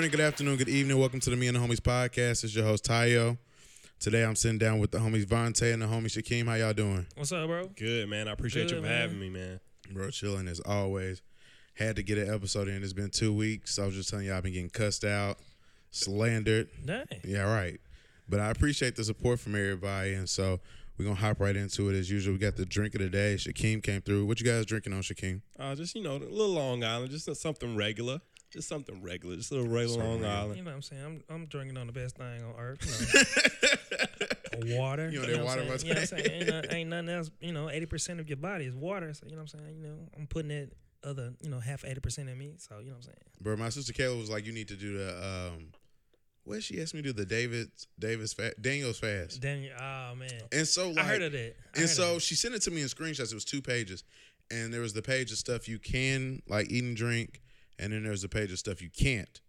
But good morning, good afternoon, good evening. Welcome to the Me and the Homies podcast. It's your host Tayo. Today I'm sitting down with the homies Vonte and the homie Shakeem. How y'all doing? What's up, bro? Good man. I appreciate you for man. having me, man. Bro, chilling as always. Had to get an episode in. It's been two weeks. I was just telling y'all I've been getting cussed out, slandered. Dang. Yeah, right. But I appreciate the support from everybody, and so we're gonna hop right into it as usual. We got the drink of the day. Shakeem came through. What you guys drinking on, Shakeem? Uh, just you know, a little Long Island, just something regular, just something regular, just a little regular Something Long. Island. You know what I'm saying? I'm I'm drinking on the best thing on earth. You know, water. You on know that what I'm water, saying? You know what I'm saying? Ain't, no- ain't nothing else. You know, eighty percent of your body is water. So you know what I'm saying? You know, I'm putting that other, you know, half eighty percent in me. So you know what I'm saying? Bro, my sister Kayla was like, "You need to do the um, what she asked me to do the David Davis fa- Daniel's fast." Daniel, oh man, And so like, I heard of that. I and so that. she sent it to me in screenshots. It was two pages, and there was the page of stuff you can like eat and drink, and then there's a page of stuff you can't.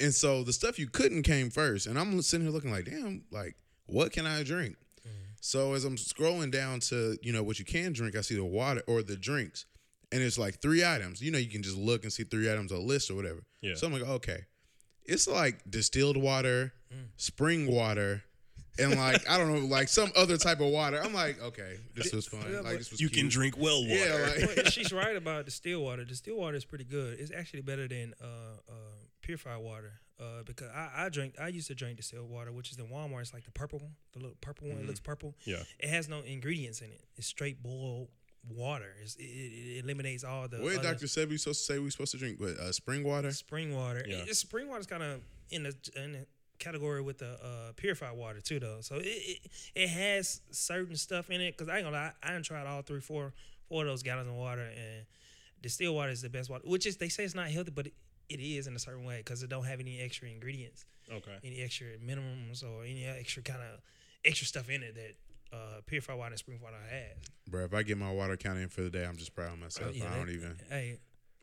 And so the stuff you couldn't came first, and I'm sitting here looking like, damn, like what can I drink? Mm-hmm. So as I'm scrolling down to you know what you can drink, I see the water or the drinks, and it's like three items. You know, you can just look and see three items on a list or whatever. Yeah. So I'm like, okay, it's like distilled water, mm. spring water. And like I don't know, like some other type of water. I'm like, okay, this was fun. Like this was You can drink well water. Yeah, like Well, she's right about the still water. The still water is pretty good. It's actually better than uh, uh, purified water. Uh, because I, I drink, I used to drink distilled water, which is in Walmart. It's like the purple one, the little purple one. It looks purple. Yeah. It has no ingredients in it. It's straight boiled water. It's, it, it eliminates all the. what did Doctor said we supposed to say we supposed to drink? What uh, spring water? spring water. Yeah. It, spring water's kind of in the in the category with the uh, purified water too, though. So it it, it has certain stuff in it. Cause I ain't gonna lie, I done tried all three, four, four of those gallons of water, and distilled water is the best water. Which is they say it's not healthy, but it, it is in a certain way because it don't have any extra ingredients, Okay. any extra minimums, or any extra kind of extra stuff in it that. Uh, purified water and spring water has. Bro, if I get my water count in for the day, I'm just proud of myself. Yeah, I that- don't even. Hey,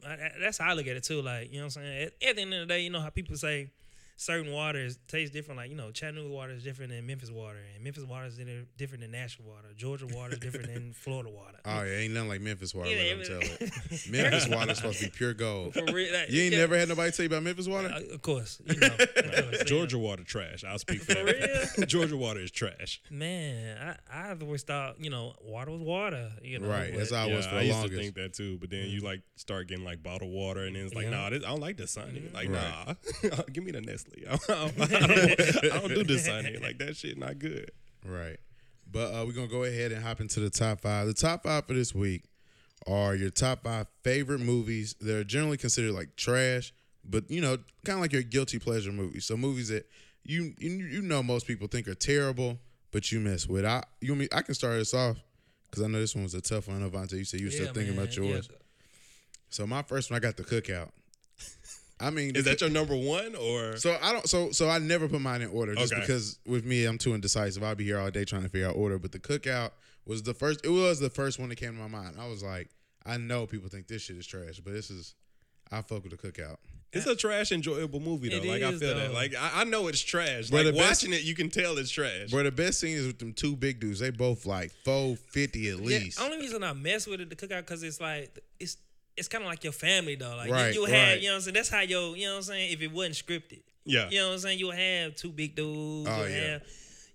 I- I- that's how I look at it too. Like you know what I'm saying. At, at the end of the day, you know how people say certain waters taste different. Like you know, Chattanooga water is different than Memphis water, and Memphis water is di- different than Nashville water. Georgia water is different than Florida water. Oh yeah, ain't nothing like Memphis water. Yeah, let them it- tell it. Memphis water is supposed to be pure gold. For real, like, You ain't yeah, never had nobody tell you about Memphis water? uh, of course, you know. of course, you Georgia water trash. I'll speak for For that. Georgia water is trash. man, I I always thought you know water was water. You know, Right, but- that's how I yeah, was for I the used longest. to think that too, but then you like start getting like bottled water, and then it's like, Yeah. nah, this, I don't like this honey. Like, Right. nah, give me the Nestle. I don't, I don't, I don't do this honey. Like that shit not good. Right. But uh, we're gonna go ahead and hop into the top five. The top five for this week are your top five favorite movies that are generally considered like trash, but you know, kind of like your guilty pleasure movies. So movies that you you, you know most people think are terrible, but you mess with. I you want me I can start this off because I know this one was a tough one. Avante, you said you were still thinking man, about yeah. yours. So my first one, I got the cookout. I mean, Is that your number one or? so I don't. So so I never put mine in order just Okay. because with me I'm too indecisive. I'll be here all day trying to figure out order. But the cookout was the first. It was the first one that came to my mind. I was like, I know people think this shit is trash, but this is. I fuck with the cookout. It's a trash, enjoyable movie though. It like I is, feel that. Like I, I know it's trash. But like the best- watching it, you can tell it's trash. Bro, the best scene is with them two big dudes. They both like four fifty at least. Yeah, only reason I mess with it the cookout because it's like it's it's kind of like your family though. Like Right, you, you have, right. you know what I'm saying. That's how your, you know what I'm saying. If it wasn't scripted, yeah. you know what I'm saying. You'll have two big dudes. Oh, you'll yeah. have,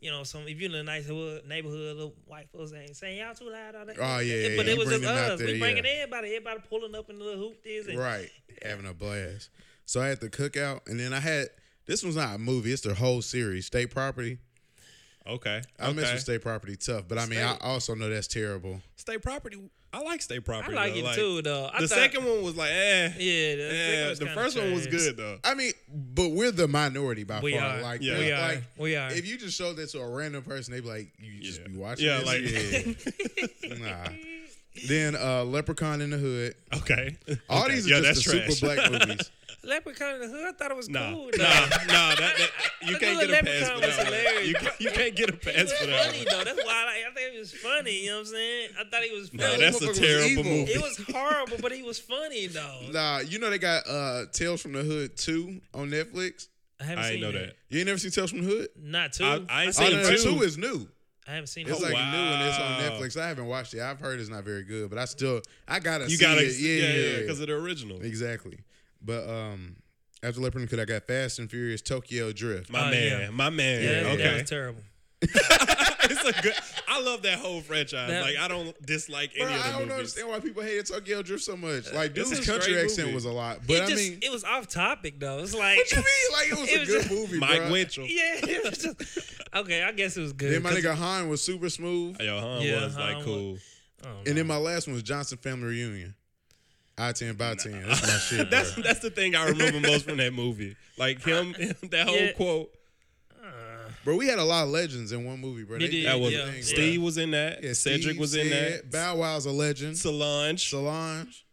you know, some if you're in a nice hood, neighborhood, little white folks ain't saying y'all too loud. All that. Oh, yeah, yeah, But you it was just us. there, we bringing yeah. everybody. Everybody pulling up in the little hoop this. And, right, having a blast. So I had the cookout, and then I had this one's not a movie. It's the whole series, State Property. Okay. I mess okay. with State Property tough, but I mean, I also know that's terrible. State property. I like state property. I like though. it too though. I the thought- second one was like, eh. yeah, the, second Yeah, was the kinda first one was good though. I mean, but we're the minority by We far. are. Like, Yeah. we are. like we are. if you just showed that to a random person, they'd be like, "You just Yeah. be watching." Yeah, this? like- Yeah. nah. Then uh, Leprechaun in the Hood. Okay. All Okay. these are yeah, just that's the trash. super black movies. Leprechaun in the Hood. I thought it was Nah, cool. nah, though. nah. That, that you can't get a pass for that. One. You, can't- you can't get a pass was for that. funny One. though. That's why I, like, I think it was funny. You know what I'm saying? I thought he was Nah, funny. that's motherfucker a terrible movie. it was horrible, but he was funny though. Nah, you know they got uh, Tales from the Hood two on Netflix. I haven't I seen ain't know that. You ain't never seen Tales from the Hood? Not two. I- I ain't seen seen oh, no, too. two is new. I haven't seen it. It's like wow. new and it's on Netflix. I haven't watched it. I've heard it's not very good, but I still I gotta You see gotta, it. Yeah, yeah, yeah. because of the original. Exactly. But um After Leprechaun, I got Fast and Furious Tokyo Drift. My Oh, man, yeah. my man. Yeah, that okay, was terrible. it's a good. I love that whole franchise. That- like I don't dislike Bro, any of the I don't movies. understand why people hated Tokyo Drift so much. Like, This dude's a country straight accent movie. was a lot, but it I just mean, it was off topic though. It's like what you mean? Like, it was It a was good just- movie, Mike bro. Winchell. yeah, it was just okay. I guess it was good. Then my 'cause- nigga Han was super smooth, Yo, Han Yeah, was Han like was- cool. I don't and then my last one was Johnson Family Reunion. I ten by ten. That's my shit, bro. That's that's the thing I remember most from that movie. Like him, that whole Yeah. quote. Bro, we had a lot of legends in one movie, bro. They They did, did That was Yeah, things, Steve was in that. Yeah, Cedric Steve was in said, that. Bow Wow's a legend. Solange. Solange.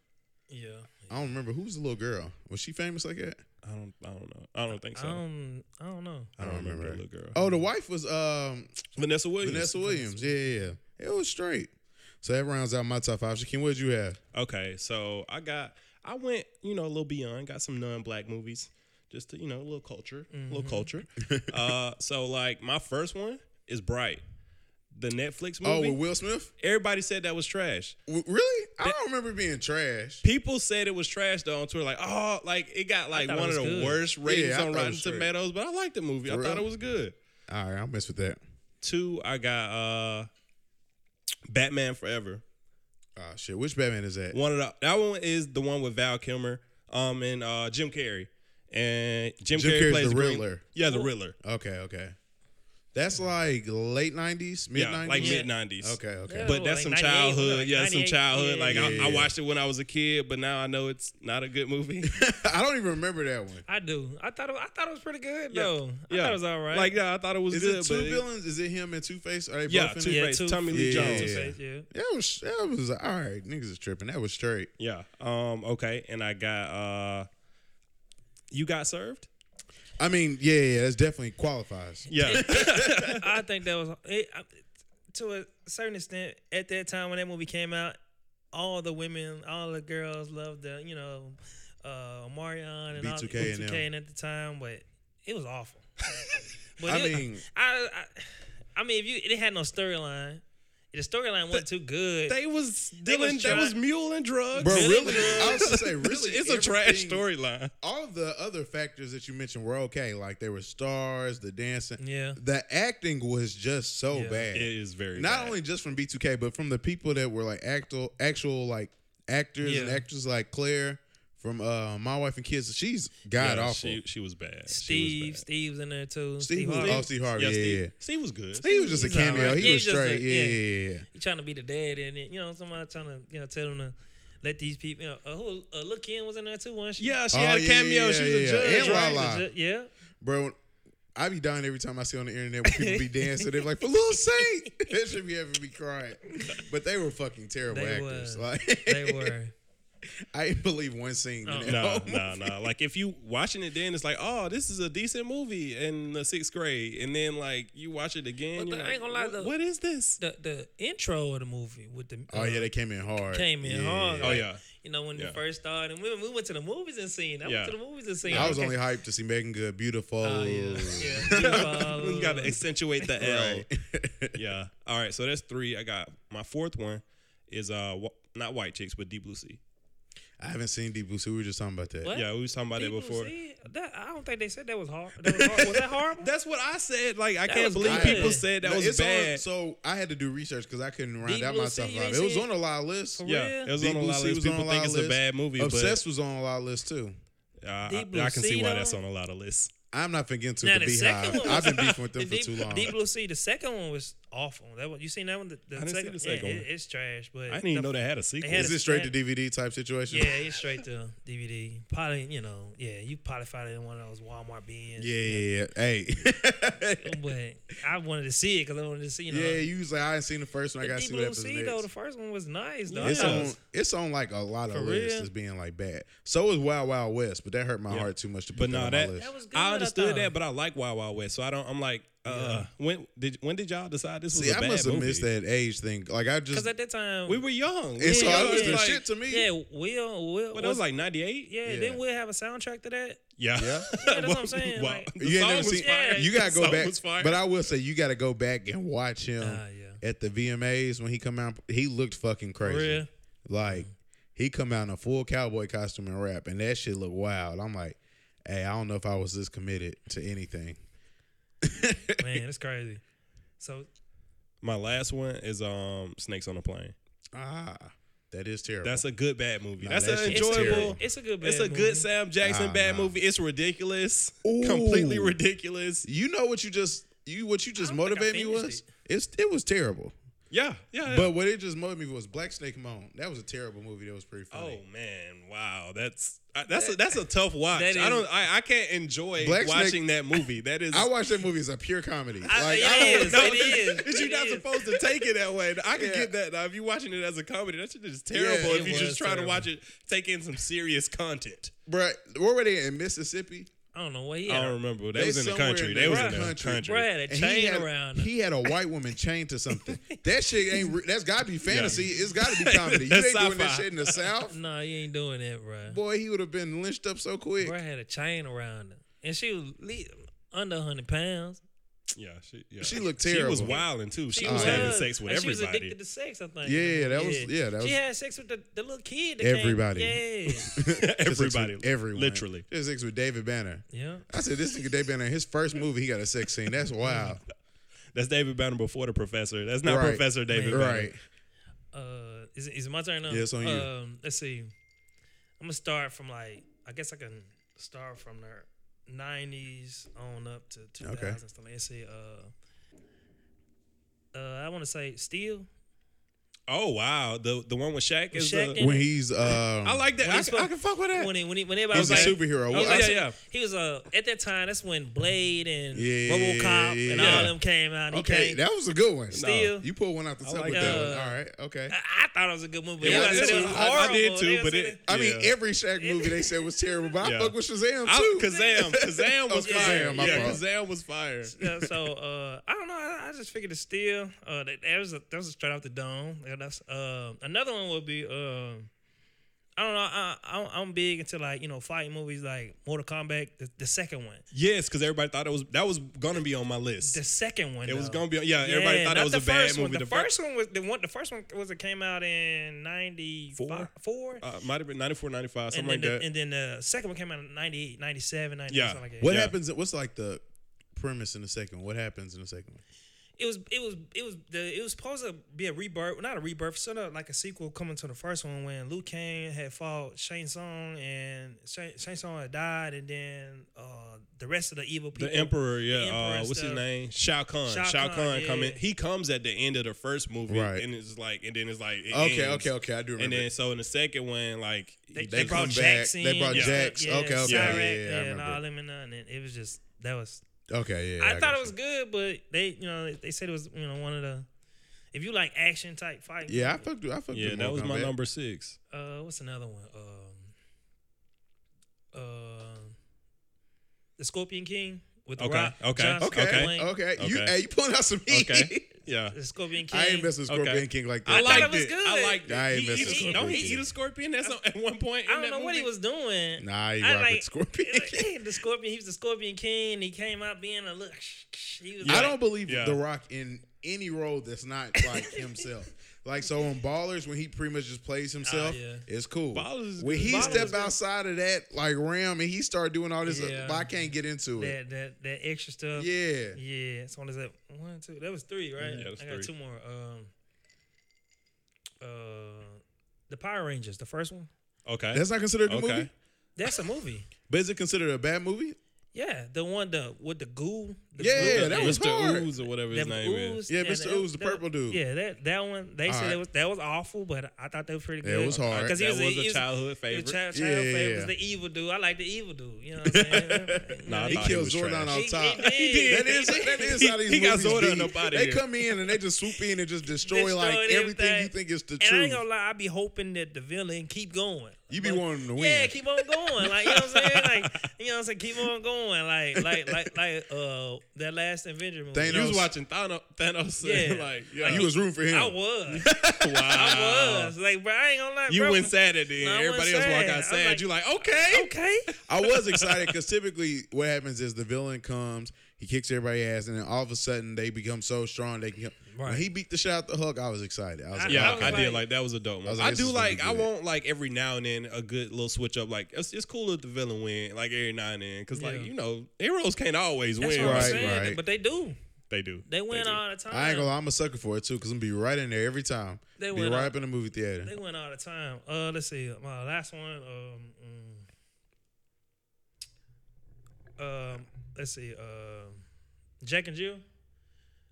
yeah. I don't remember who's the little girl. Was she famous like that? I don't. I don't know. I don't think so. I don't. I don't know. I don't remember that little girl. Oh, the wife was um Vanessa Williams. Vanessa Williams. Yeah, yeah, yeah. It was straight. So that rounds out my top five. Shakeem, what did you have? Okay, so I got. I went, you know, a little beyond. Got some non-black movies, just to, you know, a little culture, a little culture. uh, so like my first one is Bright, the Netflix movie. Oh, with Will Smith? Everybody said that was trash. W- really? I don't remember it being trash. People said it was trash though on Twitter. Like, oh, like it got like one of the good. worst ratings Yeah, on Rotten was straight. Tomatoes, but I liked the movie. I For thought it was good. All right, I'll mess with that. Two, I got uh Batman Forever. Oh shit, which Batman is that? One of the that one is the one with Val Kilmer, um, and uh Jim Carrey. And Jim, Jim Carrey Carrey's plays the Green- Yeah, the Riddler. Okay, okay. That's like late nineties, mid Yeah, nineties. like mid nineties. Okay, okay. Yeah. But that's like some childhood. like yeah, some childhood. yeah, like yeah, I, I watched it when I was a kid, but now I know it's not a good movie. I don't even remember that one. I do. I thought. It, I thought it was pretty good Yeah. though. I yeah, thought it was all right. Like yeah, I thought it was Is good. it two but villains? Is it him and Two Face? Are they Yeah, both in Two it? yeah, Face, two, Tommy Lee Yeah, Jones. yeah, Two-Face, yeah. That was that was all right. Niggas is tripping. That was straight. Yeah. Um. Okay. And I got uh. You got served. I mean, yeah, yeah, that's definitely qualifies. Yeah. I think that was it, to a certain extent at that time when that movie came out. All the women, all the girls loved the you know, uh, Marion and all B2K and B2K them. and at the time, but it was awful. But I it- mean- I, I, I mean, if you it had no storyline, the storyline wasn't too good. they was They was dealing. They was mule and drugs. Bro, Really? really? I was gonna say, really, It's, it's a trash everything- storyline. All of the other factors that you mentioned were okay. Like there were stars, the dancing. Yeah. The acting was just so Yeah. bad. It is very Not bad. only just from B2K, but from the people that were like actual, actual like actors and Yeah. actors like Claire from uh, My Wife and Kids. She's god Yeah, awful. She, she was bad. She Steve, was bad. Steve's in there too. Steve was- Harvey. oh, Steve Harvey. Yeah, Steve, yeah. Steve was good. Steve was just a cameo. alright. He Yeah, was he's just a- straight. yeah, yeah. yeah, yeah. He trying to be the dad in it. You know, somebody trying to you know tell him to let these people. You know, uh, who uh, Lil Kim was in there too, wasn't she? Yeah, she Oh, had a yeah, cameo. yeah, she was a yeah. judge. And right? Ju- Yeah. Bro, I be dying every time I see on the internet when people be dancing. They're like, for Lil Saint. that should be having me crying. But they were fucking terrible They actors. were. Like They were. I didn't believe one scene Oh. No, no, no. Like if you watching it, then it's like, oh, this is a decent movie in the sixth grade, and then like you watch it again, But you're like, ain't gonna lie, "What- the- what is this? The the intro of the movie with the Oh uh, yeah, they came in hard. came in Yeah. hard. Oh like, yeah, You know when Yeah. we first started, and we, we went to the movies and seen. I Yeah. went to the movies and seen. I was okay. only hyped to see Meagan Good, beautiful. Oh yeah, yeah. Beautiful. you gotta accentuate the L. Right. Yeah. All right, so that's three. I got my fourth one is uh not white chicks, but Deep Blue Sea. I haven't seen Deep Blue Sea. We were just talking about that. What? Yeah, we was talking about Deep that Blue before. Sea? That, I don't think they said that was hard. That was, hard. was that horrible? That's what I said. Like I That can't believe good. people said that No, was it's on- bad. so I had to do research because I couldn't round Deep out Blue my Sea, top you five. ain't It was on a lot of lists. For yeah, real? it was Deep on a lot of lists. People think it's a bad movie, Obsessed was on a lot of lists too. but I, Blue I can see why that's on a lot of lists. I'm not finna get into Now the the Beyhive. I've been beefing with them for too long. Deep Blue Sea, the second one was awful. That one, you seen that one? The, the I didn't see second, the second yeah, one. It, it's trash. But I didn't even the- know they had a sequel. had Is a- it straight to DVD type situation? Yeah, it's straight to DVD. Probably, you know, yeah, you probably find it in one of those Walmart bins. Yeah, yeah, yeah. Hey. But I wanted to see it because I wanted to see, you know. yeah, you was like, I ain't seen the first one. I got to see what Blue happens Sea, next. though, the first one was nice, though. It's on. It's on like a lot of For lists real? as being like bad. So is Wild Wild West, but that hurt my Yeah. heart too much to put But that no, on that- my list. That was good. I understood that, but I like Wild Wild West, so I don't. I'm like, uh, when did when did y'all decide this was See, a I bad must have movie? missed that age thing. Like I just, Because at that time, We were young. and so we I was young, the like- shit to me. yeah, Will, Will, But that was like '98. yeah, Yeah. didn't Will have a soundtrack to that? Yeah, Yeah. Yeah, that's what I'm saying, Wow. like- the you ain't song never was seen. fire. You gotta The go song back. was fire. But I will say you got to go back and watch him Ah, yeah. at the VMAs when he come out. He looked fucking crazy. real? Like he come out in a full cowboy costume and rap, and that shit looked wild. I'm like, hey, I don't know if I was this committed to anything. Man, it's crazy. So My last one is um Snakes on a Plane. Ah, that is terrible. That's a good bad movie. No, That's that an shit's a enjoyable. terrible. it's a good. It's bad a movie. good Sam Jackson Ah, bad no. movie. It's ridiculous, Ooh. completely ridiculous. you know what you just you what you just don't think I motivated me finished was it's it was terrible. Yeah, yeah. yeah. But what it just motivated me was Black Snake Moan. That was a terrible movie. That was pretty funny. oh man, wow, that's I- that's a, that's a tough watch. That I don't. I, I can't enjoy Black Snake- watching that movie. That is. I watch that movie as a pure comedy. I- like it I don't is. know. It is. Because you're It not is. supposed to take it that way. I can Yeah. get that. Now, if you're watching it as a comedy, that shit is terrible. Yeah, if you're just was trying to watch it, take in some serious content. Bruh, where were they in Mississippi? I don't know what he I don't remember. They, They was in the country. in They was in the country. country. Bruh had a And he chain had, around. he had a white woman chained to something. That shit ain't. Re- that's got to be fantasy. It's got to be comedy. You That's ain't doing that shit in the South. No, you ain't doing that, bro. Boy, he would have been lynched up so quick. Bro had a chain around her, and she was under hundred pounds. Yeah, she, yeah. She looked terrible. She was wilding too. She, She was was. having sex with and She was everybody. addicted to sex, I think. Yeah, that was- yeah, that she was- had sex with the, the little kid. That Everybody. Came. everybody, everyone, literally. Just sex with David Banner. Yeah, yeah. I said this nigga David Banner. His first movie, he got a sex scene. That's wild. That's David Banner before the professor. That's not Right. Professor David Man. Banner. right. Uh, is it, is it my turn now? Yeah, it's on you. Um, let's see. I'm gonna start from like I guess I can start from the '90s on up to 2000s. Okay. Let's see. Uh, uh, I want to say Steel. Oh wow, the the one with Shaq is Shaq the, in- When he's, uh, I like that. When I, he's can- I supposed- can fuck with that. When he, when he, when everybody he's was a like, superhero. Oh, I yeah, said- yeah. He was uh at that time. That's when Blade and Yeah, RoboCop and yeah. all them came out. He Okay, came, that was a good one. Steel. You pulled one out the I top like with that that. one. All right, okay. I, I thought it was a good movie. Yeah, Everybody it said it was- was I- I did too, They but said it- I mean, Yeah. every Shaq movie they said was terrible, but I Yeah. fuck with Shazam I, too. Kazam, Kazam was Oh, Kazam, fire. my yeah, fault. Kazam was fire. Yeah, so uh, I don't know. I, I just figured it's still uh, that, that was a, that was straight off the dome. Yeah, that's uh, another one would be uh, I don't know. I, I I'm big into like you know fighting movies like Mortal Kombat. The, the second one, Yes, because everybody thought it was that was gonna be on my list. the second one. It was gonna be. Yeah, everybody thought not it was the a bad first movie. One. The, first one was the one. The first one was it came out in ninety Four? four. uh, might have been 94, 95, something like the, that. and then the second one came out in 98, 97, 98, Yeah. something like that. what Yeah. happens? What's like the premise in the second? What happens in the second one? It was it was it was the it was supposed to be a rebirth, not a rebirth, sort of like a sequel coming to the first one when Liu Kang had fought Shang Tsung and Shang, Shang Tsung had died, and then uh, the rest of the evil people. The Emperor, yeah. Emperor uh, and what's his name? Shao Kahn. Shao Shao Kahn, Kahn yeah. coming. He comes at the end of the first movie, Right. and it's like, and then it's like, it Okay, ends. okay, okay. I do remember. And then so in the second one, like They, he- they, They brought come Jax back. in. They brought yeah, Jax. Yeah, Okay, okay, Cyrax, yeah, yeah, I and remember. all them and none. And it was just that was. Okay, yeah. I, got thought it you. was good, but they, you know, they said it was, you know, one of the. If you like action type fight, Yeah, I fucked. I fucked. yeah, that was my number six. Uh, what's another one? Um, uh, the Scorpion King with the Okay, Rock. okay, John Okay, Cena. okay. You, Okay. hey, you pulling out some heat. Okay, yeah. The Scorpion King. I ain't messing with Scorpion Okay. King like I, that. thought liked it was good. I liked I ain't it. He, messing he, with he, don't he Scorpion eat a scorpion? That's on- at one point. I in don't that know what he movie? was doing. Nah, he I rock like with Scorpion King. the Scorpion. He was the Scorpion King. He came out being a look. He was I like, don't believe Yeah. The Rock in any role that's not like himself. Like so on Ballers when he pretty much just plays himself, Ah, yeah. it's cool. Ballers is when he Ballers step outside of that like realm and he start doing all this, Yeah. but I can't get into it. that that that extra stuff. Yeah. Yeah. So what is that? One, two. That was three, right? Yeah, that was I got three. two more. Um. Uh, the Power Rangers, the first one. Okay. That's not considered a Okay. movie. That's a movie. But is it considered a bad movie? Yeah, the one the with the goo. The Yeah, that was Mr. hard. Ooze or whatever his Them name is. ooze, Yeah, and Mr. that- Ooze, the purple dude. Yeah, that that one. They said Alright. it was that was awful, but I thought they were pretty good. it was hard. Because he That was, was he a childhood He was favorite. child, child Yeah, favorite. yeah. was the evil dude. I like the evil dude. You know what I'm saying? Nah, know, I He thought he killed was Zordon trash. on He- top. he did. That is that is how these He got movies Zordon be. up outta They here. come in and they just swoop in and just destroy Destroy like everything everything. you think is the truth. and I ain't gonna lie, I be hoping that the villain keep going. You be But- wanting to win. Yeah, keep on going. Like you know what I'm saying? Like you know what I'm saying? Keep on going. Like like like like uh that last Avenger movie. Thanos. You was watching Thanos, Thanos Yeah. like, yeah. you was rooting for him. I was. wow. I was. Like, bro, I ain't gonna lie. You bro. went sad at the end. No, Everybody else walk sad. out I'm sad. like- you like, okay. Okay. I was excited because typically what happens is the villain comes, He kicks everybody's ass, and then all of a sudden they become so strong they can. When he beat the shit out the hook, I was excited. I was like, Yeah, I I, did like- like that was a dope. I was like, I, do like I want like every now and then a good little switch up. Like it's, it's cool if the villain win like every now and then because like you know heroes can't always That's win. what I'm Right, saying. right. But they do. They do. They win do. all the time. I ain't gonna lie, I'm a sucker for it too, because I'm gonna be right in there every time. They be went right out- up in the movie theater. They win all the time. Uh, let's see. My last one. Um, mm, um let's see. Um, Jack and Jill.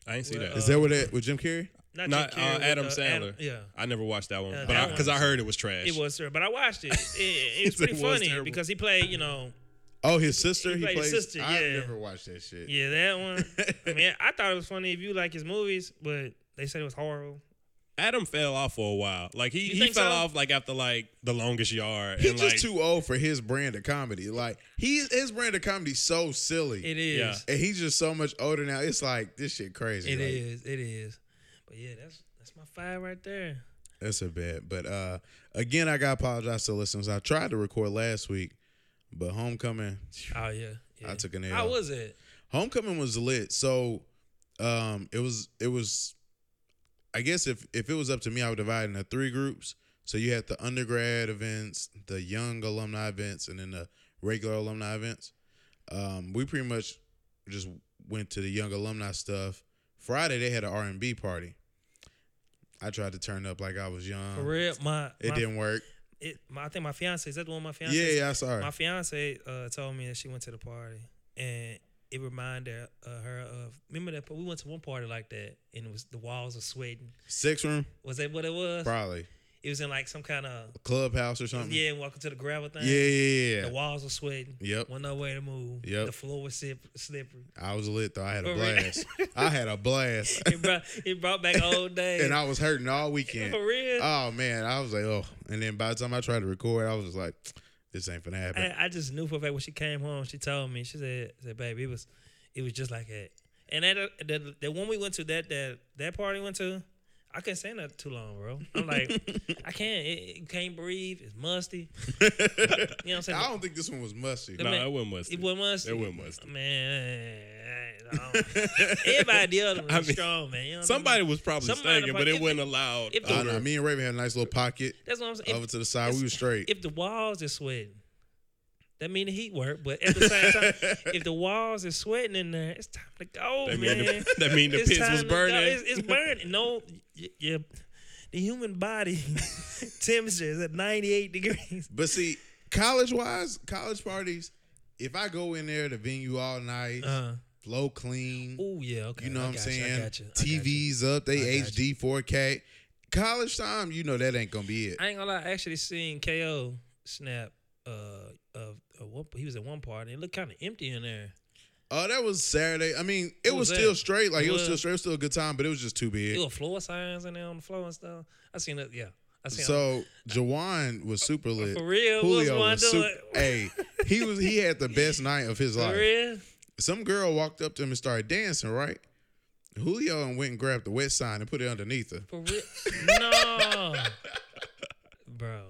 I ain't see Well, that. Is that what that with Jim Carrey? Not, Not Jim Carrey, uh, with, Adam uh, Sandler. yeah. I never watched that one, Yeah, but that because I, one- heard it was trash. It was, sir, but I watched it. It, it was said pretty it was funny terrible. because he played, you know, Oh, his sister. He He, played his plays. sister, I yeah. never watched that shit. yeah, that one. I mean, I thought it was funny if you like his movies, but they said it was horrible. Adam fell off for a while. Like he, he fell so? off like after like the longest yard. He's and just like, too old for his brand of comedy. Like he, his brand of comedy so silly, It is. Yeah. and he's just so much older now. It's like this shit crazy. It Like, is. It is. But yeah, that's that's my five right there. That's a bad. But uh again, I gotta apologize to listeners. I tried to record last week, but homecoming, Oh yeah. yeah. I took an How was it? homecoming was lit. So um it was it was I guess if if it was up to me, I would divide into three groups. So you had the undergrad events, the young alumni events, and then the regular alumni events. Um, we pretty much just went to the young alumni stuff. Friday they had an R and B party. I tried to turn up like I was young. For real, my It my, didn't work. It, my, I think my fiance is that the one. My fiance. Yeah, yeah, I saw her. My fiance uh, told me that she went to the party and it reminded uh, her of. Remember that we went to one party like that and it was the walls were sweating. Six room, Was that what it was? probably It was in like some kind of clubhouse or something. yeah. walking to the gravel thing. yeah, yeah, yeah. The walls were sweating. Yep. Wasn't no way to move. Yep. The floor was slip, slippery. I was lit though. I had a blast. I had a blast. It brought it brought back old days. and I was hurting all weekend. For real. Oh man, I was like, oh. And then by the time I tried to record, I was just like, this ain't finna happen. I, I just knew for a fact when she came home, she told me, she said, said, baby, it was it was just like that. And that uh, the, the one we went to that that that party went to, I couldn't stand that too long, bro. I'm like, I can't, it, it can't breathe. It's musty. You know what I'm saying? I don't think this one was musty. The no, man- it wasn't musty. it wasn't musty. It wasn't musty. Man, I don't- everybody the other was I mean, strong, man. You know what I'm Somebody was probably Somebody stinking, but it wasn't allowed. if the- I odor. know. Me and Raven had a nice little pocket That's what I'm saying. over If, to the side. We was straight. if the walls are sweating, that mean the heat work. But at the same time, if the walls are sweating in there, it's time to go, that man. mean the, that mean the It's pits was burning. It's, it's burning. No, y- yeah. The human body temperature is at 98 degrees. but see, college wise, college parties, if I go in there, the venue all night, Uh, flow clean, oh yeah, okay. you know I what I'm got you, I saying? got you, got you. TVs up, they HD 4K. College time, you know that ain't gonna be it. I ain't gonna lie. I actually seen KO snap. Uh, of, one, he was at one party. It looked kind of empty in there. Oh, that was Saturday. I mean, it What was, was still straight. Like it was What? still straight. It was still a good time, but it was just too big. There were floor signs in there on the floor and stuff. I seen it. Yeah, I seen. it. So Jawan was super lit. For real? What was Julio was super. Hey, he was. He had the best night of his life. For real? Some girl walked up to him and started dancing. Right. Julio and went and grabbed the wet sign and put it underneath her. For real? no, bro.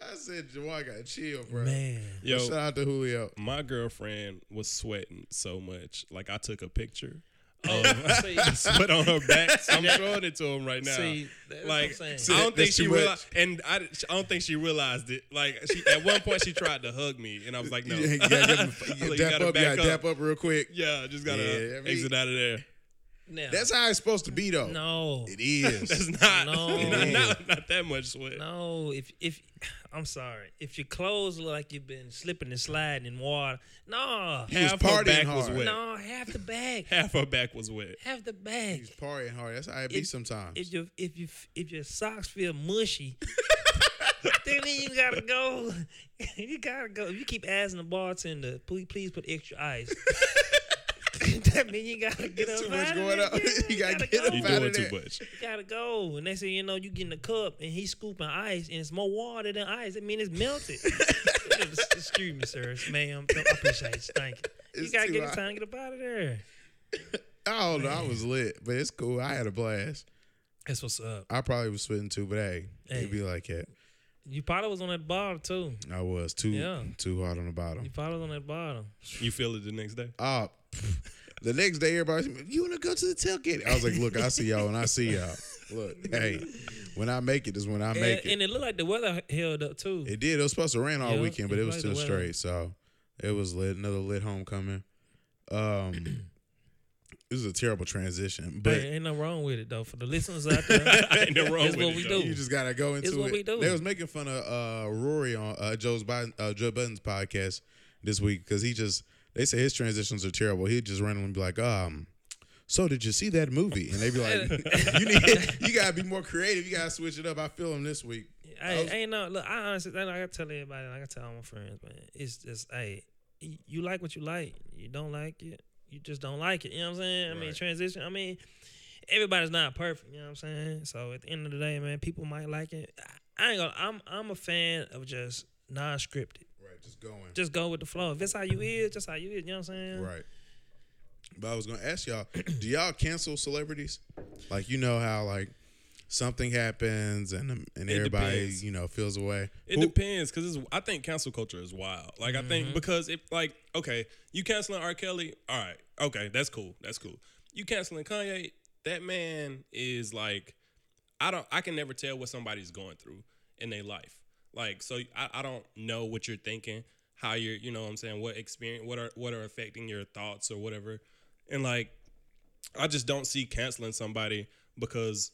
I said, Jawan got chill, bro. Man, Yo, Shout out to Julio. my girlfriend was sweating so much. Like I took a picture Oh, of see, sweat on her back. I'm showing it to him right now. see, that's like what I'm I don't think she realized, and I, I don't think she realized it. Like she, at one point, she tried to hug me, and I was like, "No, You gotta, give him- I was like, you you dap gotta up, back gotta dap up real quick. Yeah, just gotta Yeah, I mean- exit out of there. Now, That's how it's supposed to be, though. no, It is. That's not, No. not, not, not that much sweat. no. If if I'm sorry, if your clothes look like you've been slipping and sliding in water, no, He Half her partying back was wet. no, half the bag, Half her back was wet. half the bag. He's partying hard. That's how it be sometimes. if your if you if your socks feel mushy, then you gotta go. You gotta go. If you keep asking the bartender, please please put extra ice. that mean you gotta get It's up too much out of going there. on. Yeah, You gotta get go. up You out of doing there. too much. You gotta go. And they say, you know, you get in the cup and he's scooping ice and it's more water than ice. I mean, it's melted. Excuse me, sir. Ma'am. I appreciate it. Thank you. You gotta get hot. the time to get up out of there. I don't know. I was lit, but it's cool. I had a blast. That's what's up. I probably was sweating too, but hey, Hey. it'd be like that. You probably was on that bottom too. I was too Yeah. too hard on the bottom. You bottom. probably was on that bottom. You feel it the next day. Oh, pff, the next day, everybody, you want to go to the tailgate? I was like, look, I see y'all and I see y'all. Look, hey, when I make it is when I And, make it. and it looked like the weather held up too. It did. It was supposed to rain all Yeah, weekend, but it it was still straight. So it was lit. Another lit homecoming. Um, this is a terrible transition, but But ain't no wrong with it though. For the listeners out there, Ain't no wrong it's with what it, we though. do. you just gotta go into It's what it. we do. They was making fun of uh, Rory on uh, Joe's Biden, uh, Joe Budden's podcast this week because he just they say his transitions are terrible. He'd just randomly be like, um. So did you see that movie? And they'd be like, "You need, you gotta be more creative. You gotta switch it up." I feel him this week. Hey, was- ain't no look. I honestly, I gotta tell everybody, like I tell all my friends, man. It's just, hey, you like what you like. You don't like it, you just don't like it. You know what I'm saying? I mean, transition. I mean, everybody's not perfect. You know what I'm saying? So at the end of the day, man, people might like it. I I ain't gonna. I'm I'm a fan of just non-scripted. Right, just going. Just go with the flow. If it's how you is, just how you is. You know what I'm saying? Right. But I was gonna ask y'all, do y'all cancel celebrities? Like you know how like something happens and um, and It everybody depends. you know feels away. It Who- depends because I think cancel culture is wild. Like I think mm-hmm. because it like okay, you canceling R. Kelly, all right, okay, that's cool, that's cool. You canceling Kanye, that man is like, I don't, I can never tell what somebody's going through in their life. Like so, I, I don't know what you're thinking, how you're, you know, what I'm saying what experience, what are what are affecting your thoughts or whatever, and like, I just don't see canceling somebody because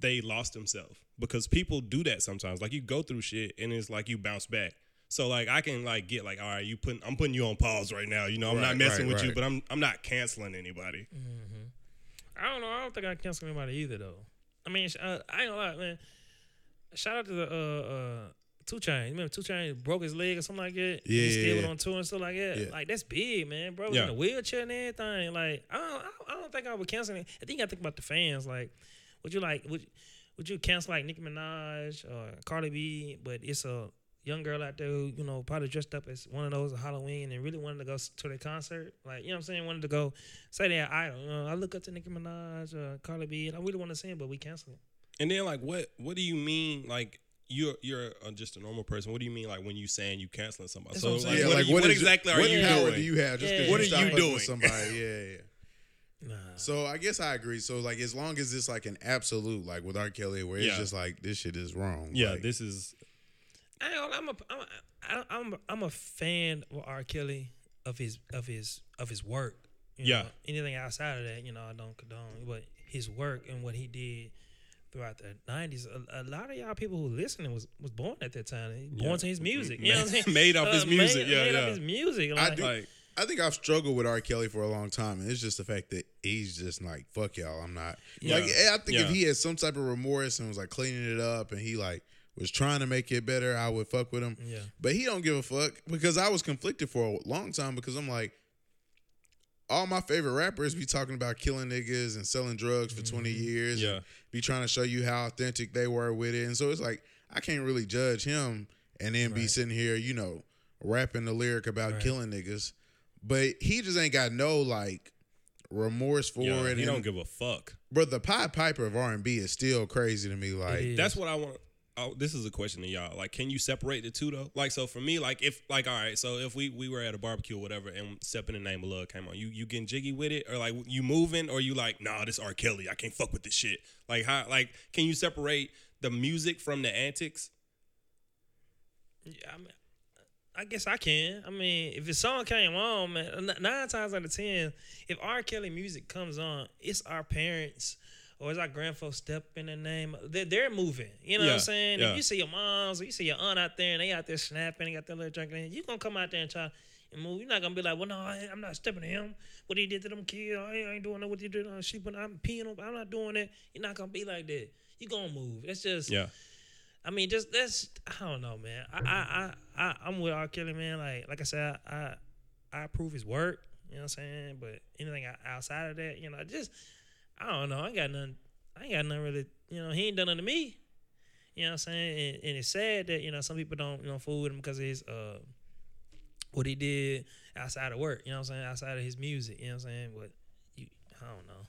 they lost themselves because people do that sometimes. Like you go through shit and it's like you bounce back. So like I can like get like all right, you putting I'm putting you on pause right now. You know I'm Right, not messing right, with you, but I'm I'm not canceling anybody. I don't know. I don't think I cancel anybody either though. I mean, sh- uh, I ain't gonna lie, man. Shout out to the uh uh Two Chain. Remember Two Chain broke his leg or something like that. Yeah, he still went on tour and stuff like that. Yeah. Like that's big, man. Bro was Yeah. in a wheelchair and everything. Like I don't, I don't, think I would cancel it. I think you gotta think about the fans. Like, would you like would would you cancel like Nicki Minaj or Cardi B? But it's a young girl out there who you know probably dressed up as one of those Halloween and really wanted to go to their concert. Like you know what I'm saying, wanted to go say that I you know, I look up to Nicki Minaj or Cardi B and I really want to see him, but we cancel it. And then like what what do you mean like you're you're uh, just a normal person. What do you mean like when you saying you canceling somebody? That's so what I'm like, saying. what, are you, what, is- exactly are what you power doing? do you have just Yeah. because What you are stop you doing? somebody? Yeah, yeah. Nah. So I guess I agree. So like as long as it's like an absolute, like with R. Kelly, where it's Yeah. just like this shit is wrong. yeah, like, this is I ain't gonna- I'm a I'm a, I'm a, I'm a fan of R. Kelly of his of his of his work. You Yeah. know, anything outside of that, you know, I don't condone. But his work and what he did throughout the '90s, a, a lot of y'all people who listening was was born at that time. Born Yeah. to his music. You know what I'm saying? Made off his uh, music, Made, yeah, made off yeah. his music. I do- like I think I've struggled with R. Kelly for a long time, and it's just the fact that he's just like, "Fuck y'all, I'm not." Yeah. Like, I think if he had some type of remorse and was like cleaning it up, and he like was trying to make it better, I would fuck with him. Yeah. But he don't give a fuck because I was conflicted for a long time because I'm like, all my favorite rappers be talking about killing niggas and selling drugs for 20 mm-hmm. years. Yeah. And be trying to show you how authentic they were with it. And so it's like, I can't really judge him and then be sitting here, you know, rapping the lyric about Right. killing niggas. But he just ain't got no like remorse for yeah, it. he and, don't give a fuck. but the Pied Piper of R&B is still crazy to me. Like. That's what I want. Oh, this is a question to y'all. Like, can you separate the two though? Like, so for me, like, if like, all right, so if we we were at a barbecue or whatever, and "Step in the Name of Love" came on, you you getting jiggy with it, or like you moving, or you like, nah, this R. Kelly, I can't fuck with this shit. Like, how? Like, can you separate the music from the antics? Yeah, I, mean, I guess I can. I mean, if a song came on, man, nine times out of ten, if R. Kelly music comes on, it's our parents or is our grandfolks step in the name. They're, they're moving. You know what I'm saying? yeah. If you see your moms or you see your aunt out there and they out there snapping, they got their little drink, in, you gonna come out there and try and move. You're not gonna be like, well, no, I, I'm not stepping to him. What he did to them kids, I ain't, I ain't doing that. What he did uh, on sleeping, I'm peeing on. I'm not doing that. You're not gonna be like that. You gonna move. That's just. Yeah, I mean, just that's I don't know, man. I I I, I I'm with R. Kelly, man. Like like I said, I I, I approve his work. You know what I'm saying? But anything outside of that, you know, just I don't know. I ain't got nothing. I ain't got nothing really. You know, he ain't done nothing to me. You know what I'm saying? And, and it's sad that you know some people don't you know fool with him because of his uh what he did outside of work. You know what I'm saying? Outside of his music. You know what I'm saying? But you, I don't know.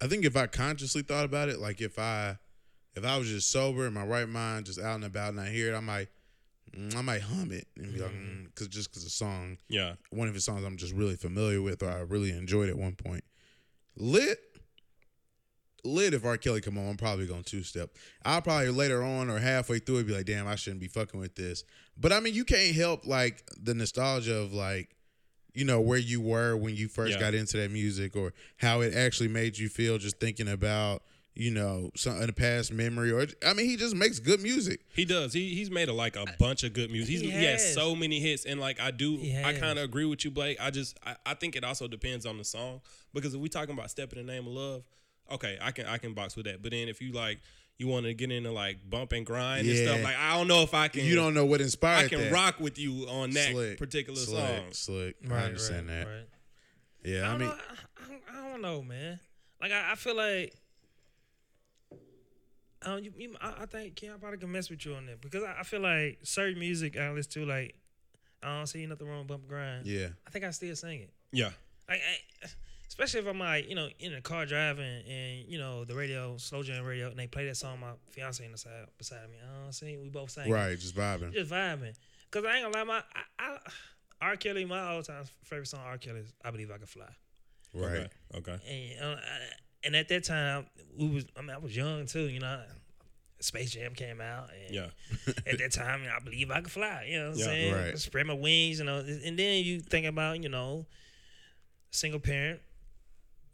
I think if I consciously thought about it, like if I if I was just sober in my right mind, just out and about and I hear it, I might I might hum it and be like, mm, cause just cause the song, Yeah. one of his songs I'm just really familiar with or I really enjoyed at one point. Lit, lit. If R. Kelly come on, I'm probably gonna two step. I'll probably later on or halfway through it be like, damn, I shouldn't be fucking with this. But I mean, you can't help like the nostalgia of like, you know, where you were when you first Yeah. got into that music or how it actually made you feel just thinking about. You know, some in a past memory, or I mean, he just makes good music. He does. He he's made a, like a bunch of good music. He's, He he, has has. so many hits, and like I do, I kind of agree with you, Blake. I just I, I think it also depends on the song because if we talking about "Step in the Name of Love," okay, I can I can box with that. But then if you like you want to get into like bump and grind and stuff, like I don't know if I can. You don't know what inspired I can that. rock with you on that Slick, particular slick, song. Slick, I understand right, that. right. Yeah, I, I, mean, know, I, I, don't- know, man. Like I, I feel like. I, don't, you, you, I, I think Ken probably can mess with you on that because I, I feel like certain music I listen to like I don't see nothing wrong with bump grind. yeah, I think I still sing it. Yeah, Like, I, especially if I'm like, you know, in the car driving and you know the radio, slow jam radio, and they play that song. My fiance on the side beside me. I don't see. We both sing. right, just vibing. Just vibing. Cause I ain't gonna lie, my I, I, R. Kelly, my all time favorite song, R. Kelly, is "I Believe I Can Fly." Right. Okay. Okay. And uh, and at that time, we was I mean I was young too. You know, Space Jam came out. And Yeah. at that time, I believe I could fly. You know what I'm Yeah, saying? right. Spread my wings, you know. And then you think about, you know, single parent,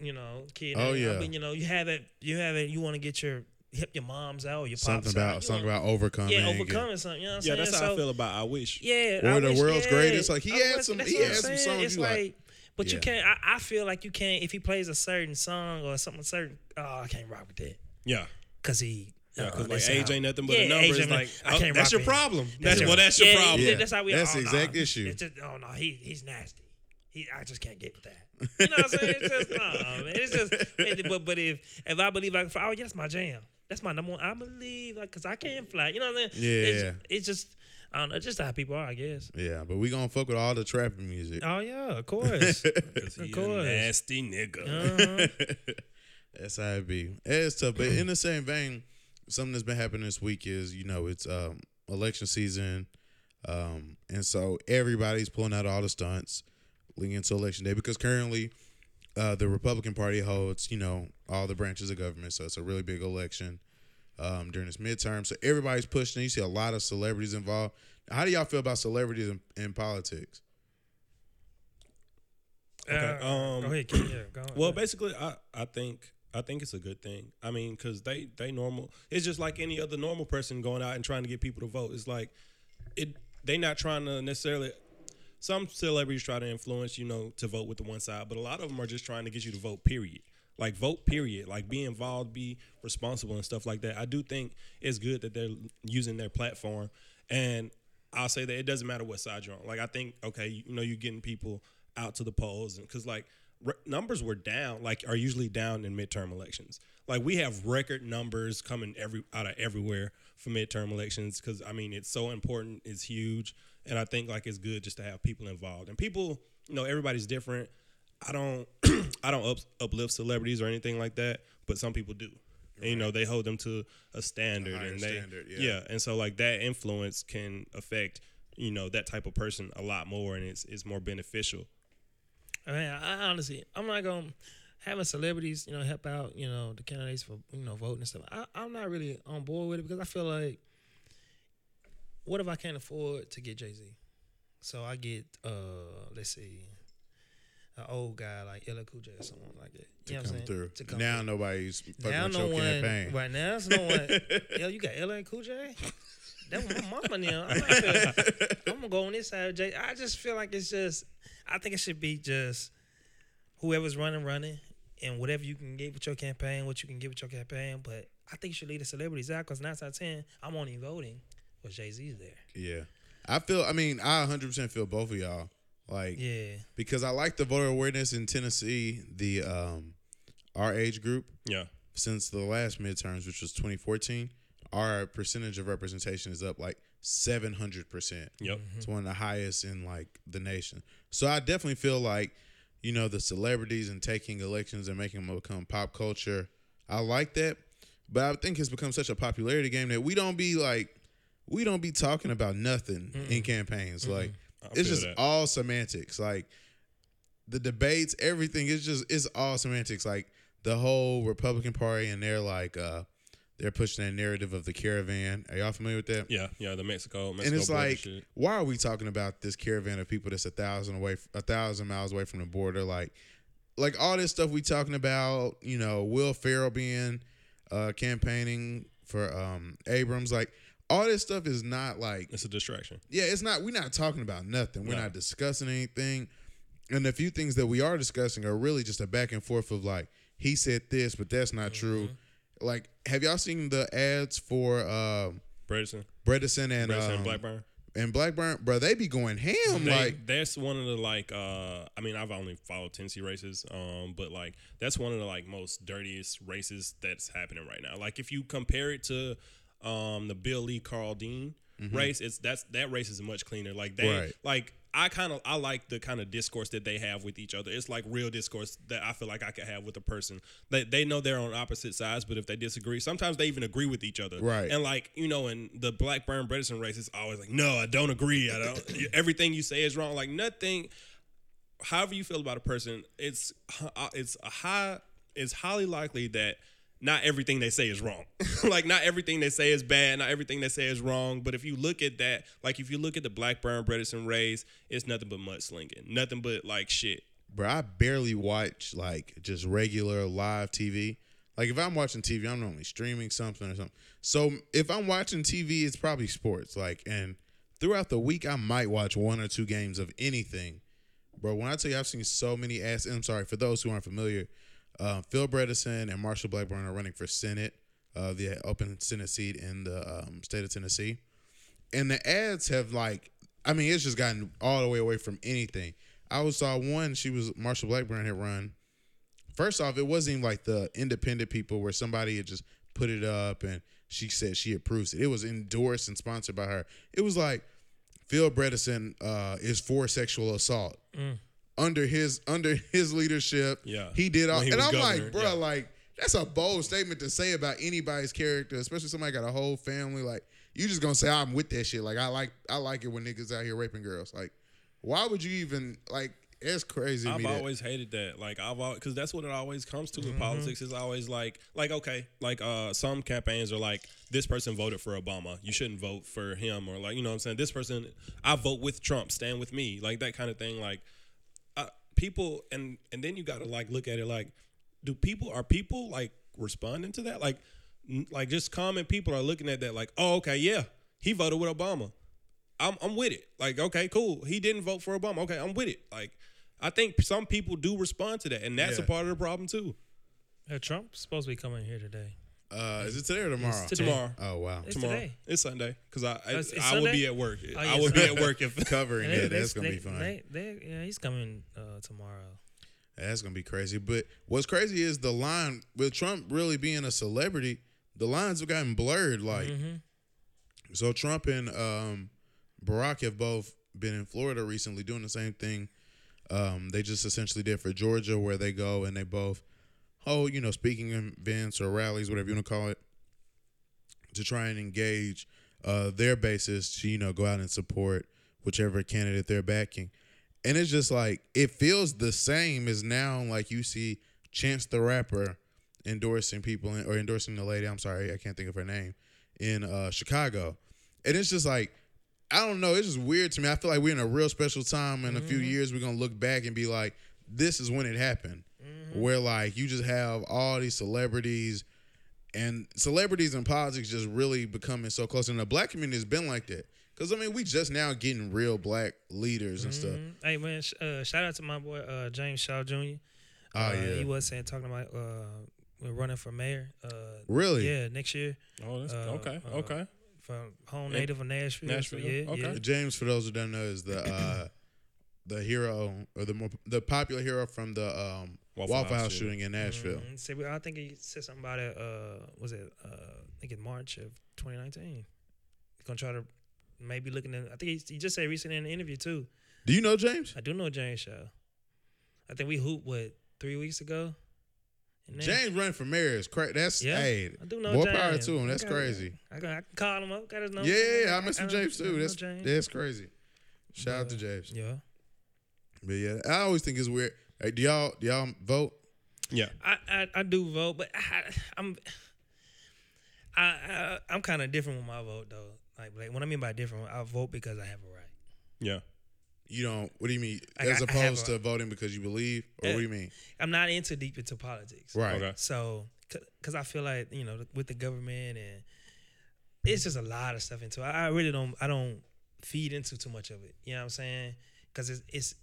you know, kid. Oh, I yeah. mean, you know, you have it. You have it. You want to get your help your moms out or your Something pops about out. something you know, about overcoming. yeah, and- overcoming something. You know what I'm Yeah, saying? that's how So- I feel about "I Wish." yeah, Or I the wish- world's yeah. greatest. Like, he I had wish- some- he what had some songs It's you like. but you can't. I, I feel like you can't if he plays a certain song or something certain. Oh, I can't rock with that Yeah. because he. Yeah, uh, because like age how- ain't nothing but Yeah, a number. age It's ain't like I oh, can't that's rock your with him. problem. That's your- well, that's your yeah, problem. Yeah, that's how we. That's oh, the no, exact issue. It's just, oh no, he he's nasty. He, I just can't get with that. You know what I'm saying? It's just, no, man. It's just, it- but but if if I believe I can fly, oh yeah, that's my jam. That's my number one. I believe, like, cause I can fly. You know what I'm saying? It's, Yeah. it's just, I don't know, it's just how people are, I guess. Yeah, but we gonna fuck with all the trapping music. Oh yeah, of course, he Of a course. nasty nigga. uh-huh. That's how it be. It's tough, but in the same vein, something that's been happening this week is you know it's um, election season, um, and so everybody's pulling out all the stunts leading into election day because currently uh, the Republican Party holds you know all the branches of government, so it's a really big election um, during this midterm. So everybody's pushing. You see a lot of celebrities involved. How do y'all feel about celebrities in, in politics? Okay, Uh, um, go ahead, Ken. Yeah, go on. Well, basically, I, I think I think it's a good thing. I mean, because they they normal. It's just like any other normal person going out and trying to get people to vote. It's like it. They not trying to necessarily. Some celebrities try to influence you know to vote with the one side, but a lot of them are just trying to get you to vote. Period. Like vote. Period. Like be involved, be responsible, and stuff like that. I do think it's good that they're using their platform, and I'll say that it doesn't matter what side you're on. Like I think okay, you, know, you're getting people out to the polls, and because like numbers were down, like are usually down in midterm elections. Like we have record numbers coming every out of everywhere for midterm elections because I mean it's so important, it's huge, and I think like it's good just to have people involved and people. You know, everybody's different. I don't, I don't up, uplift celebrities or anything like that, but some people do. And, you know, they hold them to a standard, higher and they, standard, yeah. yeah, and so like that influence can affect you know that type of person a lot more, and it's it's more beneficial. I mean, I, I honestly, I'm not gonna having celebrities, you know, help out, you know, the candidates for you know voting and stuff. I, I'm not really on board with it because I feel like, what if I can't afford to get Jay Z? So I get, uh, let's see, an old guy like LL Cool J or someone like that. You know what I'm saying? through. To come now through. nobody's fucking now with no your one, campaign. right now, there's no one. Yo, you got LL Cool J. That was my mama now. I'm, gonna, I'm gonna go on this side of Jay. I just feel like it's just. I think it should be just whoever's running, running, and whatever you can get with your campaign, what you can get with your campaign. But I think you should leave the celebrities out because nine out of ten, I'm only voting for Jay Z's there. Yeah. I feel I mean, I 100% feel both of y'all. Like Yeah, because I like the voter awareness in Tennessee, the um our age group Yeah, since the last midterms, which was 2014, our percentage of representation is up like 700%. yep, It's one of the highest in like the nation. So I definitely feel like, you know, the celebrities and taking elections and making them become pop culture. I like that. But I think it's become such a popularity game that we don't be like we don't be talking about nothing in campaigns. Like I it's just that. all semantics. Like the debates, everything is just it's all semantics. Like the whole Republican Party and they're like uh they're pushing that narrative of the caravan. Are y'all familiar with that? Yeah, yeah, the Mexico, Mexico and it's like, why are we talking about this caravan of people that's a thousand away, a thousand miles away from the border? Like, like all this stuff we talking about. You know, Will Ferrell being uh, campaigning for um, Abrams. Like, all this stuff is not like, It's a distraction. yeah, it's not. We're not talking about nothing. We're No. not discussing anything. And the few things that we are discussing are really just a back and forth of like, he said this, but that's not true. Like, have y'all seen the ads for um, Bredesen, Bredesen and Bredesen um, and Blackburn. and Blackburn, bro, they be going ham. They, like, that's one of the like uh I mean I've only followed Tennessee races um but like that's one of the like most dirtiest races that's happening right now. Like if you compare it to um the Bill Lee Karl Dean race, it's that's that race is much cleaner. Like they Right. like I kind of I like the kind of discourse that they have with each other. It's like real discourse that I feel like I could have with a person. They they know they're on opposite sides, but if they disagree, sometimes they even agree with each other. Right. And like you know, in the Blackburn Bredesen race, it's always like, no, I don't agree. I don't. everything you say is wrong. Like nothing. However you feel about a person, it's uh, it's a high. It's highly likely that not everything they say is wrong. like not everything they say is bad. Not everything they say is wrong. But if you look at that, like if you look at the Blackburn Bredesen race, it's nothing but mudslinging. Nothing but like shit. bro, I barely watch like just regular live TV. Like if I'm watching TV, I'm normally streaming something or something. So if I'm watching TV, it's probably sports. Like and throughout the week, I might watch one or two games of anything. Bro, when I tell you I've seen so many ass, I'm sorry for those who aren't familiar, uh, Phil Bredesen and Marsha Blackburn are running for Senate, uh, the open Senate seat in the um, state of Tennessee. and the ads have like I mean it's just gotten all the way away from anything. I saw one she was Marsha Blackburn had run. First off, it wasn't even like the independent people where somebody had just put it up and she said she approves it. It was endorsed and sponsored by her. It was like Phil Bredesen uh, is for sexual assault under his under his leadership. Yeah. he did all, he and I'm governor, like, bro, yeah. like that's a bold statement to say about anybody's character, especially somebody got a whole family. Like you just gonna say I'm with that shit. Like I like I like it when niggas out here raping girls. Like why would you even like? It's crazy. I've me that- always hated that. Like I've always because that's what it always comes to Mm-hmm. with politics. Is always like like okay, like uh some campaigns are like this person voted for Obama, you shouldn't vote for him, or like you know what I'm saying this person I vote with Trump, stand with me, like that kind of thing. Like people and and then you got to like look at it like do people are people like responding to that like n- like just common people are looking at that like oh okay yeah he voted with Obama. I'm I'm with it. Like, okay, cool. He didn't vote for Obama. Okay, I'm with it. Like, I think some people do respond to that, and that's Yeah. a part of the problem too. Uh, Trump's supposed to be coming here today. Uh, is it today or tomorrow? It's today. Tomorrow, Oh wow, It's tomorrow, today. it's Sunday because I I, it's- it's I would be at work. Oh, I yeah, would be at work if covering it. That's gonna be fun. They, they, yeah, he's coming uh, tomorrow. That's gonna be crazy. But what's crazy is the line with Trump really being a celebrity. The lines have gotten blurred. Like, Mm-hmm. so Trump and um, Barack have both been in Florida recently doing the same thing. Um, they just essentially did for Georgia, where they go and they both hold, you know, speaking events or rallies, whatever you want to call it, to try and engage uh, their bases to, you know, go out and support whichever candidate they're backing. And it's just like it feels the same as now, like you see Chance the Rapper endorsing people in, or endorsing the lady. I'm sorry, I can't think of her name in uh, Chicago, and it's just like I don't know. It's just weird to me. I feel like we're in a real special time. In a few years, we're gonna look back and be like, "This is when it happened," where like you just have all these celebrities. And celebrities and politics just really becoming so close, and the black community has been like that. Cause I mean, we just now getting real black leaders and stuff. Mhm. Hey man, sh- uh, shout out to my boy uh, James Shaw Jr. Oh uh, yeah, he was saying talking about uh, we're running for mayor. Uh, really? yeah, next year oh, that's, Uh, okay, uh, okay. from home native of Nashville. So, Nashville, yeah, okay. yeah. James, for those who don't know, is the uh, the hero or the more, the popular hero from the um, Waffle, Waffle House, House shooting in Nashville. Mhm. Say, I think he said something about it. Uh, was it? Uh, I think in March of 2019. He's gonna try to maybe looking at. I think he, he just said recently in an interview too. Do you know James? I do know James Shaw. I think we hooped what three weeks ago. Then- James running for mayor is crazy. That's Yeah, hey, I do know more James. power to him. I got- crazy. I, got, I can call him up. Got his number. Yeah, yeah, yeah, I I miss with James too. That's James. that's crazy. Shout out to James. Yeah. But yeah, I always think it's weird. Hey, do y'all do y'all vote? Yeah. I, I, I do vote, but I, I'm I, I I'm kind of different with my vote though. Like, like what I mean by different, I vote because I have a right. Yeah. You don't. What do you mean? I- As I opposed a- to voting because you believe, or Yeah. what do you mean? I'm not into deep into politics. Right. Okay. So, because I feel like you know, with the government and it's just a lot of stuff into it. I I really don't. I don't feed into too much of it. You know what I'm saying? Because it's, it's.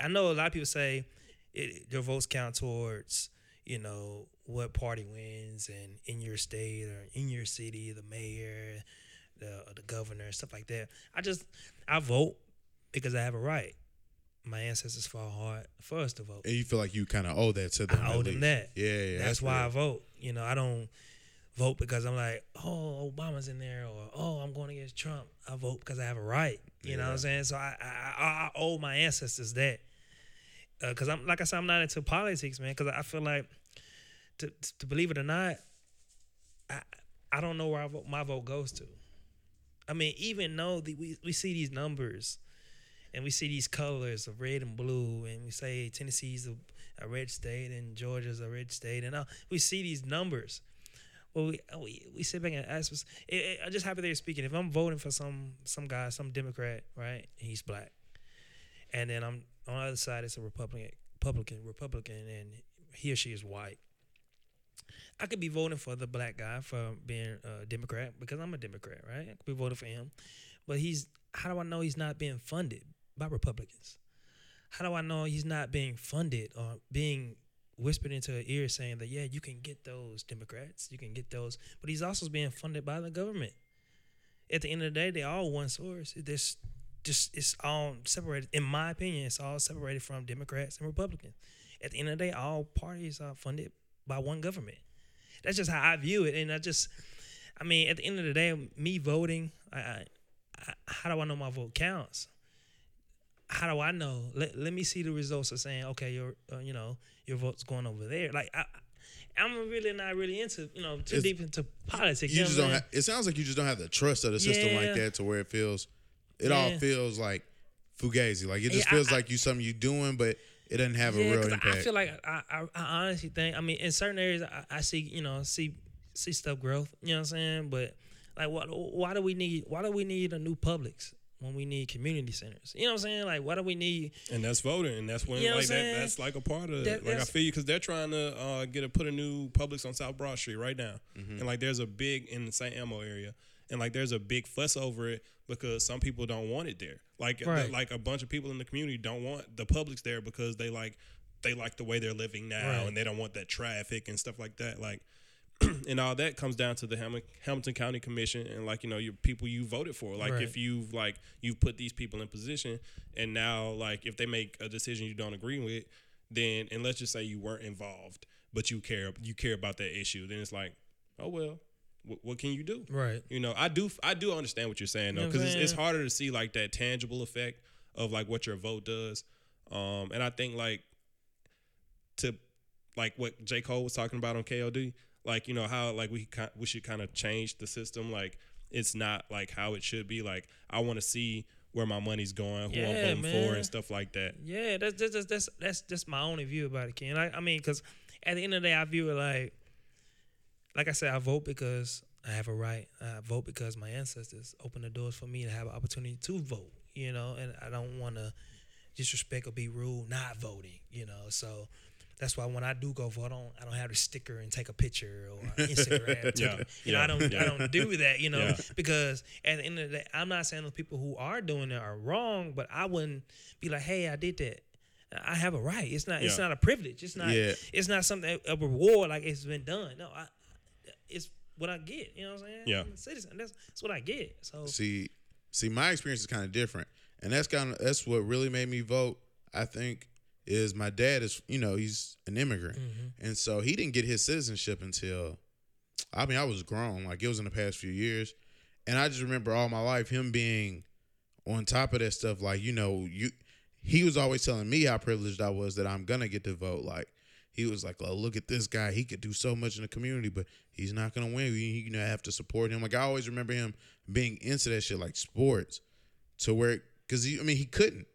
I know a lot of people say it, their votes count towards you know what party wins and in your state or in your city, the mayor, the uh, the governor, stuff like that. I just I vote because I have a right. My ancestors fought hard for us to vote. And you feel like you kind of owe that to them. I owe them that. Yeah, yeah. That's, why I vote. You know, I don't vote because I'm like, oh, Obama's in there, or oh, I'm going against Trump. I vote because I have a right. You know what I'm saying? So I I, I, I owe my ancestors that. Uh, because I'm like I said, I'm not into politics, man. Because I feel like, to to believe it or not, I I don't know where I vote, my vote goes to. I mean, even though the, we we see these numbers, and we see these colors of red and blue, and we say Tennessee's a, a red state and Georgia's a red state, and we see these numbers. Well, we, uh, we we sit back and ask. It, I'm just happy they're speaking. If I'm voting for some some guy, some Democrat, right? and He's black, and then I'm on the other side. It's a Republican, Republican, Republican, and he or she is white. I could be voting for the black guy for being a Democrat because I'm a Democrat, right? I could be voting for him, but he's. How do I know he's not being funded by Republicans? How do I know he's not being funded or being whispered into her ear saying that yeah, you can get those Democrats, you can get those, but he's also being funded by the government. At the end of the day, they're all one source. There's just it's all separated. In my opinion, it's all separated from Democrats and Republicans. At the end of the day, all parties are funded by one government. That's just how I view it, and I just, I mean, at the end of the day, me voting, I, I, I how do I know my vote counts? How do I know? Let, let me see the results of saying, okay, your uh, you know your vote's going over there. Like I, I'm really not really into you know too It's- deep into politics. You know just don't. Have, it sounds like you just don't have the trust of the system like that to where it feels. It all feels like fugazi. Like it just Yeah, feels I- like you something you doing, but it doesn't have Yeah, a real impact. I feel like I, I, I honestly think. I mean, in certain areas, I, I see you know see see stuff growth. You know what I'm saying? But like, what? Why do we need? Why do we need a new Publix when we need community centers? You know what I'm saying? Like, why do we need? And that's voting, and that's when You know what like I'm that, that's like a part of That- it. Like I feel you because they're trying to uh, get a put a new Publix on South Broad Street right now, Mm-hmm. and like there's a big in the St. Elmo area, and like there's a big fuss over it because some people don't want it there. Like the- like a bunch of people in the community don't want the Publix there because they like they like the way they're living now, Right. and they don't want that traffic and stuff like that. Like. and all that comes down to the Ham- Hamilton County Commission and like you know your people you voted for. Like Right. if you've like you've put these people in position, and now like if they make a decision you don't agree with, then and let's just say you weren't involved, but you care you care about that issue, then it's like, oh well, what, what can you do? Right. You know, I do I do understand what you're saying though, You know because it's, it's harder to see like that tangible effect of like what your vote does. Um, and I think like to like what J Cole was talking about on KOD, like you know how like we we should kind of change the system. Like it's not like how it should be. Like I want to see where my money's going, who I'm Yeah, voting for, and stuff like that. Yeah, that's that's that's that's that's, that's my only view about it, Ken. I, I mean, because at the end of the day, I view it like, like I said, I vote because I have a right. I vote because my ancestors opened the doors for me to have an opportunity to vote. You know, and I don't want to disrespect or be rude not voting. You know, so. That's why when I do go vote, I don't I don't have the sticker and take a picture or Instagram. to Yeah, you know, yeah, I don't yeah. I don't do that. You know, Yeah. because at the end of the day, I'm not saying the people who are doing it are wrong, but I wouldn't be like, hey, I did that. I have a right. It's not. It's not a privilege. It's not. It's not something a reward like it's been done. No, I. It's what I get. You know what I'm saying? Yeah. I'm a citizen. That's that's what I get. So See, see, my experience is kind of different, and that's kind of that's what really made me vote. I think is my dad is you know he's an immigrant, Mm-hmm. and so he didn't get his citizenship until, I mean, I was grown, like it was in the past few years, and I just remember all my life him being on top of that stuff. Like you know, you he was always telling me how privileged I was that I'm gonna get to vote. Like he was like, oh, look at this guy. He could do so much in the community, but he's not gonna win. You, you know, have to support him. Like I always remember him being into that shit, like sports, to where because he, I mean, he couldn't.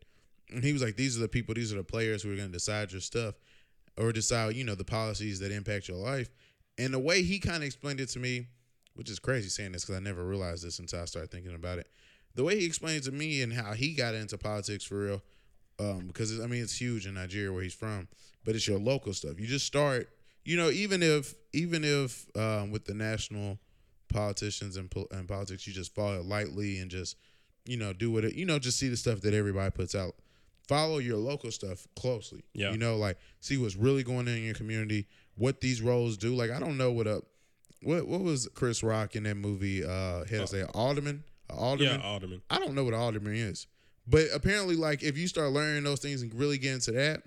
And he was like, these are the people, these are the players who are gonna decide your stuff, or decide, you know, the policies that impact your life. And the way he kind of explained it to me, which is crazy saying this because I never realized this until I started thinking about it. The way he explained it to me and how he got into politics for real, um, because I mean it's huge in Nigeria where he's from, but it's your local stuff. You just start, you know, even if even if um, with the national politicians and, and politics, you just follow it lightly and just you know do what it, you know, just see the stuff that everybody puts out. Follow your local stuff closely. Yeah. you know, like see what's really going on in your community, what these roles do. Like I don't know what up. What what was Chris Rock in that movie? Uh, he had to say alderman, alderman. Yeah, Alderman. I don't know what alderman is, but apparently, like if you start learning those things and really get into that,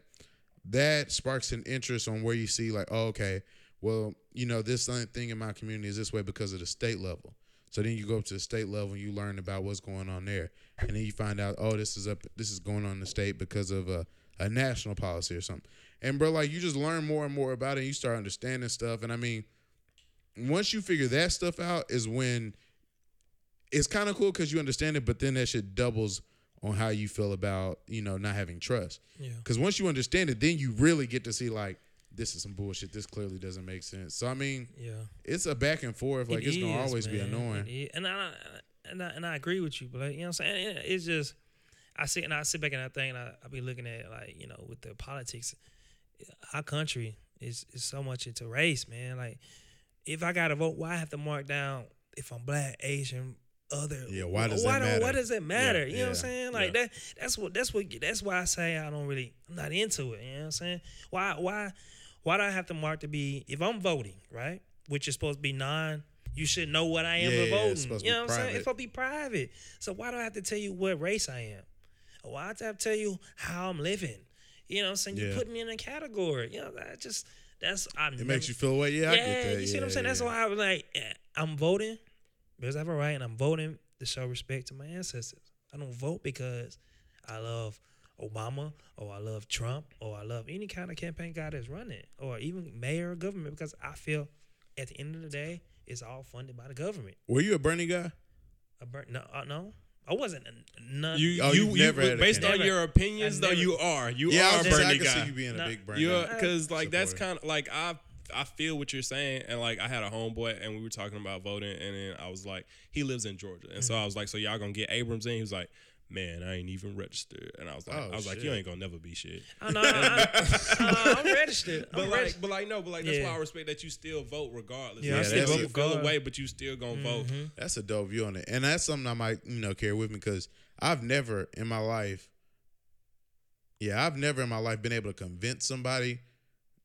that sparks an interest on where you see like, oh, okay, well, you know, this thing in my community is this way because of the state level. So then you go up to the state level and you learn about what's going on there, and then you find out, oh, this is up, this is going on in the state because of a, a national policy or something. And bro, like you just learn more and more about it, and you start understanding stuff. And I mean, once you figure that stuff out, is when it's kind of cool because you understand it, but then that shit doubles on how you feel about you know not having trust. Yeah. Because once you understand it, then you really get to see like this is some bullshit. This clearly doesn't make sense. So I mean, Yeah. it's a back and forth. Like It it's gonna always be annoying. And I and I, and I agree with you, but like, you know what I'm saying? It's just I sit and I sit back and I think and I, I be looking at like you know with the politics, our country is is so much into race, man. Like if I gotta vote, why I have to mark down if I'm black, Asian, other? Yeah, why does why Why does it matter? you know what I'm saying? Like that. That's what. That's what. That's why I say I don't really. I'm not into it. You know what I'm saying? Why? Why? Why do I have to mark to be if I'm voting right, which is supposed to be non. You should know what I am Yeah, yeah, voting. it's supposed to you know what I'm saying? It's supposed to be private. So why do I have to tell you what race I am? Why do I have to tell you how I'm living? You know what I'm saying? You put me in a category. You know, that just that's I'm It makes you feel away. Yeah, I yeah, get that. you see yeah, what I'm saying? That's why I was like, eh, I'm voting because I have a right, and I'm voting to show respect to my ancestors. I don't vote because I love Obama or I love Trump or I love any kind of campaign guy that's running or even mayor or government because I feel at the end of the day, it's all funded by the government. Were you a Bernie guy? I burnt, no, uh, no, I wasn't. a- None. You, Oh, you, you've you, never had a based on Never. your opinions, I've though, never- you are. You yeah, are was a just, I Bernie can see guy. you being No. a big Bernie. Guy. because like that's kind of like I I feel what you're saying, and like I had a homeboy, and we were talking about voting, and then I was like, he lives in Georgia, and so Mm-hmm. I was like, so y'all gonna get Abrams in? He was like, man, I ain't even registered, and I was like, Oh, I was like, you ain't gonna never be shit. I know. I, I, I'm registered. But I'm like, registered. but like, no, but like that's Yeah. why I respect that you still vote regardless. Yeah, you I still still you vote away, but you still gonna vote. Mm-hmm. That's a dope view on it, and that's something I might you know carry with me because I've never in my life, yeah, I've never in my life been able to convince somebody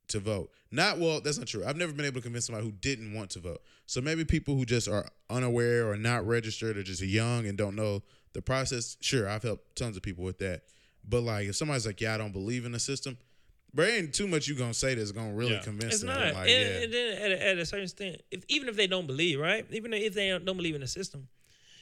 to vote. Not well, that's not true. I've never been able to convince somebody who didn't want to vote. So maybe people who just are unaware or not registered or just young and don't know the process. Sure, I've helped tons of people with that. But like, if somebody's like, "Yeah, I don't believe in the system," but ain't too much you gonna say that's gonna really Yeah. convince It's them. not. Like, and, yeah, and then at a, at a certain extent, if even if they don't believe, right? Even if they don't, don't believe in the system,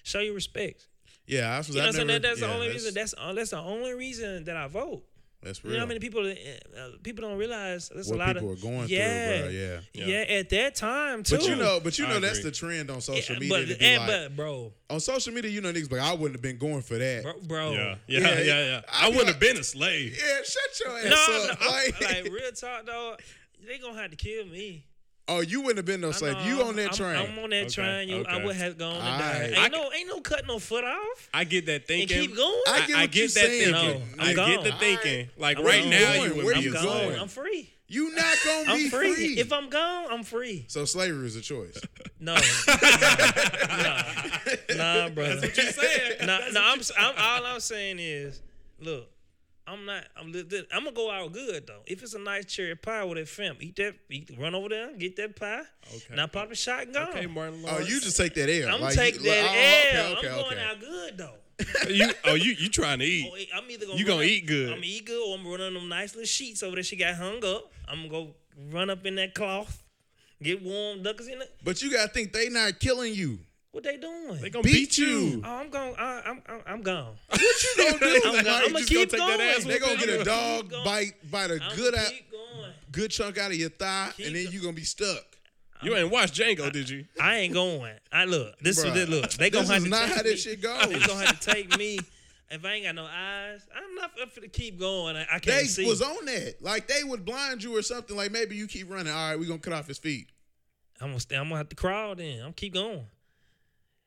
show your respect. yeah. I was. You know I what I'm saying? never- That, that's the yeah, only reason. That's uh, that's the only reason that I vote. That's You real. know how many people uh, uh, people don't realize there's what a lot people of people are going yeah, through, bro. Yeah. yeah, Yeah. At that time too. But you know, but you I know that's the trend on Yeah, social media. but, and, like, but bro, on social media, you know, niggas but like, I wouldn't have been going for that. bro, bro. Yeah, yeah, Yeah, yeah, yeah. yeah. I I wouldn't feel have been a slave. Yeah, shut your ass No, up. no, like, like real talk, though. They gonna have to kill me. Oh, you wouldn't have been no I slave. You on that I'm, train? I'm on that Okay, train. You, I okay. would have gone to die. Alright. Ain't I no, ain't no cutting no foot off. I get that And thinking. keep going. I get I, what you get that saying. thinking. No, I I'm get the gone. thinking. Like I'm right gone. now, Going? you Where would you be I'm a gone. slave. I'm free. you not gonna I'm be free. free. If I'm gone, I'm free. so slavery is a choice. No, nah, nah, brother. That's what you're saying. Nah, nah. I'm, I'm all I'm saying is, look, I'm not. I'm. li- li- I'm gonna go out good though. If it's a nice cherry pie with that fam, eat that. Eat, run over there, get that pie. Okay. Now pop a shot and go. Okay, Martin oh, you just take that L. I'm like, take you- that oh, like, L. oh, okay, I'm going okay. out good though. you. Oh, you you trying to eat? Oh, I'm either gonna You run gonna up- eat good. I'm gonna eat good, or I'm gonna run on them nice little sheets over there. She got hung up. I'm gonna go run up in that cloth, get warm, up. in it. But you gotta think they not killing you. What they doing? They gonna Beat beat, you. you. oh, I'm going. I, I'm, I'm I'm gone. What you gonna do? I'm Like, gonna- I'ma just keep take that going. ass They gonna get a I'ma dog keep going. bite bite a I'm good gonna out. going. good chunk out of your thigh, Keep and then go- you gonna be stuck. You ain't watched Django, did you? I ain't going. I look. This is Bruh, this look. They gonna this have is to not take how me, this shit goes. They gonna have to take me. If I ain't got no eyes, I'm not for to keep going. I, I can't They see. was on that. Like they would blind you or something. Like maybe you keep running. All right, we gonna cut off his feet. I'm gonna stay, I'm gonna have to crawl then. I'm keep going.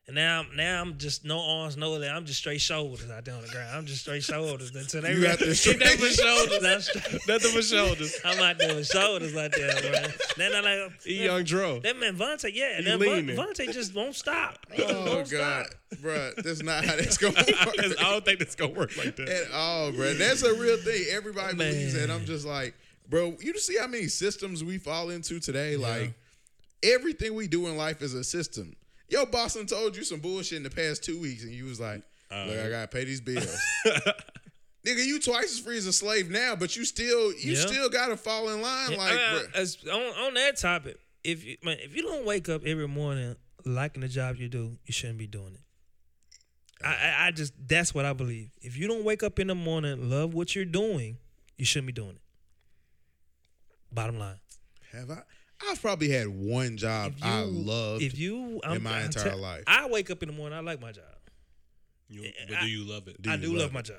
And now, now I'm just no arms, no leg. I'm just straight shoulders out there on the ground. I'm just straight shoulders until they You got straight Nothing but shoulders. Nothing but shoulders. I'm out there with shoulders out there, bro. Then I like E Young Dro. that man Vonte, yeah, He that leaning. Vonte just won't stop. Oh Won't God, stop. bruh, that's not how that's gonna I work don't think that's gonna work like that. at all, bro. That's a real thing. Everybody believes that. I'm just like, bro. You see how many systems we fall into today. Like everything we do in life is a system. Yo, Boston told you some bullshit in the past two weeks, and you was like, "Look, I gotta pay these bills." Nigga, you twice as free as a slave now, but you still you Yeah. still gotta fall in line. Like, Uh, bruh. as, on, on that topic, if you man, if you don't wake up every morning liking the job you do, you shouldn't be doing it. I, I, I just that's what I believe. If you don't wake up in the morning, love what you're doing, you shouldn't be doing it. Bottom line. have I? I've probably had one job If I loved. If you in my I'm entire tell- life. I wake up in the morning, I like my job. You- eh, but do you love it? Do I do love love my job.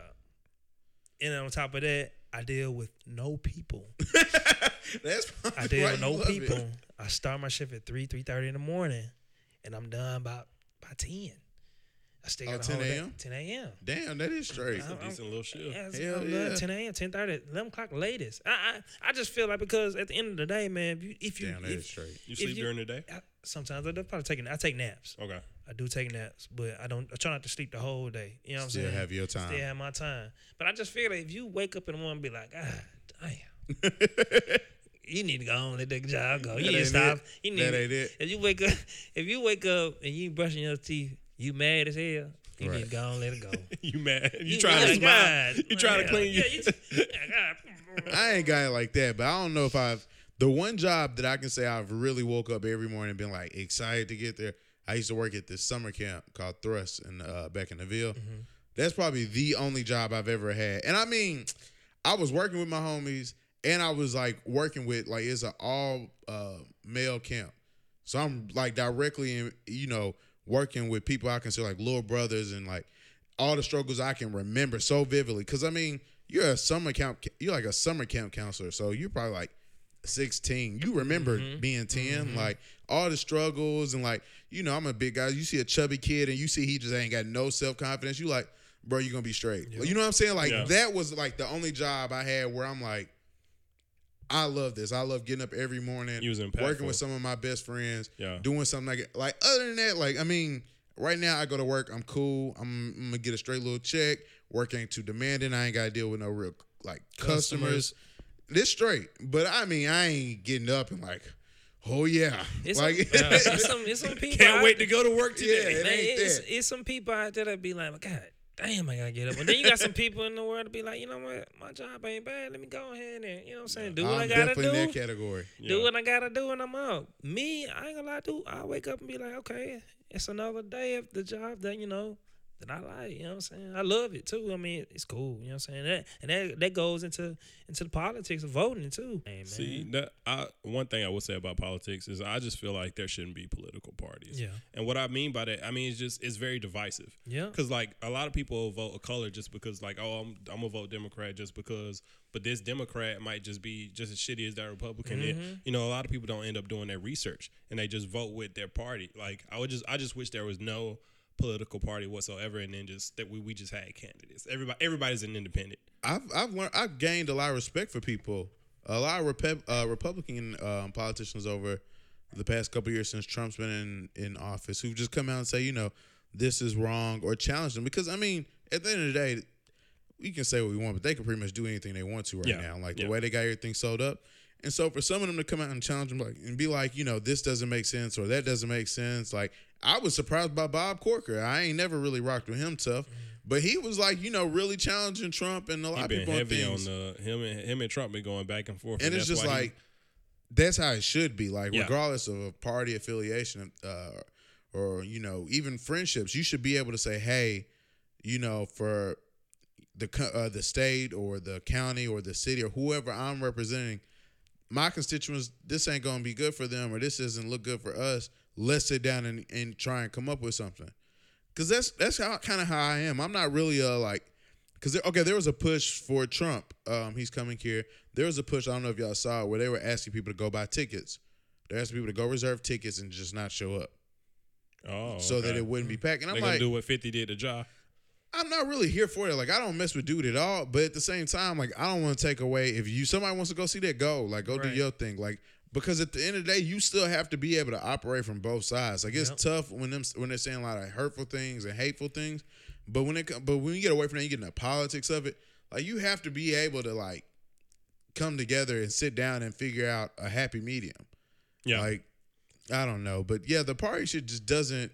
And on top of that, I deal with no people. That's probably I deal why with no love it. people. I start my shift at three, three thirty in the morning, and I'm done by by ten. I still Oh, got 10 a.m.? Ten a.m. Damn, that is straight. It's a I'm- decent little shift. Yeah, Hell about yeah. Ten a.m., ten thirty, eleven o'clock latest. I, I I just feel like because at the end of the day, man, if you if you Damn, that if, is straight. You sleep you- during the day? I, sometimes I do probably take I take naps. Okay. I do take naps, but I don't. I try not to sleep the whole day. You know what I'm saying? Still have your time. Still have my time. But I just feel like if you wake up in the morning and be like, ah, damn. You need to go on, let that job go. You That need to stop. it. You need That ain't it. If you wake up, if you wake up and you ain't brushing your teeth, you mad as hell. You Right. to go on, let it go. You mad? You, You trying to like, smile? God, You trying to clean yeah, you? you yeah, I ain't got it like that, but I don't know if I've the one job that I can say I've really woke up every morning and been like excited to get there. I used to work at this summer camp called Thrust in uh, back in the Ville. Mm-hmm. That's probably the only job I've ever had, and I mean, I was working with my homies, and I was like working with like it's an all uh, male camp, so I'm like directly in you know working with people I consider like little brothers and like all the struggles I can remember so vividly. Cause I mean, you're a summer camp, you're like a summer camp counselor, so you're probably like 16. You remember mm-hmm. being 10, mm-hmm. like all the struggles and like, you know, I'm a big guy. You see a chubby kid and you see he just ain't got no self confidence. You like, bro, you're gonna be straight. You know what I'm saying? Like Yeah. that was like the only job I had where I'm like, I love this. I love getting up every morning, You was working with some of my best friends, Yeah. doing something like like other than that, like I mean, right now I go to work, I'm cool. I'm, I'm gonna get a straight little check. Work ain't too demanding. I ain't gotta deal with no real like customers. Customers. This straight, but I mean, I ain't getting up and like, oh yeah, It's, like some, it's some it's some people. Can't out wait to go to work Yeah, today. it Man, ain't it's, that. it's some people out there that be like, God damn, I gotta get up. And then you got some people in the world to be like, you know what, my job ain't bad. Let me go ahead and you know what I'm saying, do what I'm I gotta definitely in that category. Do Yeah. what I gotta do, and I'm out. Me, I ain't gonna lie, do I wake up and be like, okay, it's another day of the job that you know that I like. You know what I'm saying? I love it too. I mean, it's cool. You know what I'm saying? That and that that goes into into the politics of voting too. Hey. See, that I one thing I would say about politics is I just feel like there shouldn't be political parties. Yeah. And what I mean by that, I mean it's just it's very divisive. Yeah. Because like a lot of people will vote a color just because like oh I'm I'm gonna vote Democrat just because, but this Democrat might just be just as shitty as that Republican. Mm-hmm. It- you know, a lot of people don't end up doing their research and they just vote with their party. Like I would just I just wish there was no political party whatsoever and then just that we, we just had candidates. Everybody everybody's an independent. I've I've learned I've gained a lot of respect for people. A lot of uh, Republican um, politicians over the past couple years since Trump's been in, in office who've just come out and say, you know, this is wrong or challenge them. Because I mean, at the end of the day, we can say what we want, but they can pretty much do anything they want to right Yeah. now. Like Yeah. the way they got everything sold up. And so for some of them to come out and challenge them like and be like, you know, this doesn't make sense or that doesn't make sense. Like I was surprised by Bob Corker. I ain't never really rocked with him tough. But he was like, you know, really challenging Trump and a lot He of people on heavy on things. the him and him and Trump been going back and forth. and it's just why he- like that's how it should be. Like Yeah. regardless of a party affiliation, uh, or you know, even friendships, you should be able to say, hey, you know, for the uh, the state or the county or the city or whoever I'm representing, my constituents, this ain't gonna be good for them, or this doesn't look good for us. Let's sit down and, and try and come up with something. Cause that's that's how kind of how I am. I'm not really a like, cause there, okay, there was a push for Trump. Um, he's coming here. There was a push. I don't know if y'all saw it, where they were asking people to go buy tickets. They're asking people to go reserve tickets and just not show up, Oh, so that it wouldn't be packed. And I'm They're gonna like, do what Fifty did to Ja. I'm not really here for it. Like I don't mess with dude at all. But at the same time, like I don't want to take away if you somebody wants to go see that, go. Like go do your thing. Like because at the end of the day, you still have to be able to operate from both sides. Like it's Yep. tough when them when they're saying a lot of hurtful things and hateful things. But when it but when you get away from that, you get in the politics of it. Like you have to be able to like come together and sit down and figure out a happy medium. Yeah, Like, I don't know, but yeah, the party shit just doesn't.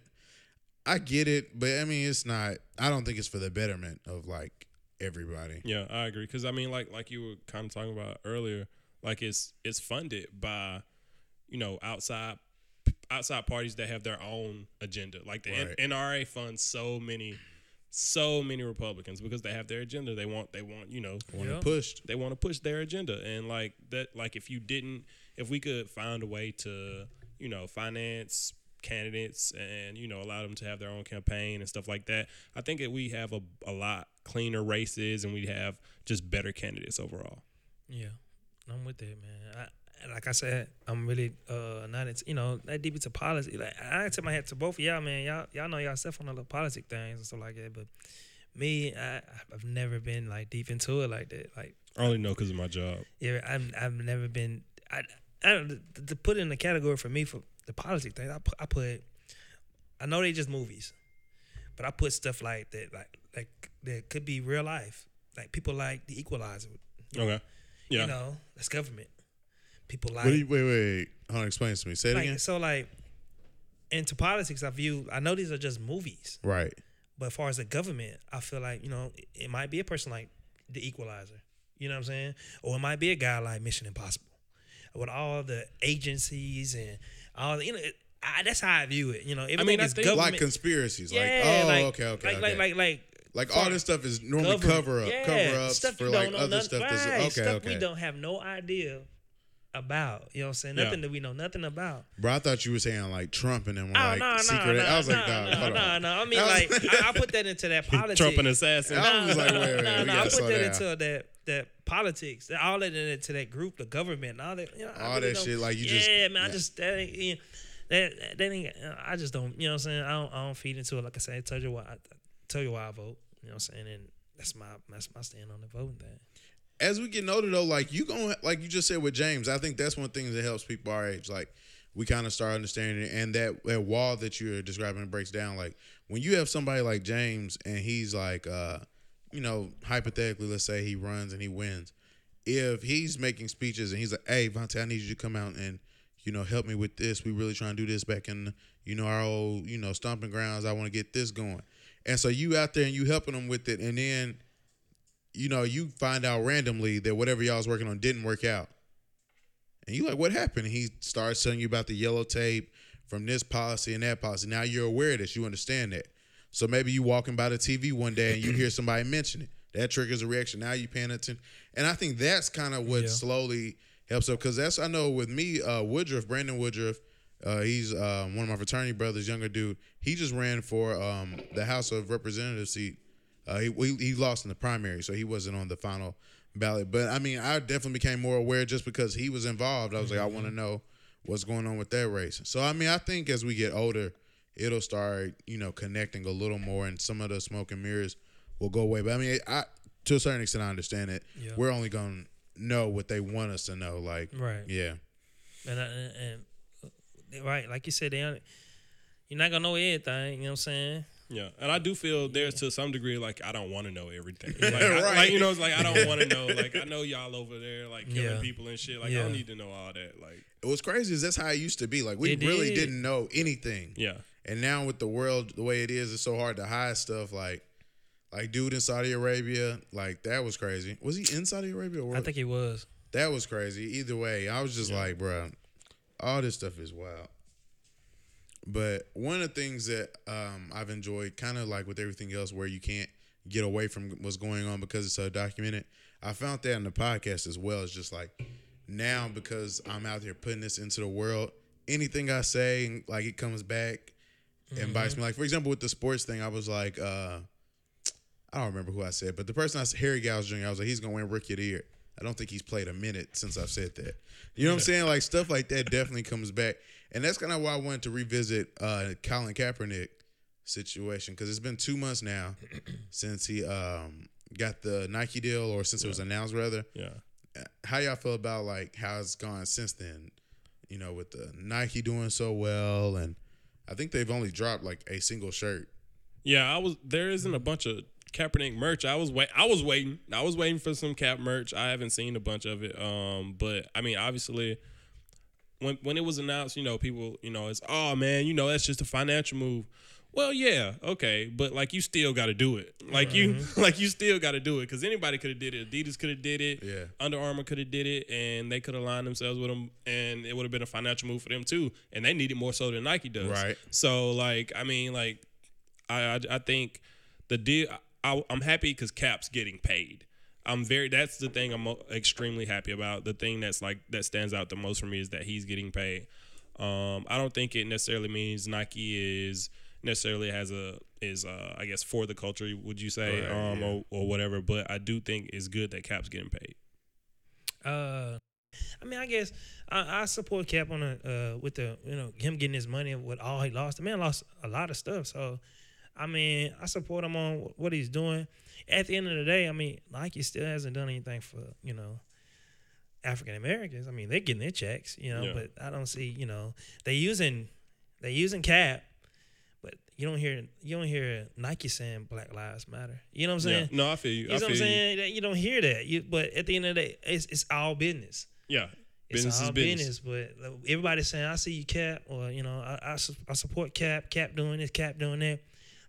I get it, but I mean, it's not. I don't think it's for the betterment of like everybody. Yeah, I agree. Because I mean, like like you were kind of talking about earlier, like it's it's funded by, you know, outside outside parties that have their own agenda. Like the N- NRA funds so many, so many Republicans because they have their agenda. They want they want you know Want Yeah. it pushed? they want to push their agenda and like that like if you didn't if we could find a way to you know finance candidates and you know allow them to have their own campaign and stuff like that i think that we have a, a lot cleaner races and we have just better candidates overall Yeah, I'm with that, man. I, like I said, I'm really uh not into you know that deep into politics. Like I tip my hat to both of y'all, man. Y'all y'all know y'all stuff on the little politic things and stuff like that. But me, I I've never been like deep into it like that. Like i only know because of my job yeah, I've I've never been. I I don't to, to put in the category for me for the politic thing. I put, I put. I know they just movies, but I put stuff like that like like that could be real life. Like people like the Equalizer. okay yeah You know, that's government. People like What do you, wait, wait, wait. Hold on, explain to me. Say it like again. so like into politics. I view. I know these are just movies, Right. but as far as the government, I feel like you know it, it might be a person like the Equalizer. You know what I'm saying? Or it might be a guy like Mission Impossible, with all the agencies and all the you know. It, I, that's how I view it. You know, everything mean, I is think- government. Like conspiracies. yeah, like, oh, like, okay, okay, like, okay. like like like Like all this stuff is normally government. cover up, Yeah, cover ups stuff for like other nothing, stuff. That's, right, okay, stuff okay. we don't have no idea about. You know what I'm saying? Yeah. Nothing that we know nothing about. Bro, I thought you were saying like Trump and them were Oh like no, no, secret. no, I was like, no, no, no, no. I mean, I like, I, I put that into that politics. trump and assassin I was like, wait, wait, no, no, I put that into that that politics. All that into that group, the government, and all that. You know, All really that shit, like, you just yeah, just- man. I just that ain't. You know, that, that ain't. I just don't. You know what I'm saying? I don't. I don't feed into it. Like I said, I tell you why. I tell you why I vote. You know what I'm saying? And that's my that's my stand on the voting thing. as we get older though, like you going like you just said with James, I think that's one thing that helps people our age. Like we kind of start understanding it, and that that wall that you're describing breaks down. Like when you have somebody like James, and he's like, uh, you know, hypothetically, let's say he runs and he wins. If he's making speeches and he's like, "Hey, Vonte, I need you to come out and you know help me with this. We really trying to do this back in you know our old you know stomping grounds. I want to get this going." And so you out there and you helping them with it, and then you know, you find out randomly that whatever y'all was working on didn't work out. And you like, what happened? And he starts telling you about the yellow tape from this policy and that policy. Now you're aware of this. You understand that. So maybe you walking by the TV one day and you hear somebody mention it. That triggers a reaction. Now you paying attention. And I think that's kind of what Yeah. slowly helps up. Because that's, I know with me, uh, Woodruff, Brandon Woodruff, uh, he's um, one of my fraternity brothers, younger dude. He just ran for um, the House of Representatives seat uh, he, he he lost in the primary, so he wasn't on the final ballot. But I mean, I definitely became more aware just because he was involved. I was like, I want to know what's going on with that race. So I mean, I think as we get older, it'll start you know connecting a little more, and some of the smoke and mirrors will go away. But I mean, I to a certain extent, I understand it. Yeah. We're only gonna know what they want us to know. Like, Right. yeah, And, I, and, and right, like you said, they, you're not gonna know everything. You know what I'm saying? Yeah, and I do feel there's to some degree like I don't want to know everything. Like, I, Right. like you know, it's like I don't want to know. Like I know y'all over there like killing Yeah. people and shit. Like I don't need to know all that. Like what's crazy is that's how it used to be. Like we It really did. didn't know anything. yeah, And now with the world the way it is, it's so hard to hide stuff. Like, like dude in Saudi Arabia, like that was crazy. Was he in Saudi Arabia? Or I think he was. that was crazy. Either way, I was just like, bro, all this stuff is wild. But one of the things that um, I've enjoyed, kind of like with everything else, where you can't get away from what's going on because it's so documented. I found that in the podcast as well. It's just like now because I'm out here putting this into the world, anything I say, like it comes back and bites me. Like for example, with the sports thing, I was like, uh, I don't remember who I said, but the person I said, Harry Gow's Jr. I was like, he's gonna win Rookie of the Year. I don't think he's played a minute since I've said that. You know what I'm saying? Like stuff like that definitely comes back, and that's kind of why I wanted to revisit uh, Colin Kaepernick situation because it's been two months now since he um, got the Nike deal, or since it was announced rather. Yeah. How y'all feel about like how it's gone since then? You know, with the Nike doing so well, and I think they've only dropped like a single shirt. Yeah, I was. There isn't a bunch of Kaepernick merch. I was wait. I was waiting. I was waiting for some Cap merch. I haven't seen a bunch of it. Um, but I mean, obviously, when when it was announced, you know, people, you know, it's oh man, you know, that's just a financial move. Well, yeah, okay, but like you still got to do it. Like you, like you still got to do it because anybody could have did it. Adidas could have did it. Yeah. Under Armour could have did it, and they could have aligned themselves with them, and it would have been a financial move for them too. And they need it more so than Nike does. Right. So like, I mean, like, I I, I think the deal. I, I'm happy because Cap's getting paid. I'm very. That's the thing I'm extremely happy about. The thing that's like that stands out the most for me is that he's getting paid. Um, I don't think it necessarily means Nike is necessarily has a is uh I guess for the culture. Would you say Right, um yeah. or, or whatever? But I do think it's good that Cap's getting paid. Uh, I mean, I guess I, I support Cap on the uh with the you know him getting his money with all he lost. The man lost a lot of stuff, so I mean, I support him on what he's doing. At the end of the day, I mean, Nike still hasn't done anything for you know African Americans. I mean, they're getting their checks, you know, Yeah. but I don't see you know they using they using Cap. But you don't hear you don't hear Nike saying Black Lives Matter. You know what I'm saying? Yeah. No, I feel you. You know what I'm saying? That- You don't hear that. You, but at the end of the day, it's, it's all business. Yeah. It's Business all is business. But uh, everybody's saying, "I see you, Cap," or you know, I, I, su- I support Cap. Cap doing this, Cap doing that.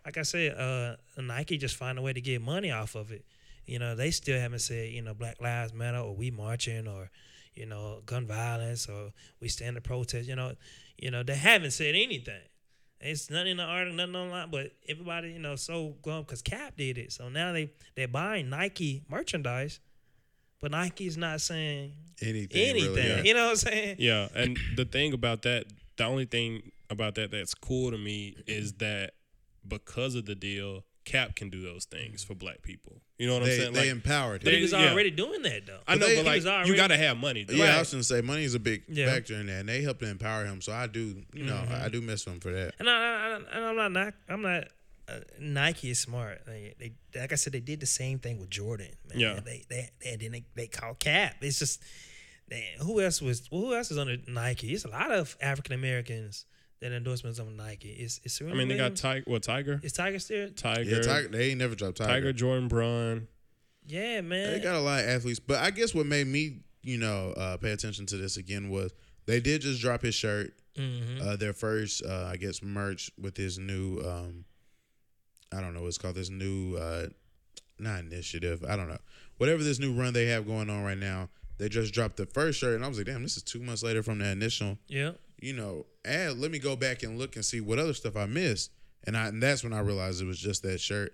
Like I said, uh, Nike just find a way to get money off of it. You know, they still haven't said, you know, Black Lives Matter or we marching or, you know, gun violence or we stand to protest. You know, you know, they haven't said anything. It's nothing in the article, nothing online, but everybody, you know, so glum because Cap did it. So now they they're buying Nike merchandise, but Nike's not saying Anything, anything. really, yeah. You know what I'm saying? Yeah, and the thing about that, the only thing about that that's cool to me is that because of the deal, Cap can do those things for black people. You know what I'm saying? they Like, empowered But him. he was yeah. already doing that though. I know, they- but like already- you got to have money. Though. Yeah, I Right. was gonna say money is a big Yeah. factor in that, and they helped to empower him. So I do, you know, I do miss him for that. And, I, I, and I'm not, not I'm not. Uh, Nike is smart. They, they, like I said, they did the same thing with Jordan. Man. Yeah. They, they, and then they, they call Cap. It's just, man, who else was? Who else is under Nike? It's a lot of African Americans that endorsements on Nike. It's, it's I mean, they got Tiger. What Tiger? Is Tiger still? Tiger. Yeah, Tiger, they ain't never dropped Tiger. Tiger. Jordan Brun. Yeah, man. They got a lot of athletes, but I guess what made me, you know, uh, pay attention to this again was they did just drop his shirt, Mm-hmm. uh, their first, uh, I guess, merch with his new, um, I don't know, what it's called this new, uh, not initiative, I don't know, whatever this new run they have going on right now. They just dropped the first shirt, and I was like, damn, this is two months later from the initial. yeah. You know, and let me go back and look and see what other stuff I missed. And I and that's when I realized it was just that shirt.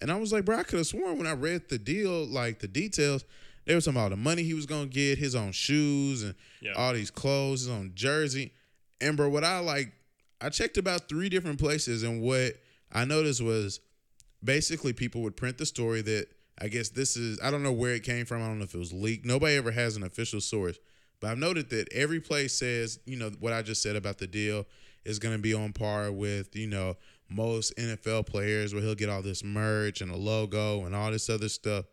And I was like, bro, I could have sworn when I read the deal, like the details, they were talking about the money he was gonna get, his own shoes and Yeah. all these clothes, his own jersey. And bro, what I like, I checked about three different places, and what I noticed was basically people would print the story that I guess this is I don't know where it came from. I don't know if it was leaked. Nobody ever has an official source. But I've noted that every place says, you know, what I just said about the deal is going to be on par with, you know, most NFL players where he'll get all this merch and a logo and all this other stuff.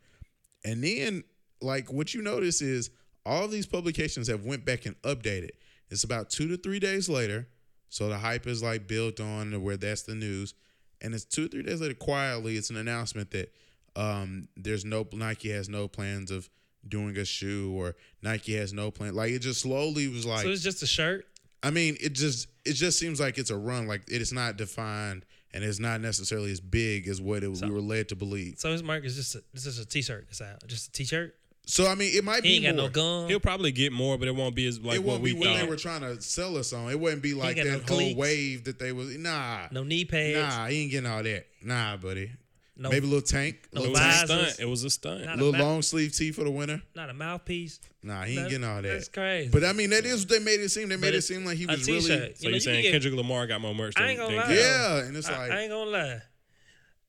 And then like what you notice is all these publications have went back and updated. It's about 2 to 3 days later. So the hype is like built on where that's the news. And it's 2 or 3 days later quietly it's an announcement that um there's no Nike has no plans of doing a shoe or Nike has no plan. Like it just slowly was like so it's just a shirt. I mean, it just it just seems like it's a run. Like it is not defined and it's not necessarily as big as what it, we were led to believe. So his mark is just a, it's just a t-shirt. It's out. Just a t-shirt. So I mean, it might He be got more. no gun. He'll probably get more, but it won't be as like it what won't we be what thought. they were trying to sell us on. It wouldn't be like got no that whole cleats. wave that they was. Nah, no knee pads. nah, he ain't getting all that. Nah, buddy. No, maybe a little tank, a No little, It was a tank, stunt. It was a stunt. Not little a ma- long sleeve tee for the winter. not a mouthpiece. Nah, he ain't That- getting all that. That's crazy. But I mean, that is what they made it seem. They made it it's seem like he a was t-shirt. really. So You know, you're you saying get- Kendrick Lamar got more merch I than, ain't gonna than lie. Kendrick? Yeah, and it's I, like I ain't gonna lie.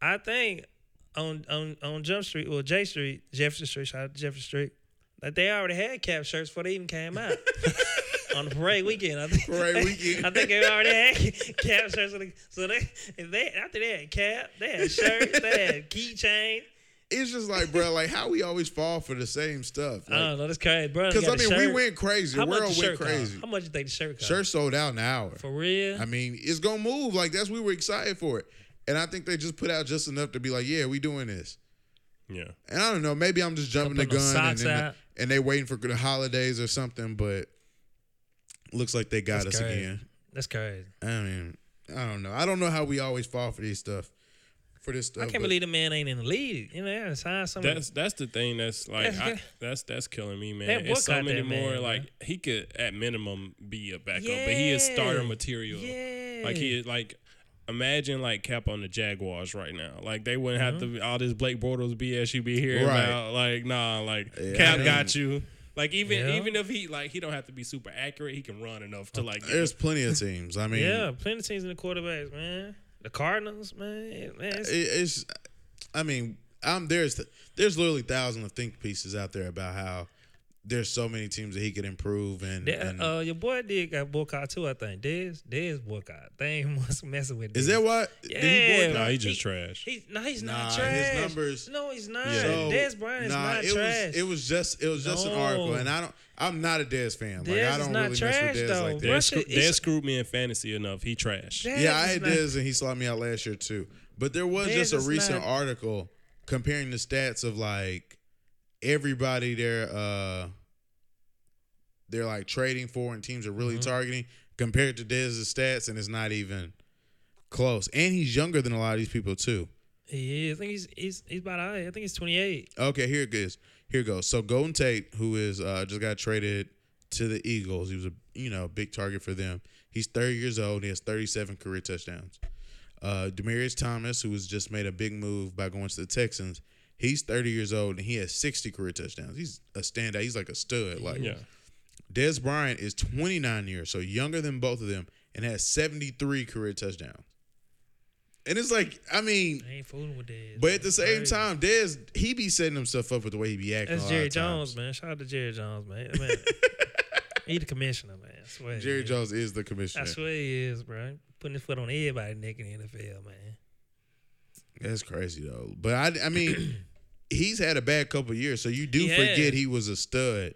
I think on on on Jump Street or J Street, Jefferson Street, shout out to Jefferson Street, that they already had cap shirts before they even came out. on parade weekend, I think. Parade weekend. I think they already had cap shirts. So they, so they, if they after they had cap, they had shirts, they had keychain. it's just like, bro, like how we always fall for the same stuff. I don't know, that's crazy, bro. Because I I a mean, we went crazy. How The much world went shirt crazy. Cost? How much you think the shirt cost? Shirt sold out in an hour. for real. I mean, it's gonna move. Like that's we were excited for it, and I think they just put out just enough to be like, yeah, we doing this. Yeah. And I don't know, maybe I'm just jumping the gun, and, socks then out. and they waiting for the holidays or something. But looks like they got That's us crazy. again. That's crazy. I mean, I don't know. I don't know how we always fall for these stuff. For this stuff, I can't believe the man ain't in the league. You know, they gotta sign somebody. That's that's the thing that's like That's I, that's that's killing me, man. That It's so many more man, like man. he could at minimum be a backup, but he is starter material. Yeah. Like he is like imagine like Cap on the Jaguars right now. Like they wouldn't have Mm-hmm. to all this Blake Bortles BS you be hearing Right. about. Like nah, like Yeah, Cap got you. Like even Yeah. even if he like he don't have to be super accurate, he can run enough to uh, like. Get There's plenty of teams. I mean, yeah, plenty of teams in the quarterbacks, man. The Cardinals, man. man it's- it's. I mean, I'm there's there's literally thousands of think pieces out there about how there's so many teams that he could improve and, that- and uh, your boy did got boycott too, I think. Dez, Dez boycott. They ain't was messing with. is Dez. that what? Did he Yeah. boycott? nah, he just He- trash. He, no, he's Nah, not his trash. numbers- No, he's not. Yeah. So, Dez Bryant is nah, not it trash. was it was just it was just an article, and I don't. I'm not a Dez fan. Like Dez I is don't not really mess trash, with Dez though. like that. Dad, Russia screw, is- screwed me in fantasy enough. He trash. Dez Yeah, I had not- Dez, and he saw me out last year too. But there was Dez just a recent not- article comparing the stats of like everybody they're uh they're like trading for and teams are really Mm-hmm. targeting compared to Dez's stats, and it's not even close. And he's younger than a lot of these people too. He is. I think he's he's he's about I think he's 28. Okay, here it goes. Here it goes. So Golden Tate, who is uh, just got traded to the Eagles, he was a you know big target for them. He's 30 years old. He has 37 career touchdowns. Uh, Demaryius Thomas, who has just made a big move by going to the Texans, he's 30 years old and he has 60 career touchdowns. He's a standout. He's like a stud. Like Yeah. Dez Bryant is 29 years, so younger than both of them, and has 73 career touchdowns. And it's like, I mean, I ain't fooling with Dez. but at the same Crazy. time, Dez he be setting himself up with the way he be acting. That's Jerry of times. Jones, man. Shout out to Jerry Jones, man. man he the commissioner, man. I swear. Jerry is. Jones is the commissioner. I swear he is, bro. Putting his foot on everybody's neck in the NFL, man. That's crazy though. But I, I mean, he's had a bad couple years, so you do He forget he was a stud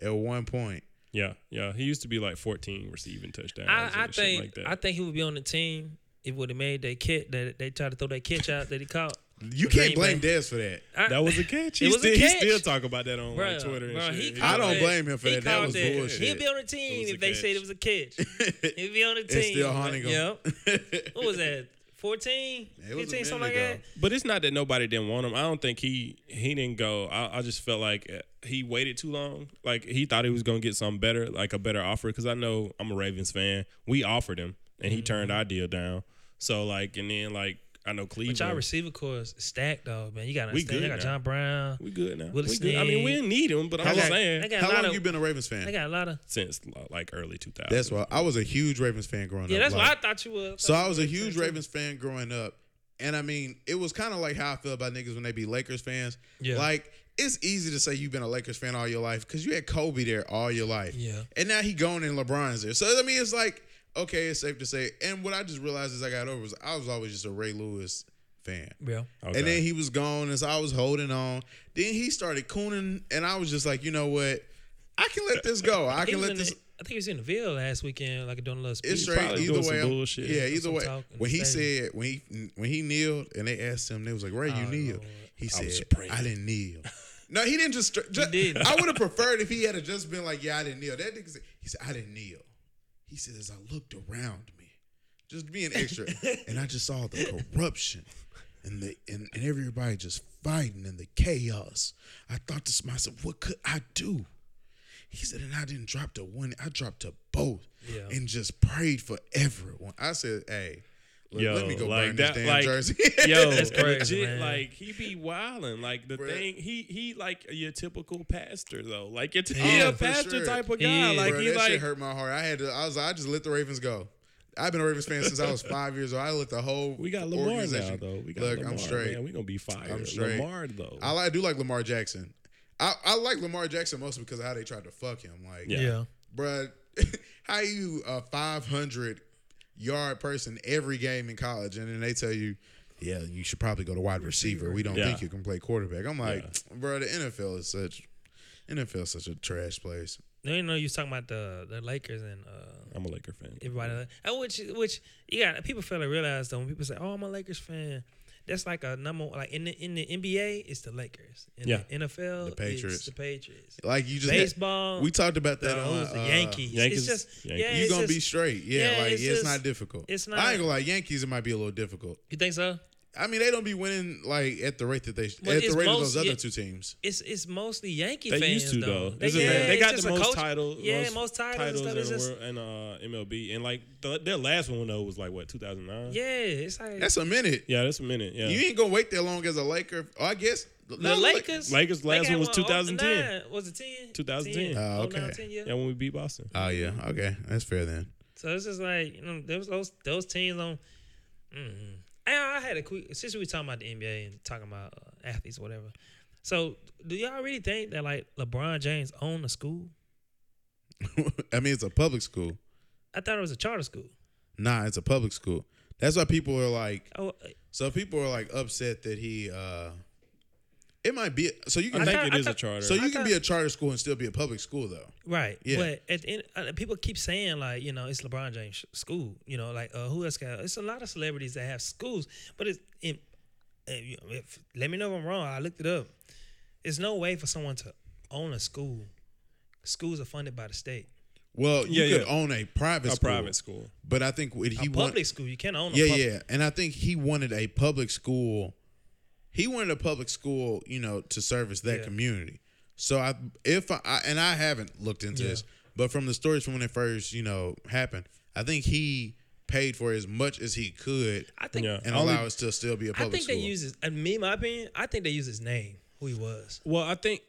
at one point. Yeah, yeah. He used to be like 14 receiving touchdowns. I, and I shit think like that. I think he would be on the team if would have made that catch that they tried to throw that catch out that he caught. You can't blame Bay. Dez for that. I, that was a catch. It He, was a still, he still talk about that on Bruh, like Twitter and bruh, shit. he He- I don't called blame him for that. That called was bullshit. He'd be on the team was a if they said it was a catch. He'd be on the team. It's still haunting him. Yep. What was that? 14? It was a 15, something like minute that? ago. But it's not that nobody didn't want him. I don't think he he didn't go. I, I just felt like uh, he waited too long. Like he thought he was gonna get something better, like a better offer. Because I know I'm a Ravens fan. We offered him, and he turned our deal down. So like, and then like I know Cleveland. But y'all Cleveland. receiver core is stacked, though, man. You got We understand. They good got now. John Brown. we good now. Willie We good. I mean, we didn't need him, but I'm just saying got How long of, you been a Ravens fan? They got a lot of. since like early 2000. That's why I was a huge Ravens fan growing Yeah, up. Yeah, that's Like, what I thought you were. So I was a huge Ravens fan growing up. And I mean, it was kind of like how I feel about niggas when they be Lakers fans. Yeah. Like, it's easy to say you've been a Lakers fan all your life because you had Kobe there all your life. Yeah. And now he going and LeBron's there. So, I mean, it's like, okay, it's safe to say. And what I just realized as I got over was I was always just a Ray Lewis fan. Yeah. Okay. And then he was gone, and so I was holding on. Then he started cooning, and I was just like, you know what? I can let this go. I He can let this. the- I think he was in the Ville last weekend, like doing a little speech. It's straight probably either doing way. I'm- bullshit. Yeah, either way. When he stadium. said when he when he kneeled and they asked him, they was like, "Ray, you Oh, kneel." Lord. He I said, "I didn't kneel." No, he didn't just. just didn't. I would have preferred if he had just been like, "Yeah, I didn't kneel." That nigga said, "He said I didn't kneel." He said, "As I looked around me, just being extra, and I just saw the corruption." And the and, and everybody just fighting and the chaos. I thought to myself, what could I do? He said, and I didn't drop to one, I dropped to both Yeah. and just prayed for everyone. I said, hey, Let, Yo, let me go like burn that- this damn like- jersey. Yo, That's crazy, legit, like he be wilding. Like the Bruh. thing, he he like your typical pastor though. Like it's He he is, a pastor sure. type of guy. is. Like Bro, he that like shit hurt my heart. I had to. I was. I just let the Ravens go. I've been a Ravens fan since I was five years old. I let the whole. we got Lamar now though. We got Look, Lamar. I'm straight. Man. We gonna be fired. I'm straight. Lamar though. I, like, I do like Lamar Jackson. I, I like Lamar Jackson mostly because of how they tried to fuck him. Like, Yeah. Yeah. bruh, how you a 500 yard person every game in college, and then they tell you, yeah, you should probably go to wide receiver. We don't Yeah. think you can play quarterback. I'm like, bro, the NFL is such NFL is such a trash place. No, you know you was talking about the the Lakers and uh, I'm a Laker fan. everybody. And which which you got people fail to realize though when people say, "Oh, I'm a Lakers fan." That's like a number like in the in the NBA, it's the Lakers. In Yeah. the NFL, The Patriots. it's the Patriots. Like you just Baseball, we talked about that the, on who's the uh, Yankees. Yankees- It's just Yankees. yeah, You it's gonna be straight, yeah. yeah, like it's it's, just- not difficult. it's not. I ain't gonna lie. Yankees, it might be a little difficult. You think so? I mean, they don't be winning like at the rate that they Well, at the it's rate of those other yeah. two teams. It's it's mostly Yankee They fans used to though. though. It's a- they got the most coach- titles. Yeah, most, most titles. titles and in, stuff. It's the just- world, in uh, MLB. And like the, their last one though was like what 2009. Yeah, it's like That's a minute. Yeah, that's a minute. Yeah. You ain't gonna wait that long as a Laker. Oh, I guess the no, Lakers. Lakers' last they one was 2010. 09. Was it 10? 2010. 10. Oh, 09, okay. 10, yeah. yeah, when we beat Boston. Oh yeah, okay, that's fair then. So it's just like you know, there was those those teams on. Mm-hmm. I, I had a quick since we were talking about the NBA and talking about uh, athletes, or whatever. So do y'all really think that like LeBron James owned a school? I mean, it's a public school. I thought it was a charter school. Nah, it's a public school. That's why people are like. Oh, So people are like upset that he. uh It might be so you I can. think thought- it I is a thought- charter. so you I can thought- be a charter school and still be a public school though. right. Yeah. But at the end, uh, people keep saying like you know it's LeBron James sh- school. You know like uh, who else got? It's a lot of celebrities that have schools, but it's in. you If, let me know if I'm wrong. I looked it up. There's no way for someone to own a school. Schools are funded by the state. Well, you Yeah, could yeah. own a private a school, private school. but I think what A he public want, school, you can't own. A yeah, public, yeah, and I think he wanted a public school. He wanted a public school, you know, to service that Yeah. community. So I, if I, I and I haven't looked into Yeah. this, but from the stories from when it first, you know, happened, I think he paid for as much as he could I think. Yeah. and Only- allow us to still be a public school. I think school. they use his. And me, my opinion, I think they use his name, who he was. Well, I think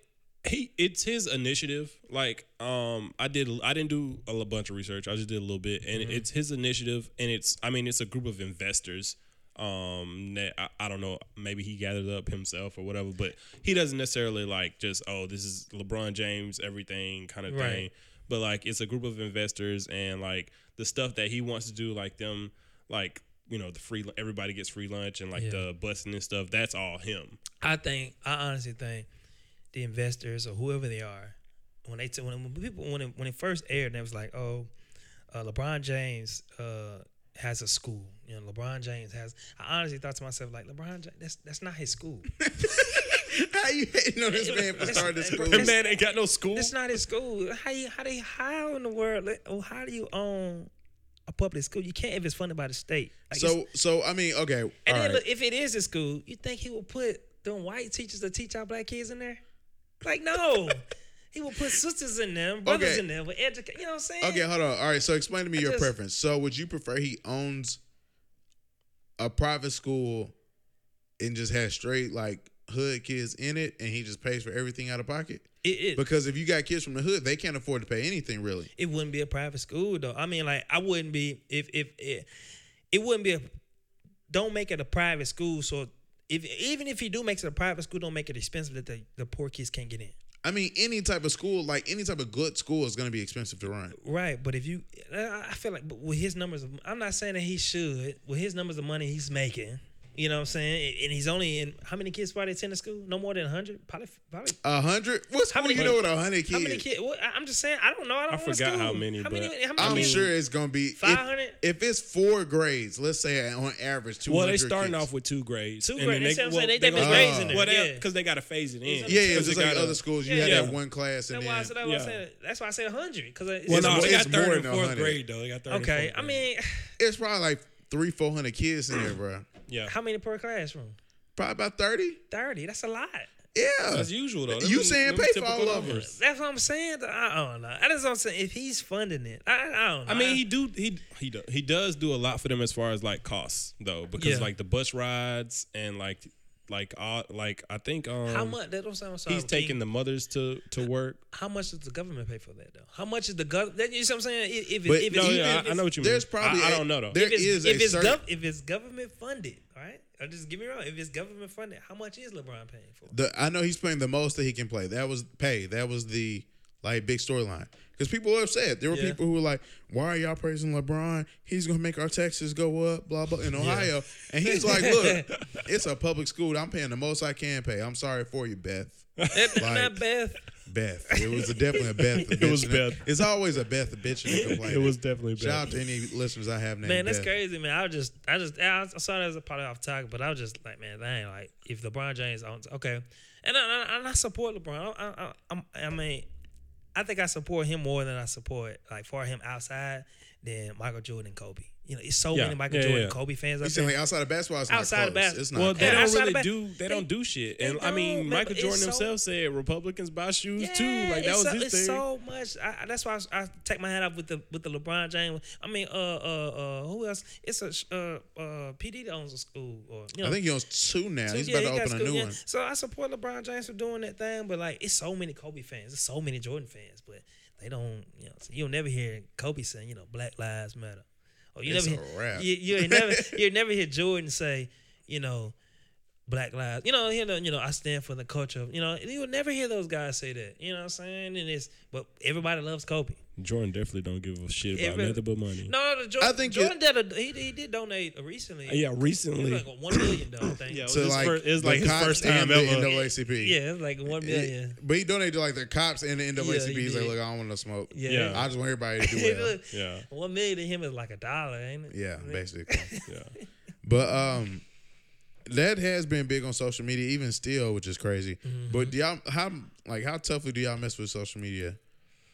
he it's his initiative. Like, um, I did I didn't do a bunch of research. I just did a little bit, and Mm-hmm. it's his initiative, and it's I mean it's a group of investors. Um, I, I don't know, maybe he gathered up himself or whatever, but he doesn't necessarily like just oh this is LeBron James everything kind of thing. But like it's a group of investors, and like the stuff that he wants to do, like them, like you know the free everybody gets free lunch and like Yeah. the busing and stuff. That's all him. I think. I honestly think the investors or whoever they are, when they t- when, when people when it, when it first aired, and it was like, oh, uh, LeBron James uh, has a school. You know, LeBron James has. I honestly thought to myself, like, LeBron James, that's that's not his school. How you hating on this man for starting this school? The man ain't got no school. It's not his school. How you how they how in the world? like, Oh, how do you own a public school? You can't if it's funded by the state. Like, So, so I mean, okay, and then right. look, if it is a school, you think he will put them white teachers to teach our black kids in there? Like no, he will put sisters in them, brothers Okay. in them, with educate. You know what I'm saying? Okay, hold on. All right, so explain to me I your just- preference. So, would you prefer he owns a private school and just has straight like hood kids in it, and he just pays for everything out of pocket? It, it, Because if you got kids from the hood, they can't afford to pay anything really. it wouldn't be a private school though. I mean, like I wouldn't be if if it, it wouldn't be a. Don't make it a private school. So if even if you do make it a private school, don't make it expensive that the, the poor kids can't get in. I mean, any type of school, like any type of good school, is going to be expensive to run. Right, but if you, I feel like with his numbers, of, I'm not saying that he should. With his numbers of money he's making, you know what I'm saying, and he's only in how many kids probably attend school? No more than hundred, probably, probably. A hundred? What school many you know with a hundred kids? How many kids? What, I- I'm just saying. I don't know. I don't I know the forgot how many, How but- many? How many? I'm I sure it's going to be if- 500? If, it's four grades, let's say on average, two hundred. Well, they starting off with two grades. Two grades. then That's what I'm saying. They- they they put gonna- grades in there, Well, they yeah. because they got to phase it in. Yeah, yeah, Because just they like gotta- other schools, you Yeah, had yeah. that one class, and That's why I then said. That's why I said. That's why I said hundred because Well, It's no, more- they got it's more third than and fourth 100. grade though. They got third. okay. I mean, it's probably like three, four hundred kids in there, bro. Yeah. how many per classroom? Probably about thirty. Thirty. That's a lot. Yeah, As usual though. You saying them pay for all of numbers. That's what I'm saying. I don't know. That's what I'm saying. If he's funding it, I, I don't know. I mean, he do he he do, he does do a lot for them as far as like costs though, because Yeah. like the bus rides and like like uh, like I think um how much? That don't sound. sorry, he's taking the mothers to to work. How much does the government pay for that though? How much is the government? You see what I'm saying? If, if, But if No, it's, yeah, if I, I know what you mean. There's probably I don't know though. there- if it's, is if a it's, certain- gov- if it's government funded, right? Or just get me wrong. If it's government funded, how much is LeBron paying for? The I know he's playing the most that he can play. That was pay. That was the like big storyline. Because people were upset. There were Yeah. people who were like, "Why are y'all praising LeBron? He's gonna make our taxes go up." Blah blah in Ohio, and he's like, "Look, it's a public school. I'm paying the most I can pay. I'm sorry for you, Beth. Like- not Beth. Beth. It was a, definitely a Beth. It was. Beth. It's always a Beth bitching and complaining. It was definitely Beth. Shout out to any listeners I have named. Man, that's Beth. crazy, man. I just, I just, I saw that as a part of off topic, but I was just like, man, dang, like if LeBron James owns, okay, and I, I, and I support LeBron. I, I, I, I mean, I think I support him more than I support like for him outside than Michael Jordan and Kobe. You know, it's so Yeah. many Michael Yeah, Jordan yeah. Kobe fans You out saying there. like outside of basketball, it's Outside not of close. bas- It's not. Well, they don't really ba- do. They, they- don't do shit. And I mean, Michael Jordan so- himself said Republicans buy shoes too. Like that was so, his it's thing. so much. I, I- that's why I, I take my hat off with the with the LeBron James. I mean, uh, uh, uh, who else? It's a uh, uh, PD that owns a school, or you know, I think he owns two now. So, He's yeah, about he to got open a new yeah. one. So I support LeBron James for doing that thing, but like it's so many Kobe fans, there's so many Jordan fans, but they don't, you know, so you'll never hear Kobe saying, you know, Black Lives Matter, or you It's never, a hear, wrap. you you never you never hear Jordan say, you know. Black lives, you know, you know, you know. I stand for the culture. of- You know, you will never hear those guys say that. You know what I'm saying? And it's, but everybody loves Kobe. Jordan definitely don't give a shit about Every- nothing but money. No, the Jordan, I think Jordan did. A, he, he did donate recently. Yeah, recently. was like a one million dollar thing. Yeah, yeah, it was To like, first- it was the like his cops first and time the ever. NAACP. it was like one million. But he donated to like the cops and the NAACP. he He's like, look, I don't want no smoke. Yeah. Yeah. I just want everybody to do well. Yeah, One million to him is like a dollar, ain't it? yeah, basically. yeah. But um, that has been big on social media, even still, which is crazy. Mm-hmm. But do y'all how like how toughly do y'all mess with social media?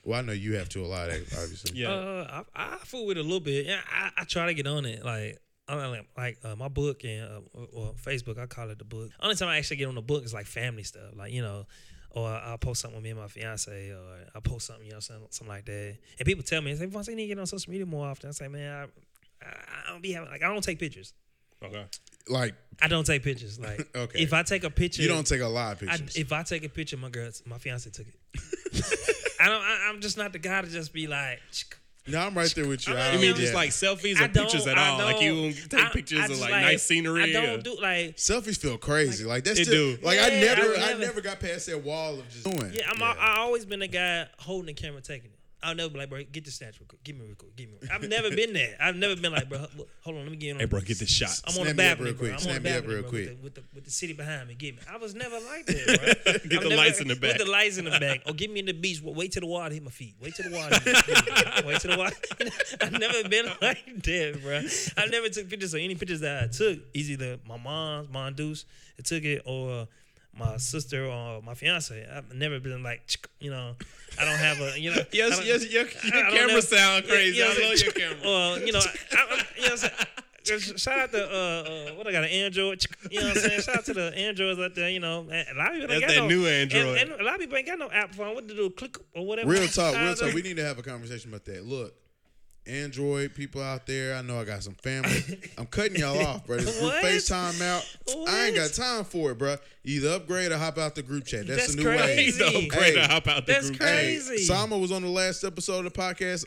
Well, I know you have to a lot, obviously. Yeah. Uh, I, I fool with it a little bit. Yeah, I, I try to get on it. Like, I don't like, like uh, my book and uh, or Facebook, I call it the book. Only time I actually get on the book is like family stuff, like you know, or I'll post something with me and my fiance, or I'll post something, you know, something, something like that. And people tell me, they say, "Vonte, you need to get on social media more often." I say, "Man, I, I, I don't be having like I don't take pictures. Okay. Like I don't take pictures. Like, Okay. if I take a picture, you don't take a lot of I, pictures. if I take a picture, my girl, my fiance took it. I don't. I, I'm just not the guy to just be like. no, I'm right there with you. I'm I not- You mean don't- just yeah. like selfies or pictures at all? Like you take I- pictures I of just like, nice scenery. I don't do like. selfies feel crazy. Like that's It still do. like I never, I I never- never got past that wall of just doing. Yeah, I'm. I always been a guy holding the camera, taking it. I'll never be like, bro, get the snatch real quick. Give me real quick. Give me. I've never been there. I've never been like, bro, hold on, let me get on. Hey, bro, get this shot. I'm on the Snap me up balcony, real bro. quick. I'm Snap on the me up balcony, real bro, quick. With the, with the with the city behind me. Get me. I was never like that, bro. Get I'm the never- lights in the back. With the lights in the back. Or get me in the beach. Wait till the water hit my feet. Wait till the water. hit me. Wait till the water. I've never been like that, bro. I never took pictures. So any pictures that I took, is either my mom's, Mom Deuce, that took it, or my sister or my fiance. I've never been like, you know, I don't have a, you know. Yes, yes, your, your camera know. sound Yeah, crazy. you know I love your camera. Well, you know, I, I, you know what I'm saying? Shout out to uh, uh, what I got an Android. You know what I'm saying? Shout out to the Androids out there. You know, a lot of people ain't That's got that no, new Android. and, and a lot of people ain't got no app phone. What to do? Click or whatever. Real talk, real talk. We need to have a conversation about that. Look, Android people out there, I know I got some family. I'm cutting y'all off, bro. This group FaceTime out. I ain't got time for it, bro. Either upgrade or hop out the group chat. That's, That's the new way. crazy. Don't Hey. pray to hop out the That's group. crazy. Hey, Sama was on the last episode of the podcast.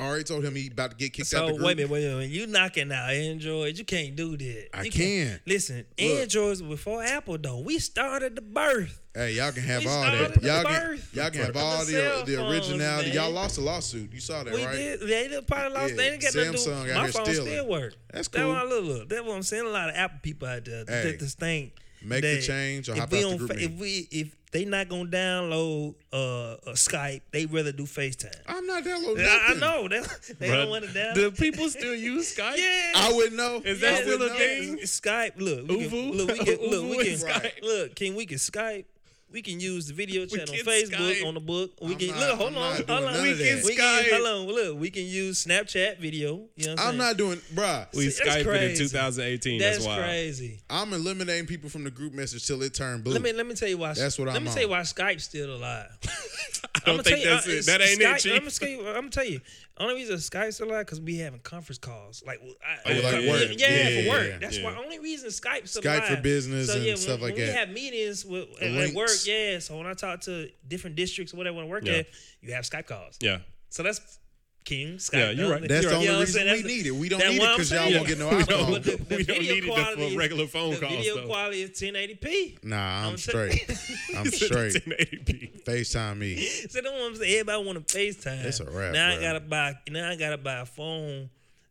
Already told him he about to get kicked out So the group. wait a minute, wait a minute. You knocking out Android? You can't do that. I You can. Listen, Look. Androids before Apple though. We started the birth. Hey, y'all can have We all that. Y'all can, y'all can have of the all the the originality. man. Y'all lost a lawsuit. You saw that, We right? did. They did probably lost. Yeah, They didn't get nothing to do. Out My phone stealing. still work. That's That's cool. what I look. look. That's what I'm saying. A lot of Apple people out there Hey, that just think make the change or if hop we out the don't group fa- If we if they not gonna download uh, uh Skype, they rather do FaceTime. I'm not downloading I, I nothing. know they, they Bruh, don't want to download. Do people still use Skype? yeah. I wouldn't know. Is that I still a know. thing? Skype. Look, we ooVoo? can, look, we can, look, ooVoo we can, Skype. look, can we can Skype We can use the video chat on Facebook Skype. on the book. We I'm can not- look. Hold I'm on, not hold doing on. none We of can, that. we can Skype. hold on. Look, we can use Snapchat video. You know what I'm, I'm saying? not doing, bruh. We See, that's Skyped in crazy. 2018. That's, That's, wild. crazy. I'm eliminating people from the group message till it turned blue. Let me let me tell you why. That's what Let I'm me on. tell you why Skype's still alive. I don't think that's it. That ain't it, Chief. I'm gonna tell you. I'm gonna tell you. Only reason Skype's still alive because we having conference calls. Like, I, Oh, I- like yeah, work. Yeah, Yeah, for work. yeah, That's yeah. why. Only reason Skype's still Skype for business so, and yeah, stuff when, like when that. We have meetings with at, work. Yeah. So when I talk to different districts or whatever, when I work Yeah. at, you have Skype calls. Yeah. So that's King Skype. Yeah, you're right. That's You're the only You know reason we need it. We don't need it because y'all won't get no don't- the, the We don't need it for regular phone the calls, video though. quality is 1080p. Nah, I'm straight. I'm straight. 1080p. FaceTime me. So that's what I'm saying. Everybody want to FaceTime. That's a wrap, Now I gotta buy. Now I gotta buy a phone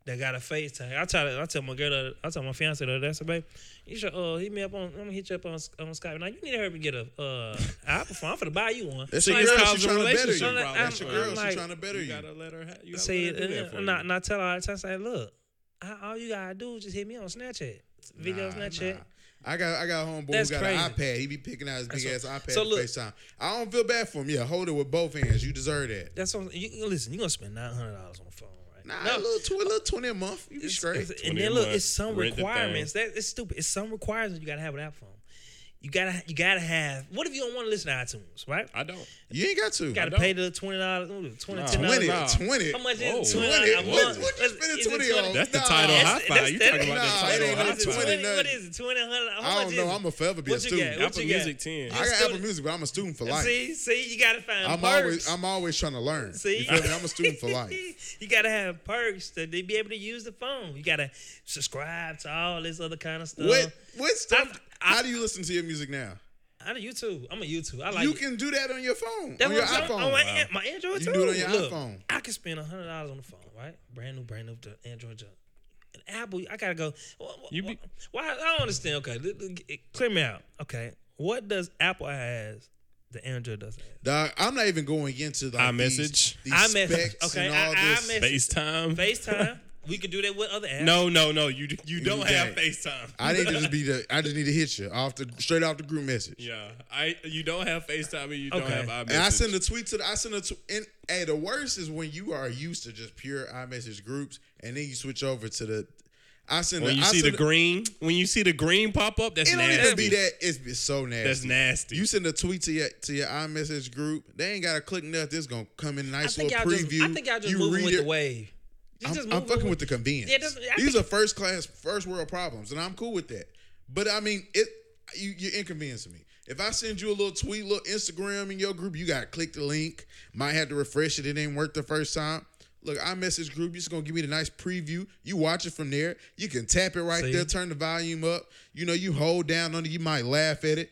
that got a FaceTime. I tell I tell my girl. I tell my fiance that. I said, babe, you should uh hit me up on. I'm gonna hit you up on, on Skype. Now you need to help me get a uh Apple phone. I'm finna buy you one. That's See, your girl. She's trying to better you. problems. That's your I'm- girl. I'm She's like- trying to better You you. gotta let her. Ha- you gotta Say let her do that uh, for not you. not tell her all the. Say look, I- all you gotta do is just hit me on Snapchat, video Nah, Snapchat. nah. I got I got a homeboy That's who got crazy. an iPad. He be picking out his big That's ass iPad so look- FaceTime. I don't feel bad for him. Yeah, hold it with both hands. You deserve that. That's what you you- listen. You are gonna spend nine hundred dollars on a phone, right? Nah, a little twenty, little twenty a month. You be straight. and then look, it's some rent requirements. That it's stupid. It's some requirements you gotta have with that phone. You gotta you gotta have. What if you don't want to listen to iTunes, right? I don't. You ain't got to. You gotta pay the twenty dollars, twenty Nah. dollars. Nah. twenty. How much is 20. twenty What- what you spending 20 on? That's the Tidal That's- high five. You talking about nah, the Tidal high no What is it, 20 five. 20, what is it? Twenty hundred? I don't know. I'm a forever be a student. Apple? Music 10. I got Apple Music, but I'm a student for life. See, see, you gotta find I'm perks. always I'm always trying to learn. See, You feel me? I'm a student for life. you gotta have perks to be able to use the phone. You gotta subscribe to all this other kind of stuff. What what stuff? I- how do you listen to your music now? I'm a YouTube. I'm a YouTube. I like you it. can do that on your phone, That's on what your I'm iPhone. On my, an- my Android too. can do it on your Look, iPhone. I can spend hundred dollars on the phone, right? Brand new, brand new to Android. junk. And Apple, I gotta go. wh- wh- You be- why? I don't understand. Okay, li- li- clear me out. Okay, what does Apple has the Android doesn't have? Dog, I'm not even going into like iMessage. these, these iMessage. specs Okay, and all I- this. iMessage. FaceTime. FaceTime. We could do that with other apps. No, no, no. You you don't do have. FaceTime. I need to just be the. I just need to hit you off the straight off the group message. Yeah, I you don't have FaceTime and you don't have iMessage. And I send a tweet to the. I send a. tweet. and hey, the worst is when you are used to just pure iMessage groups, and then you switch over to the. I send. when a, you I see the send a- green, when you see the green pop up, that's It don't nasty. even be that. It's, it's so nasty. That's nasty. You send a tweet to your to your iMessage group. They ain't gotta click nothing. This gonna come in nice little y'all preview. just. I think y'all just you moving read with it. the wave. Just- I'm, just I'm moving fucking with the convenience. Yeah, it doesn't- I These think- are first class, first world problems, and I'm cool with that. But I mean, it you, you're inconveniencing me. If I send you a little tweet, little Instagram in your group, you gotta click the link. Might have to refresh it. It didn't work the first time. Look, iMessage group, you're just gonna give me the nice preview. You watch it from there. You can tap it right See? there, turn the volume up. You know, you hold down on it. You might laugh at it.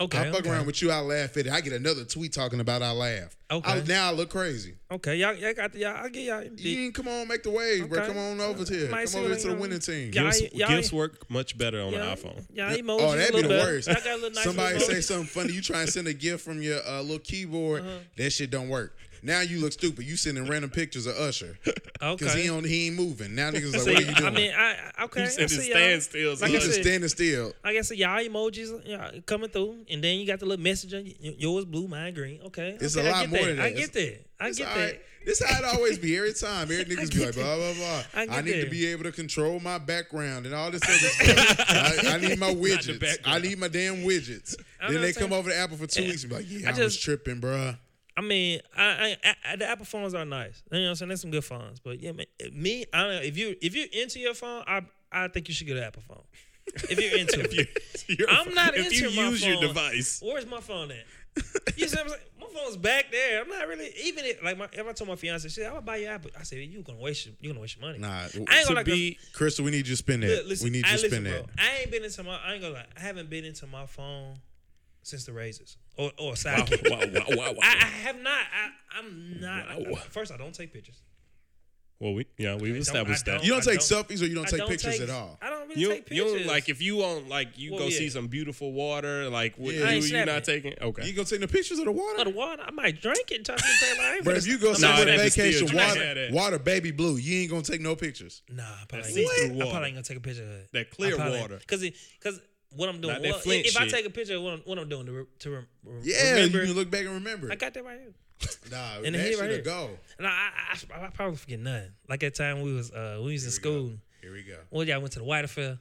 Okay. I fuck okay. around with you, I laugh at it. I get another tweet talking about I laugh. Okay. I, now I look crazy. Okay, y'all, y'all got the, y'all. I get y'all. You ain't come on, make the wave, bro. Come on over here. Might Come over what I to the winning team. Yeah, gifts, y'all- gifts work much better on y'all, the iPhone. Y'all Oh, emojis a that'd be the better. worst. Y'all got a nice Somebody little say something funny. You try and send a gift from your uh, little keyboard. Uh-huh. That shit don't work. Now you look stupid. You sending random pictures of Usher because Okay. he on he ain't moving. Now niggas like, See, what are you doing? I mean, I I- okay. You I said see it y'all. standstills. Like he I just said, standing still. like I said, y'all emojis y'all coming through, and then you got the little message on yours blue, mine green. Okay, It's okay, a I lot get more that. than that. I get that. I It's get all that. right. This how it always be every time. Every niggas be like blah blah blah. I I, get need to be able to control my background and all this other stuff. I, I need my widgets. I need my damn widgets. I Then they what I'm come over to Apple for two Yeah. weeks and be like, yeah, I I, was tripping, bruh. I mean, I, I, I, the Apple phones are nice. You know what I'm saying? There's some good phones, but yeah, man, eh, me, I don't know if you if you're into your phone, I I think you should get an Apple phone. If you're into If it, you, you're- I'm not if into you my use your device. Where's my phone at? You see what I'm saying? My phone's back there. I'm not really even if, like my, if I told my fiance, shit, I'm gonna buy you Apple. I said, you gonna waste your, you gonna waste your money. Nah, I ain't To gonna like be Crystal, we need you to spend that. Look, listen, we need you to spend that. I ain't been into my. I ain't gonna lie. I haven't been into my phone since the Razrs or or wow, sidekick. wow, wow, wow, wow. I, I have not. I, I'm not. Wow. first, I don't take pictures. Well, we yeah we've don't- established that. You don't I take don't- selfies or you don't I take don't pictures take- at all. I don't really You, take you pictures. don't like if you on like you Well, go yeah. see some beautiful water like what Yeah. I you ain't you not snapping. taking okay. You gonna take the pictures of the of the water? water. I might drink it. Touch it. Like, But if you go Nah, somewhere that'd be still vacation, dry. water, Yeah, water, baby blue, you ain't gonna take no pictures. nah, I probably, That's ain't, see-through I water. probably ain't gonna take a picture of it. That clear water. Because because what I'm doing. Not Well, if I take a picture of what I'm, what I'm doing to, re, to re, Yeah, remember, you can look back and remember. I got that right here. nah, in the that should right here. go. And I, I, I, I probably forget nothing. Like that time we was uh we was in Here we school. go. Here we go. Well, y'all went to the White Affair.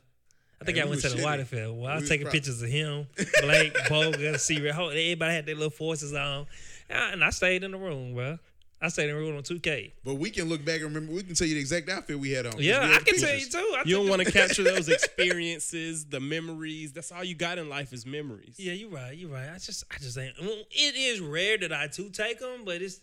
I think Hey, I we went to the shitty. White Affair. Well, I We was was taking prob- pictures of him, Blake, Boga, C. Everybody had their little forces on, and I stayed in the room, bro. I stayed in the room on 2K. But we can look back and remember. We can tell you the exact outfit we had on. Yeah, we I had can tell you too. I You don't want to capture those experiences, the memories. That's all you got in life is memories. Yeah, you're right. You're right. I just, I just ain't. well, It is rare that I too take them, but it's.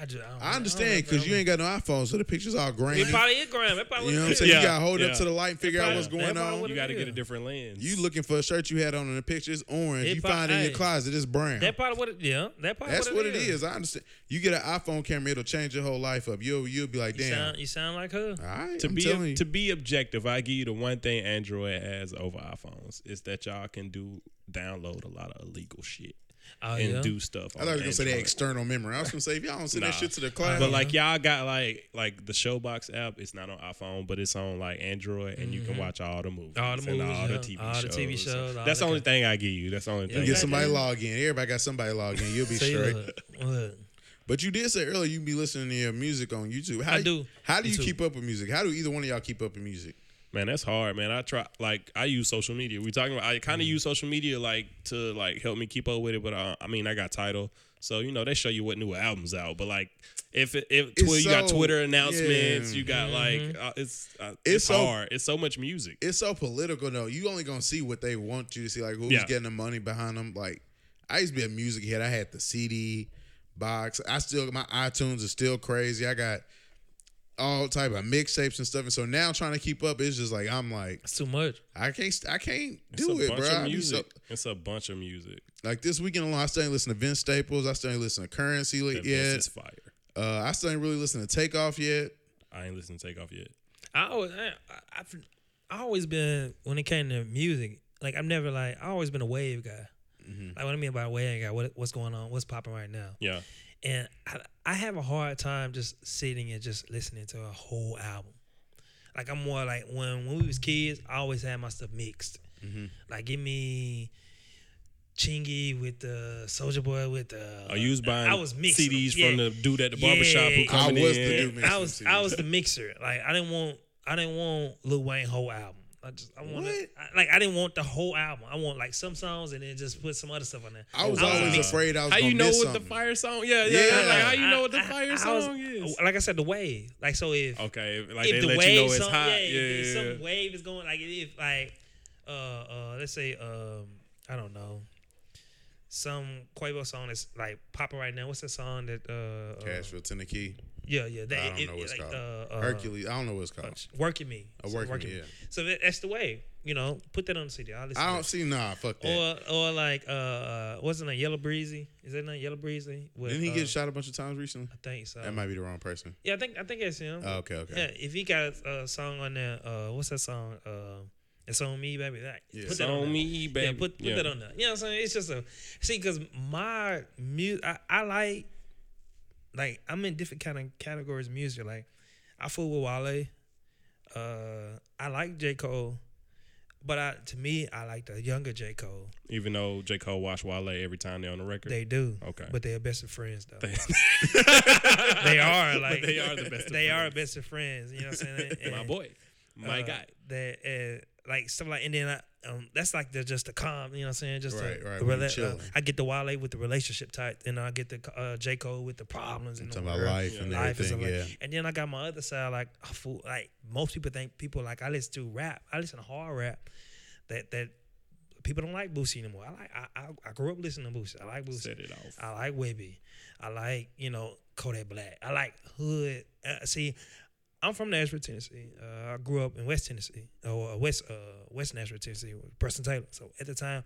I just. I, don't. I understand because you ain't got no iPhone, so the pictures all grainy. It probably is gram. It probably You know what I'm saying? Yeah, You got to hold yeah. up to the light and figure out what's going on. You got to get a different lens. You looking for a shirt you had on in the picture, it's orange. It you prob- find it in your closet, it's brown. That probably what it. Yeah, that probably That's what it is. I understand. You get an iPhone camera, it'll change your whole life up. You'll you'll be like, You damn. sound, you sound like her. all right, to I'm be telling you. to be objective, I give you the one thing Android has over iPhones is that y'all can do download a lot of illegal shit Oh and yeah. do stuff. I thought you were gonna say that external memory. I was gonna say if y'all don't send Nah. that shit to the cloud, But like y'all got like like the Showbox app, it's not on iPhone, but it's on like Android, and you can watch all the movies, Mm-hmm. All the and movies, all the. TV All the shows. TV shows, all That's the the only thing I give you. That's the only Yeah, thing. you get somebody log in. Everybody got somebody log in. You'll be See, straight. look, look. But you did say earlier you be listening to your music on YouTube. How I do. How do you YouTube. keep up with music? How do either one of y'all keep up with music? Man, that's hard, man. I try like I use social media. We talking about I kind of Mm-hmm. use social media like to like help me keep up with it, but uh, I mean I got Tidal, so you know they show you what new albums out. But like if it, if It's Twitter, you got Twitter announcements, yeah. you got Mm-hmm. like uh, it's uh, It's it's, so- hard. It's so much music. It's so political though. You only gonna see what they want you to see, like who's Yeah. getting the money behind them. Like I used to be a music head. I had the CD box. I still my iTunes is still crazy. I got all type of mixtapes and stuff. And so now trying to keep up, is just like I'm like It's too much. I can't I can't It's do a it, bunch bro. of I be music. so- it's a bunch of music. like this weekend alone, I still ain't listen to Vince Staples. I still ain't listen to Curren$y That yet. Vince fire. Uh, I still ain't really listen to Takeoff yet. I ain't listened to Takeoff yet. I always, I, I, I've, I always been when it came to music. Like I've never like I always been a wave guy. Like what I mean by a wave guy, what what's going on, what's popping right now, Yeah, and I, I have a hard time just sitting and just listening to a whole album. Like I'm more like when when we was kids, I always had my stuff mixed. Mm-hmm. Like give me Chingy with the Soldier Boy with the. are you was buying I was mixing CDs yeah. from the dude at the barbershop who Yeah. coming I was in? the dude mixing I was CDs. I was the mixer. Like I didn't want I didn't want Lil Wayne whole album. I just I wanted What? Like I didn't want the whole album. I want like some songs and then just put some other stuff on there. I was I was always mixed. afraid I was How gonna you know miss what the fire song? Yeah, yeah. Yeah. Like how you know what the I- fire I was- song is? Like I said, the wave. Like so if Okay, like if they the let wave you know it's song, hot. yeah, Yeah, if yeah, some wave is going like if like uh uh let's say um I don't know some Quavo song that's like popping right now. What's the song that uh, uh Cashville, Tennessee, yeah yeah that I don't it- know what it's like, called. uh, uh, Hercules. I don't know what it's called. Working Me. A So Working Me, yeah. So that, that's the way. You know, put that on the CD. I'll listen I to don't it. see. Nah, fuck that. Or or like uh, uh what's it? Yella Beezy. Is that not Yella Beezy? With, Didn't he uh, get shot a bunch of times recently? I think so. That might be the wrong person. yeah, I think I think it's him. Oh, okay, okay. Yeah, if he got a song on there, uh, what's that song? Uh, it's on me, baby. That, Yeah. put It's that on on there. me, baby. Yeah, put put Yeah. that on there. You know what I'm saying? It's just a see because my music, I, I like like I'm in different kind of categories of music. Like I fool with Wale. Uh, I like J Cole, but I to me I like the younger J Cole. Even though J Cole watch Wale every time they're on the record. They do. Okay. But they're best of friends though. They- are like they are the best of They are friends. best of friends. You know what I'm saying? And, my boy, my uh, guy. That like stuff like and then I, um, that's like the just the calm. You know what I'm saying? Just Right, the, right, the when rela- uh. I get the Wale with the relationship type, and I get the uh, J Cole with the problems and the talking about world. life and life everything. stuff Yeah. like, and then I got my other side, like I fool, like most people think people like I listen to rap. I listen to hard rap. That that people don't like Boosie anymore. I like I I, I grew up listening to Boosie. I like Boosie. Set it off. I like Webbie. I like you know Kodak Black. I like hood. Uh, see, I'm from Nashville, Tennessee. Uh, I grew up in West Tennessee, or uh, West uh, West Nashville, Tennessee, with Preston Taylor. So at the time,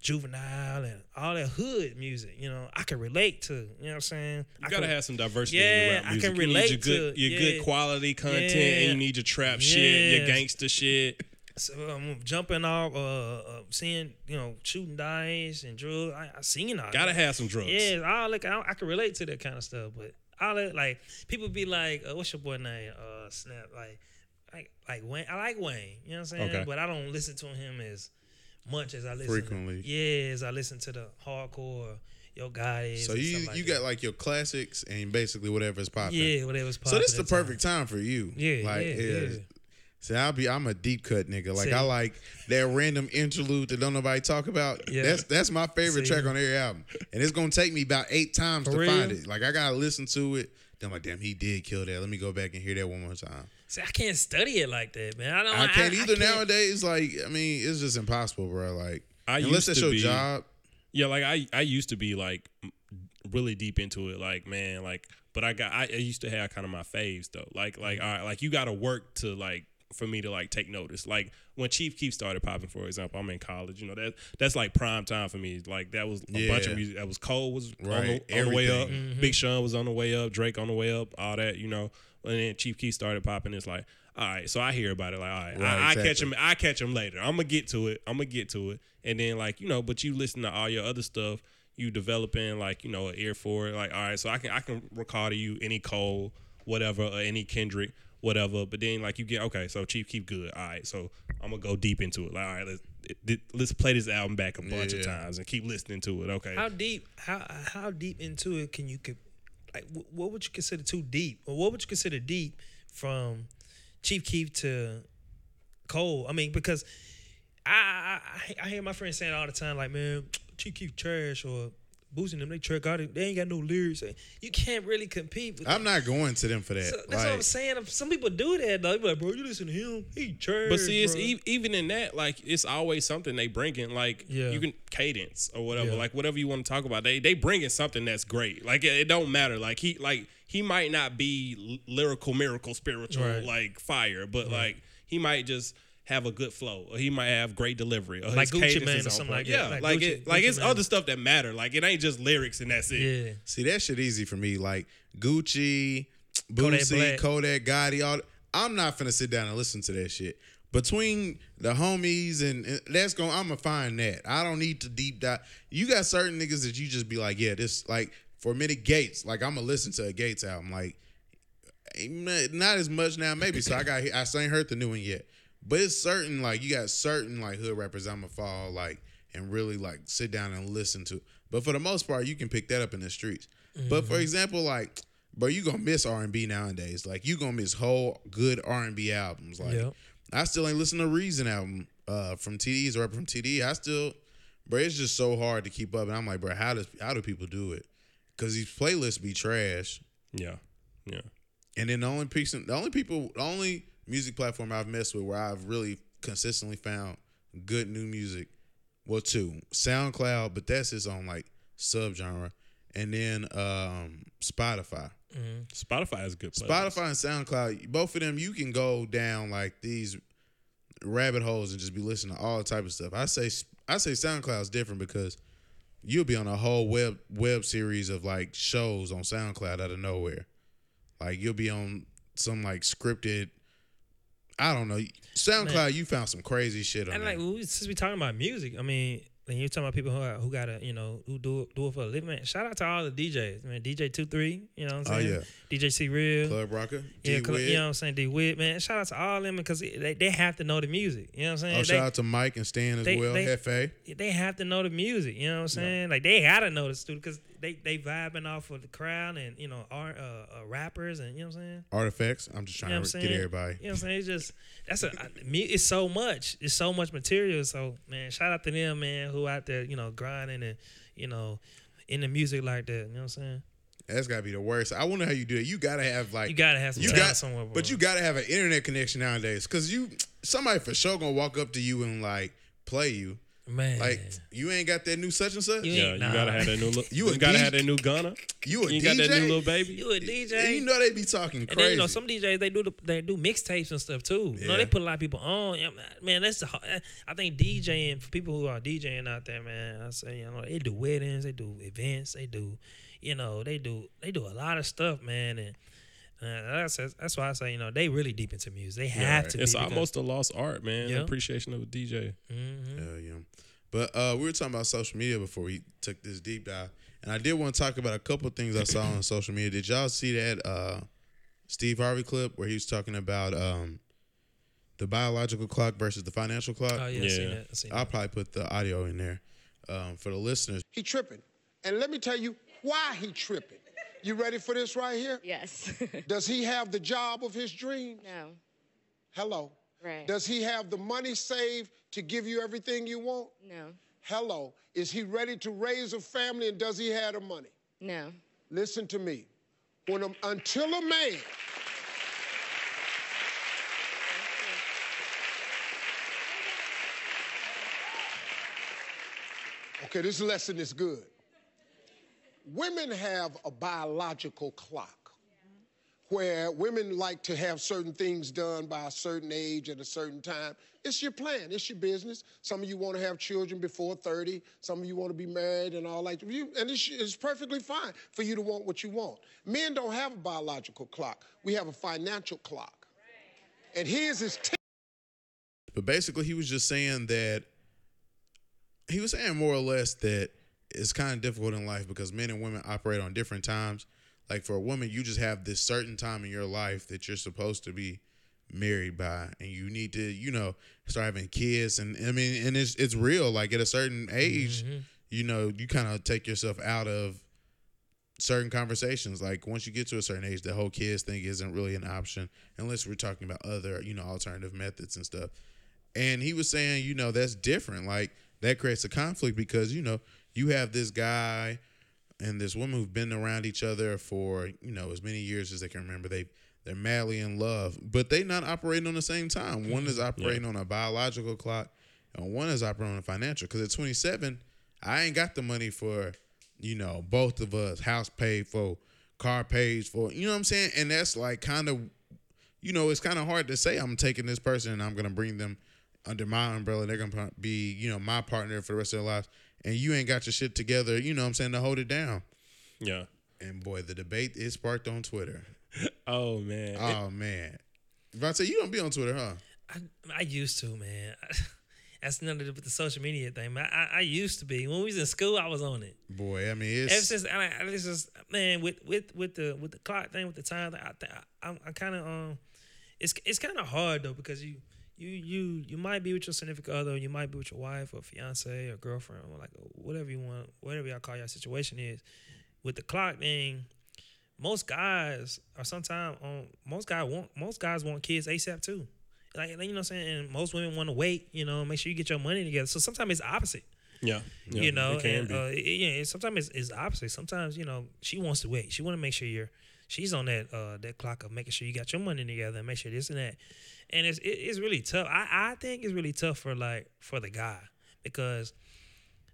Juvenile and all that hood music, you know, I can relate to. You know what I'm saying? You I gotta can- have some diversity in Yeah, your rap I can you relate need your good, to- your yeah. good quality content, Yeah. and you need your trap shit, your gangster shit. So I'm jumping off, uh, uh, seeing you know shooting dice and drugs. I, I seen all Gotta that. have some drugs. Yeah, all like I, I can relate to that kind of stuff, but all that like people be like, uh, "What's your boy name?" Uh, Snap. Like, like, like Wayne. I like Wayne. You know what I'm saying? Okay. But I don't listen to him as much as I listen. Frequently. To, yeah, as I listen to the hardcore, Yo Gotti. So you like you that. got like your classics and basically whatever's popping. yeah, whatever's popular. So this is the the time. perfect time for you. Yeah, like, yeah, yeah. See, I'll be. I'm a deep cut nigga. Like See. I like that random interlude that don't nobody talk about. Yeah. That's that's my favorite See. track on every album, and it's gonna take me about eight times For to real? find it. Like I gotta listen to it. Then I'm like, damn, he did kill that. Let me go back and hear that one more time. See, I can't study it like that, man. I don't. I can't either can't- nowadays. Like, I mean, it's just impossible, bro. Like, I unless used that's to your be- job. Yeah, like I I used to be like really deep into it, like man, like but I got I, I used to have kind of my faves though. Like like mm. all right, like you got to work to like for me to like take notice. Like when Chief Keef started popping, for example, I'm in college. You know that that's like prime time for me. Like that was a bunch of music. That was Cole was on, the, on the way up. everything. Mm-hmm. Big Sean was on the way up. Drake on the way up. All that you know. And then Chief Keef started popping. It's like all right, so I hear about it. Like all right, Right, I, I catch exactly. him. I catch him later. I'm gonna get to it. I'm gonna get to it. And then like you know, but you listen to all your other stuff. You developing like you know an ear for it. Like all right, so I can I can recall to you any Cole, whatever, or any Kendrick, whatever. But then like you get okay, so Chief Keef good. All right, so I'm gonna go deep into it. Like all right, let's let's play this album back a bunch of times and keep listening to it. Okay, How deep? How how deep into it can you could like? What would you consider too deep, or what would you consider deep from Chief Keef to Cole? I mean, because I I, I I hear my friends saying all the time, like, man, Chief Keef trash or. Boosting them, they track out. They ain't got no lyrics. You can't really compete with. I'm not going to them for that. So that's what I'm saying. Some people do that though. They be like, bro, you listen to him, he trash. But see, it's e- even in that, like it's always something they bring in, like Yeah. you can cadence or whatever, Yeah. like whatever you want to talk about. They they bring in something that's great. Like it, it don't matter. Like he like he might not be l- lyrical, miracle, spiritual, Right. like fire, but like he might just have a good flow, or he might have great delivery, or Like his Gucci cadence Mane is or something like that. Yeah, Like like, Gucci- it, like Gucci it's Mane. other stuff that matter. Like it ain't just lyrics and that's it. yeah. see that shit easy for me. Like Gucci, Kodak Boosie, Black. Kodak, Gotti. All I'm not finna sit down and listen to that shit. Between the homies and, and that's going, I'm gonna find that. I don't need to deep dive. You got certain niggas that you just be like, yeah, this like for a minute Gates. Like I'm gonna listen to a Gates album. Like not as much now, maybe. So I got I still ain't heard the new one yet. But it's certain like you got certain like hood rappers I'm gonna follow like and really like sit down and listen to. But for the most part, you can pick that up in the streets. But Mm-hmm. for example, like, bro, you gonna miss R and B nowadays. Like you gonna miss whole good R and B albums. Like Yep. I still ain't listen to Reason album uh from TD's rapper from TD. I still, bro, it's just so hard to keep up. And I'm like, bro, how does how do people do it? Because these playlists be trash. yeah, yeah. And then the only piece, the only people, the only music platform I've messed with where I've really consistently found good new music, well, two SoundCloud, but that's its own like subgenre, and then um Spotify. Spotify is a good. Playlist. Spotify and SoundCloud, both of them, you can go down like these rabbit holes and just be listening to all type of stuff. I say, I say SoundCloud is different because you'll be on a whole web web series of like shows on SoundCloud out of nowhere. Like you'll be on some like scripted. I don't know. SoundCloud, you found some crazy shit on And there. like we- since we talking about music, I mean, when you're talking about people who are, who gotta, you know, who do it, do it for a living, man. Shout out to all the DJs, man. DJ two three, you know what I'm Oh, saying? DJ C Real. Club Rocker, Yeah, Cl- you know what I'm saying? D Wit, man. Shout out to all them because they, they have to know the music. You know what I'm saying? Oh, they, shout out to Mike and Stan as they- well. they- Hefe. they have to know the music. You know what I'm saying? Like they gotta know the studio because they they vibing off of the crowd and you know art, uh, uh, rappers and you know what I'm saying. Artifacts. I'm just You trying know what I'm to get everybody. You know what I'm saying? It's just that's a I- me. It's so much. It's so much material. So man, shout out to them, man, who out there, you know, grinding and you know, in the music like that. You know what I'm saying? That's gotta be the worst. I wonder how you do it. You gotta have like You gotta have some you got somewhere, bro. but you gotta have an internet connection nowadays because you somebody for sure gonna walk up to you and like play you man, like you ain't got that new such and such You Yeah, you nah. gotta have that new. Look, You you, gotta DJ? have that new Gunna. you a You DJ got that new Lil Baby. you a DJ. and you know they be talking And crazy then you know some DJs they do the, they do mixtapes and stuff too. You know they put a lot of people on. Man, that's the I think DJing for people who are DJing out there, man. I say you know they do weddings, they do events, they do, you know they do they do a lot of stuff, man. And that's that's why I say you know they really deep into music. They have to. It's be because- almost a lost art, man. Yeah. Appreciation of a DJ. Mhm. Hell yeah. But uh, we were talking about social media before we took this deep dive, and I did want to talk about a couple things I saw on social media. Did y'all see that uh, Steve Harvey clip where he was talking about um, the biological clock versus the financial clock. Oh yeah, I seen Yeah. that. I seen I'll that. probably put the audio in there um, for the listeners. He tripping. And let me tell you why he tripping. You ready for this right here? Yes. Does he have the job of his dreams? no. Hello. Right. Does he have the money saved to give you everything you want? No. Hello. Is he ready to raise a family and does he have the money? No. Listen to me. When a, until a man Okay, this lesson is good. Women have a biological clock where women like to have certain things done by a certain age at a certain time. It's your plan, it's your business. Some of you want to have children before 30, some of you want to be married and all you and it's, it's perfectly fine for you to want what you want. Men don't have a biological clock. We have a financial clock. And his is t- But basically, he was just saying that he was saying more or less that it's kind of difficult in life because men and women operate on different times. Like for a woman, you just have this certain time in your life that you're supposed to be married by, and you need to, you know, start having kids. And I mean, and it's it's real. Like at a certain age, mm-hmm. you know, you kind of take yourself out of certain conversations. Like once you get to a certain age, the whole kids thing isn't really an option unless we're talking about other, you know, alternative methods and stuff. And he was saying, you know, that's different. Like that creates a conflict because, you know, you have this guy and this woman who've been around each other for, you know, as many years as they can remember. They they're madly in love, but they not operating on the same time. One is mm-hmm. operating on a biological clock and one is operating on a financial. Because at 27, I ain't got the money for, you know, both of us, house paid for, car paid for, you know what I'm saying? And that's like kind of you know, it's kind of hard to say I'm taking this person and I'm going to bring them under my umbrella. They're going to be, you know, my partner for the rest of their lives. And you ain't got your shit together, you know what I'm saying, to hold it down. Yeah. And boy, the debate is sparked on Twitter. Oh man. Oh, man. Vonte, you don't be on Twitter, huh? I, I used to, man. That's none of the, with the social media thing, man. I, I used to be when we was in school. I was on it. Boy, I mean, Ever it's. since I, I it's just man with with with the with the clock thing with the time I I, I, I kind of um, it's it's kind of hard though because you you you you might be with your significant other, you might be with your wife or fiance or girlfriend or like whatever you want, whatever y'all call your situation is. With the clock thing, most guys are sometimes on most guys want most guys want kids ASAP too. Like you know what I'm saying, and most women want to wait. You know, make sure you get your money together. So sometimes it's opposite yeah. yeah. you know, it can and, be. uh, it- yeah. Sometimes it's, it's opposite. Sometimes you know she wants to wait. She want to make sure you're. She's on that uh that clock of making sure you got your money together and make sure this and that. And it's it, it's really tough. I I think it's really tough for like for the guy because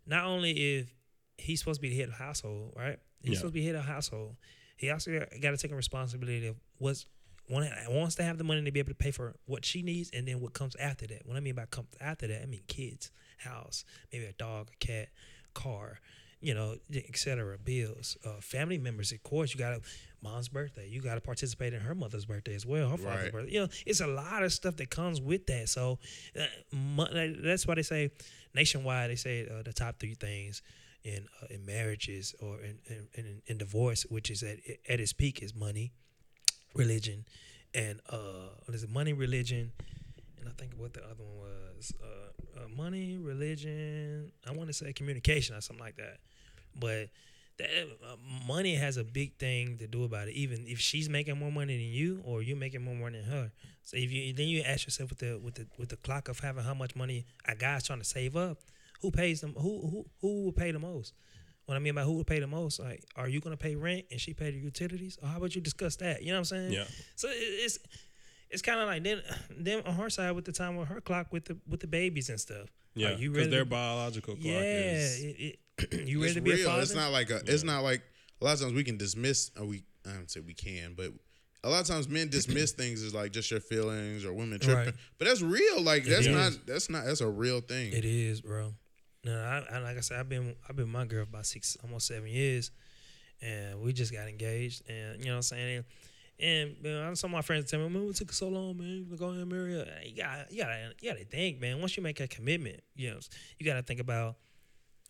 not only if he's supposed to be the head of the household, right? He's Yeah. supposed to be the head of the household. He also got to take a responsibility of what's one wants to have the money to be able to pay for what she needs, and then what comes after that. What I mean by comes after that, I mean kids, house, maybe a dog, a cat, car, you know, etc. Bills, uh, family members. Of course, you got to mom's birthday. You got to participate in her mother's birthday as well. Her father's Right. birthday. You know, it's a lot of stuff that comes with that. So uh, mo- that's why they say nationwide. They say uh, the top three things in uh, in marriages or in in, in in divorce, which is at at its peak, is money, religion, and uh, what is it? Money, religion, and I think what the other one was uh, uh, money, religion. I want to say communication or something like that, but. That, uh, money has a big thing to do about it. Even if she's making more money than you, or you're making more money than her, so if you then you ask yourself with the with the with the clock of having how much money a guy's trying to save up, who pays them? Who who who will pay the most? What I mean by who will pay the most, like, are you gonna pay rent and she pay the utilities, or how about you discuss that? You know what I'm saying? Yeah. So it, it's it's kind of like then then on her side with the time with her clock with the with the babies and stuff. yeah. Because their biological clock yeah, is. it, it, you ready it's to be real. a father? It's not like a. It's not like a lot of times we can dismiss. Or we I don't say we can, but a lot of times men dismiss things as like just your feelings or women tripping. Right. But that's real. Like that's is. not. That's not. That's a real thing. It is, bro. No, I, I like I said, I've been I've been my girl about six, almost seven years, and we just got engaged, and you know what I'm saying. And, and man, some of my friends tell me, "Man, it took so long, man. To go ahead and marry her." You got, you got, you got to think, man. Once you make a commitment, you know, you got to think about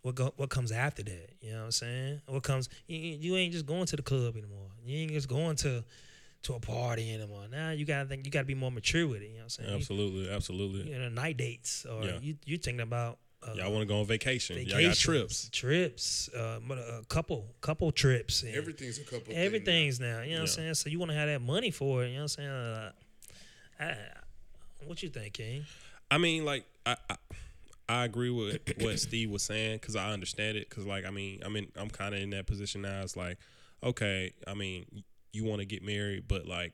what go, what comes after that. You know what I'm saying? What comes? You, you ain't just going to the club anymore. You ain't just going to to a party anymore. Now you gotta think you gotta be more mature with it. You know what I'm saying? You- Absolutely, absolutely. You, know, night dates or Yeah. you you thinking about uh, Y'all want to go on vacation? Y'all got vacations, trips. trips, uh, a couple couple trips. And Everything's a couple. everything's now. You know what I'm saying? So you want to have that money for it. You know what I'm saying? Uh, I, what you think, King? I mean, like I, I, I agree with what Steve was saying because I understand it. Because like I mean, I mean, I'm kind of in that position now. It's like, okay, I mean, you want to get married, but like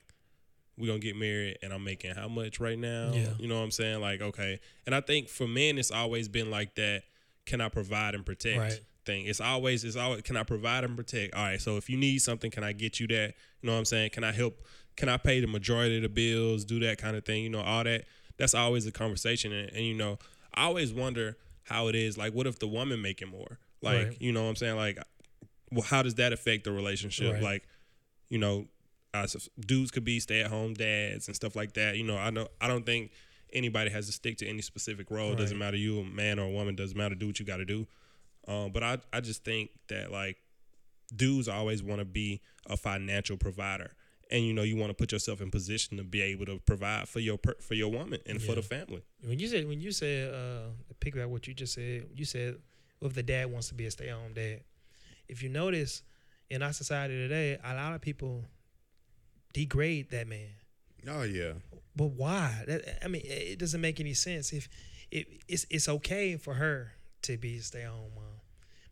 we're gonna get married, and I'm making how much right now? Yeah. You know what I'm saying? Like, okay, and I think for men, it's always been like that. Can I provide and protect? Right. Thing. It's always it's always can I provide and protect? All right. So if you need something, can I get you that? You know what I'm saying? Can I help? Can I pay the majority of the bills? Do that kind of thing. You know all that. That's always a conversation. And, and you know, I always wonder how it is. Like, what if the woman making more? Like, Right. you know what I'm saying? Like, well, how does that affect the relationship? Right. Like, you know, as dudes could be stay at home dads and stuff like that. You know, I know I don't think anybody has to stick to any specific role. It doesn't matter you a man or a woman. Doesn't matter. Do what you got to do. Um, but I I just think that like dudes always want to be a financial provider. And you know you want to put yourself in position to be able to provide for your per, for your woman and for the family. When you said when you said uh, pick up what you just said, you said well, if the dad wants to be a stay at home dad. If you notice in our society today, a lot of people degrade that man. Oh yeah. But why? That, I mean, it doesn't make any sense. If it, it's it's okay for her to be a stay at home mom,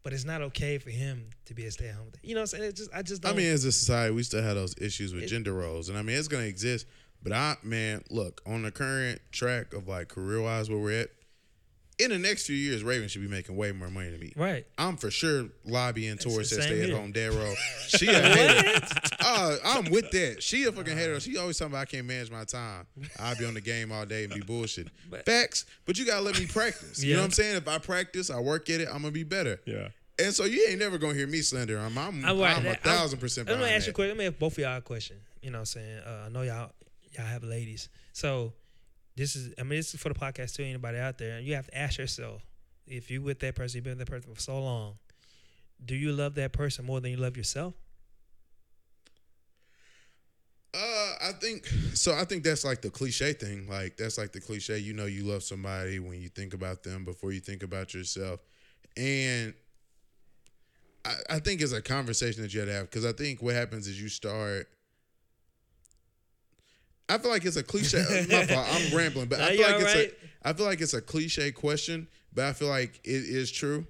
but it's not okay for him to be a stay at home. You know, what I'm saying? It just I just I mean, as a society, we still have those issues with It- gender roles, and I mean, it's gonna exist. But I, man, look on the current track of like career wise where we're at. In the next few years, Raven should be making way more money than me. right. I'm for sure lobbying towards that stay at home dad role. She a hater. I'm with that. She a fucking hater. She always talking about I can't manage my time. I'll be on the game all day and be bullshit. Facts, but you gotta let me practice. You know what I'm saying? If I practice, I work at it, I'm gonna be better. Yeah. And so you ain't never gonna hear me slender. I'm I'm, I'm right. I'm a thousand percent Let me ask you a question. Let me ask both of y'all a question. You know what I'm saying? Uh, I know y'all y'all have ladies. So this is I mean this is for the podcast too, anybody out there. You have to ask yourself, if you with that person, you've been with that person for so long, do you love that person more than you love yourself? Uh, I think so. I think that's like the cliche thing. Like that's like the cliche. You know, you love somebody when you think about them before you think about yourself, and I, I think it's a conversation that you have to have because I think what happens is you start. I feel like it's a cliche. my fault. I'm rambling, but I feel like it's right? a. I feel like it's a cliche question, but I feel like it is true.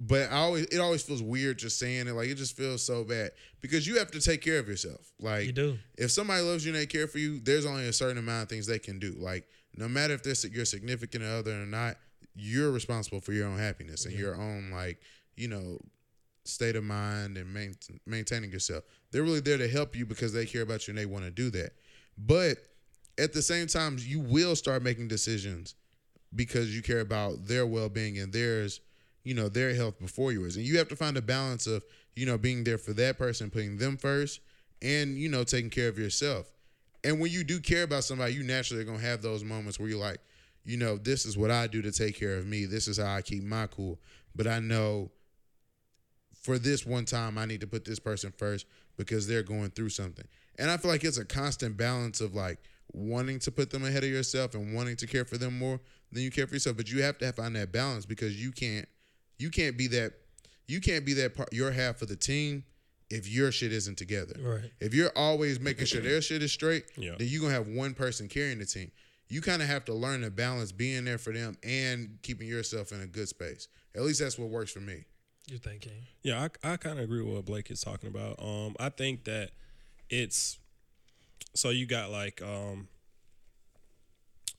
But I always it always feels weird just saying it. Like it just feels so bad because you have to take care of yourself. Like You do. if somebody loves you and they care for you, there's only a certain amount of things they can do. Like no matter if they're your significant other or not, you're responsible for your own happiness and your own like you know state of mind and main, maintaining yourself. They're really there to help you because they care about you and they want to do that. But at the same time, you will start making decisions because you care about their well-being and theirs you know their health before yours. And you have to find a balance of you know being there for that person putting them first and you know taking care of yourself. And when you do care about somebody you naturally are going to have those moments where you're like you know this is what i do to take care of me. This is how i keep my cool. But i know for this one time i need to put this person first because they're going through something. And i feel like it's a constant balance of like wanting to put them ahead of yourself and wanting to care for them more than you care for yourself. But you have to find that balance because you can't you can't be that you can't be that part your half of the team if your shit isn't together Right. if you're always making sure their shit is straight Yeah. then you're gonna have one person carrying the team you kind of have to learn to balance being there for them and keeping yourself in a good space at least that's what works for me You're thinking? Yeah, I, I kind of agree with what Blake is talking about. Um, I think that it's so you got like um,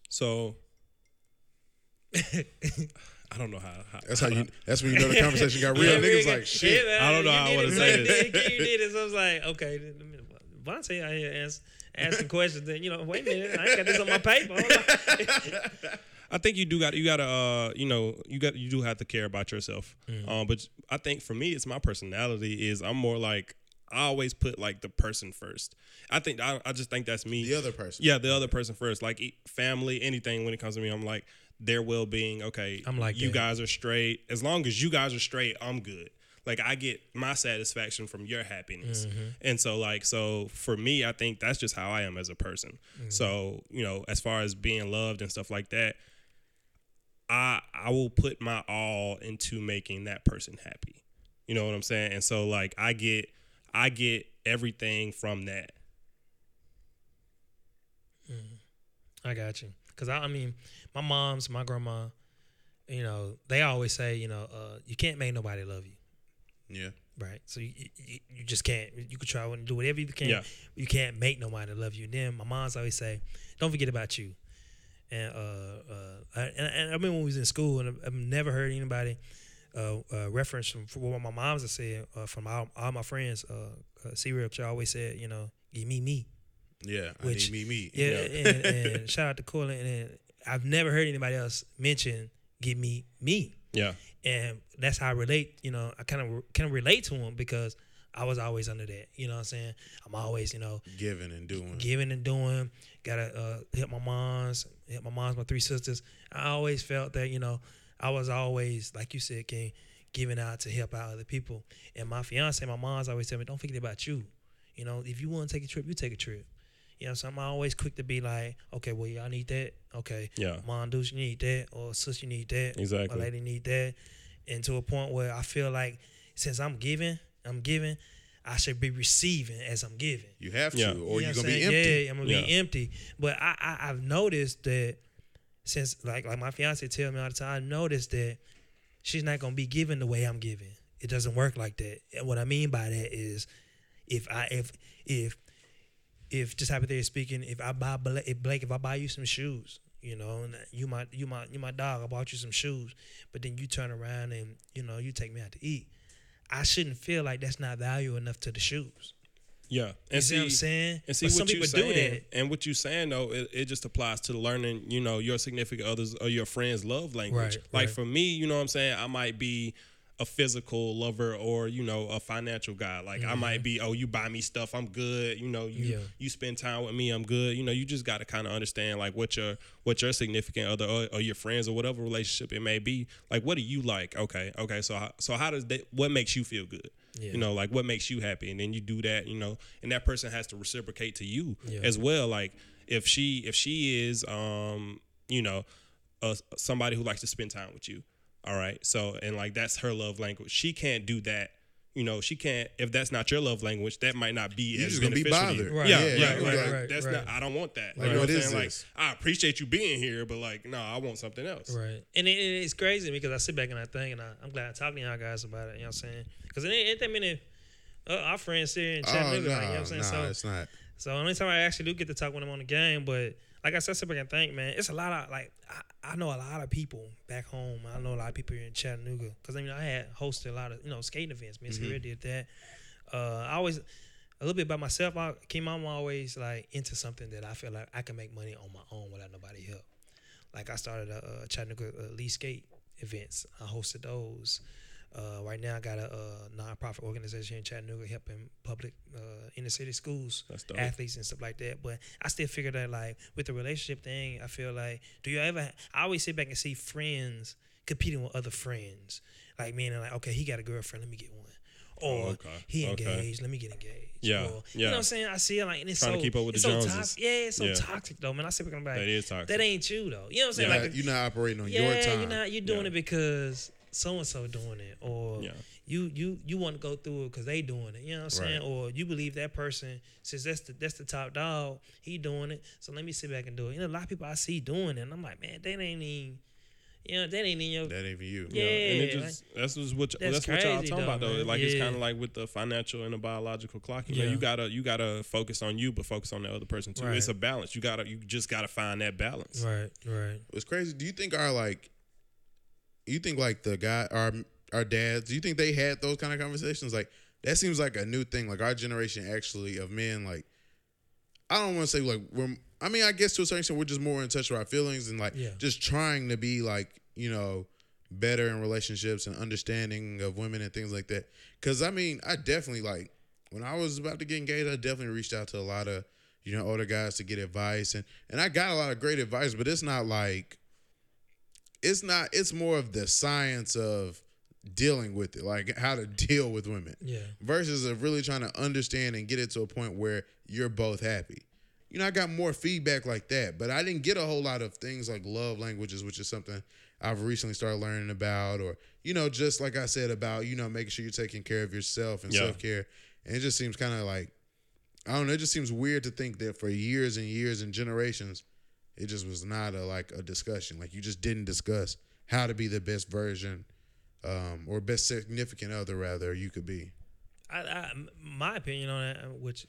so I don't know how. how that's how you that's when you know the conversation got real niggas like shit I don't know how I wanna say this. You did it. So I was like, okay, let me- Vonte out here ask, asking questions. Then you know, wait a minute, I ain't got this on my paper. I think you do got you got to uh you know you got you do have to care about yourself. Um, but I think for me, it's my personality is I'm more like I always put like the person first. I think I, I just think that's me. the other person Yeah, the other person first. Like e- family, anything when it comes to me, I'm like their well being. Okay, I'm like you that. guys are straight. As long as you guys are straight, I'm good. like I get my satisfaction from your happiness. Mm-hmm. And so like so for me, I think that's just how I am as a person. Mm-hmm. So, you know, as far as being loved and stuff like that, I I will put my all into making that person happy. You know what I'm saying? And so like I get I get everything from that. Mm-hmm. I got you. Cause I, I mean, my mom's, my grandma, you know, they always say, you know, uh, you can't make nobody love you, Yeah. right? So you, you, you just can't. You can try and do whatever you can. Yeah. You can't make nobody love you. And then my mom's always say, don't forget about you. And uh, uh, I, and, and I remember when we was in school, and I've- never heard anybody uh, uh, reference from, from what my mom's have said uh, from all, all my friends. Uh, uh, C Rip always said, you know, give me me. Yeah. I Which- need me, me. Yeah, and, and shout out to Corlin. And I've never heard anybody else mention "give me me," Yeah. and that's how I relate. You know, I kind of kind of relate to him because I was always under that. You know what I'm saying? I'm always, you know, Giving and doing. giving and doing. Gotta uh, help my moms, help my moms, my three sisters. I always felt that you know I was always like you said, King, giving out to help out other people. And my fiance, my mom's always tell me, don't forget about you. You know, if you want to take a trip, you take a trip. You know, so I'm always quick to be like, okay, well, y'all need that. Okay, Yeah. mom, dudes, you need that, or sis, you need that. Exactly. My lady need that. And to a point where I feel like since I'm giving, I'm giving, I should be receiving as I'm giving. You have to, Yeah. or You know you're gonna be empty. Yeah, I'm gonna Yeah. be empty. But I, I I've noticed that since like like my fiance tell me all the time, I noticed that she's not gonna be giving the way I'm giving. It doesn't work like that. And what I mean by that is if I if if if just hypothetically speaking, if I buy Blake, if Blake, if I buy you some shoes, you know, and you my you my you my dog, I bought you some shoes, but then you turn around and you know you take me out to eat. I shouldn't feel like that's not value enough to the shoes. Yeah. and You see, what I'm saying? And see but what some you people saying, do that. and what you're saying though, it, it just applies to learning, you know, your significant others or your friends' love language. Right, like right. for me, you know what I'm saying, I might be a physical lover or you know a financial guy. Like I might be, oh, you buy me stuff, I'm good. You know, you Mm-hmm. Yeah. you spend time with me, I'm good. You know, you just got to kind of understand like what your what your significant other or, or your friends or whatever relationship it may be. Like, what do you like? Okay, okay. So how- so how does that? What makes you feel good? Yeah. You know, like what makes you happy, and then you do that. You know, and that person has to reciprocate to you Yeah. as well. Like if she if she is um you know uh, somebody who likes to spend time with you, all right. So and like that's her love language. She can't do that. You know, she can't. If that's not your love language, that might not be You're as just gonna be beneficial to you. bothered. Right. Yeah, Yeah, yeah, yeah, like, right, right, that's right. not. I don't want that. Like, you know what what I'm saying? Like, this? I appreciate you being here, but like, no, I want something else. Right. And it, it- it's crazy because I sit back and I think, and I, I'm glad I talked to y'all guys about it. You know what I'm saying? Because it ain't, ain't that many uh, our friends here in Oh Chattanooga. no, like, you know what I'm saying? no, so, it's not. so only time I actually do get to talk with them on the game, but like I said, I sit back and think, man, it's a lot of like I, I know a lot of people back home. I know a lot of people here in Chattanooga because I mean I had hosted a lot of you know skating events. Miss Mm-hmm. mm did that. Uh, I always a little bit by myself. I came I'm always like into something that I feel like I can make money on my own without nobody help. Like I started a, uh Chattanooga uh, Lee Skate events. I hosted those. Uh, right now, I got a, uh nonprofit organization in Chattanooga helping public uh, inner city schools, athletes and stuff like that. But I still figure that like with the relationship thing, I feel like do you ever? I always sit back and see friends competing with other friends, like meaning like okay, he got a girlfriend, let me get one. Or Oh, okay, he okay. engaged, let me get engaged. Yeah, Or, You know what I'm saying? I see it like, and it's Trying to so keep up with it's the so Joneses. toxic. Yeah, it's so Yeah. toxic though, man. I sit back and be like, That is toxic. that ain't you though. You know what I'm saying? Yeah. Like, you're not operating on yeah, your time. you're not. You're doing Yeah. it because so and so doing it, or Yeah. you you you want to go through it because they doing it. You know what I'm saying? Right. Or you believe that person since that's the that's the top dog. He doing it, so let me sit back and do it. You know, a lot of people I see doing it, and I'm like, man, that ain't even. You know, that ain't in your. that ain't for you. Yeah. and it just that's just what That's that's, what y'all talking about though, though. man. Like it's kind of like with the financial and the biological clock. You know, Yeah. you gotta you gotta focus on you, but focus on the other person too. Right. It's a balance. You gotta you just gotta find that balance. Right, right. It's crazy. Do you think our like, you think like the guy, our our dads, do you think they had those kind of conversations? Like that seems like a new thing. Like our generation actually of men, like I don't want to say like we're. I mean, I guess to a certain extent we're just more in touch with our feelings and like Yeah. just trying to be like you know better in relationships and understanding of women and things like that. Because I mean, I definitely like when I was about to get engaged, I definitely reached out to a lot of you know older guys to get advice and and I got a lot of great advice, but it's not like it's not it's more of the science of dealing with it, like how to deal with women. Yeah. Versus of really trying to understand and get it to a point where you're both happy. You know, I got more feedback like that, but I didn't get a whole lot of things like love languages, which is something I've recently started learning about, or you know, just like I said about you know making sure you're taking care of yourself and Yeah. self care. And it just seems kind of like I don't know. It just seems weird to think that for years and years and generations, it just was not a like a discussion. Like you just didn't discuss how to be the best version, um, or best significant other rather you could be. I, I, my opinion on that, uh, which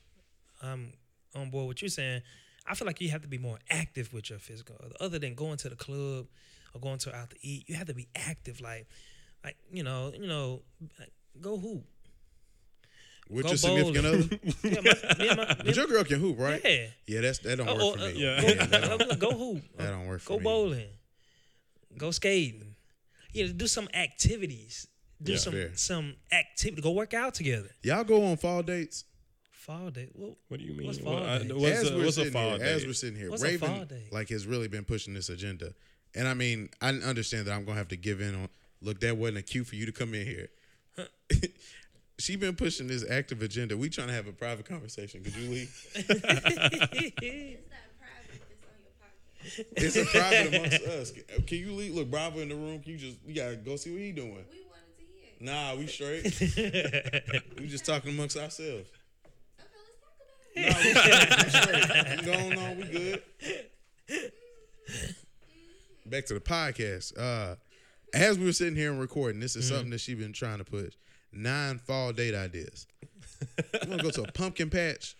I'm on board with you saying, I feel like you have to be more active with your physical, other than going to the club or going to out to eat. You have to be active, like, like you know, you know, go hoop. With Go your significant other, Yeah, my, me and my, but your girl can hoop, right? yeah. Yeah, that's that don't Oh, work oh, for uh, me. Yeah. Go, that, go hoop. that don't work for Go me. Go bowling. Go skating. You know, do some activities. Do Yeah. some Fair. some activity. Go work out together. Y'all go on fall dates. Fall date. Well, What do you mean? What's What- fall I- what's as a, we're what's a sitting fall here, day? as we're sitting here, What's a Raven fall day? like has really been pushing this agenda, and I mean, I understand that I'm gonna have to give in on. Look, that wasn't a cue for you to come in here. she been pushing this active agenda. We trying to have a private conversation. Could you leave? It's not private. It's on your podcast. It's a private amongst us. Can you leave? Look, Bravo in the room. Can you just? You gotta go see what he doing. We wanted to hear. it. Nah, we straight. we just talking amongst ourselves. Okay, let's talk about it. Nah, we straight. We straight. We going on. We good. Back to the podcast. Uh, as we were sitting here and recording, this is Mm-hmm. something that she been trying to push. Nine fall date ideas. You want to go to a pumpkin patch?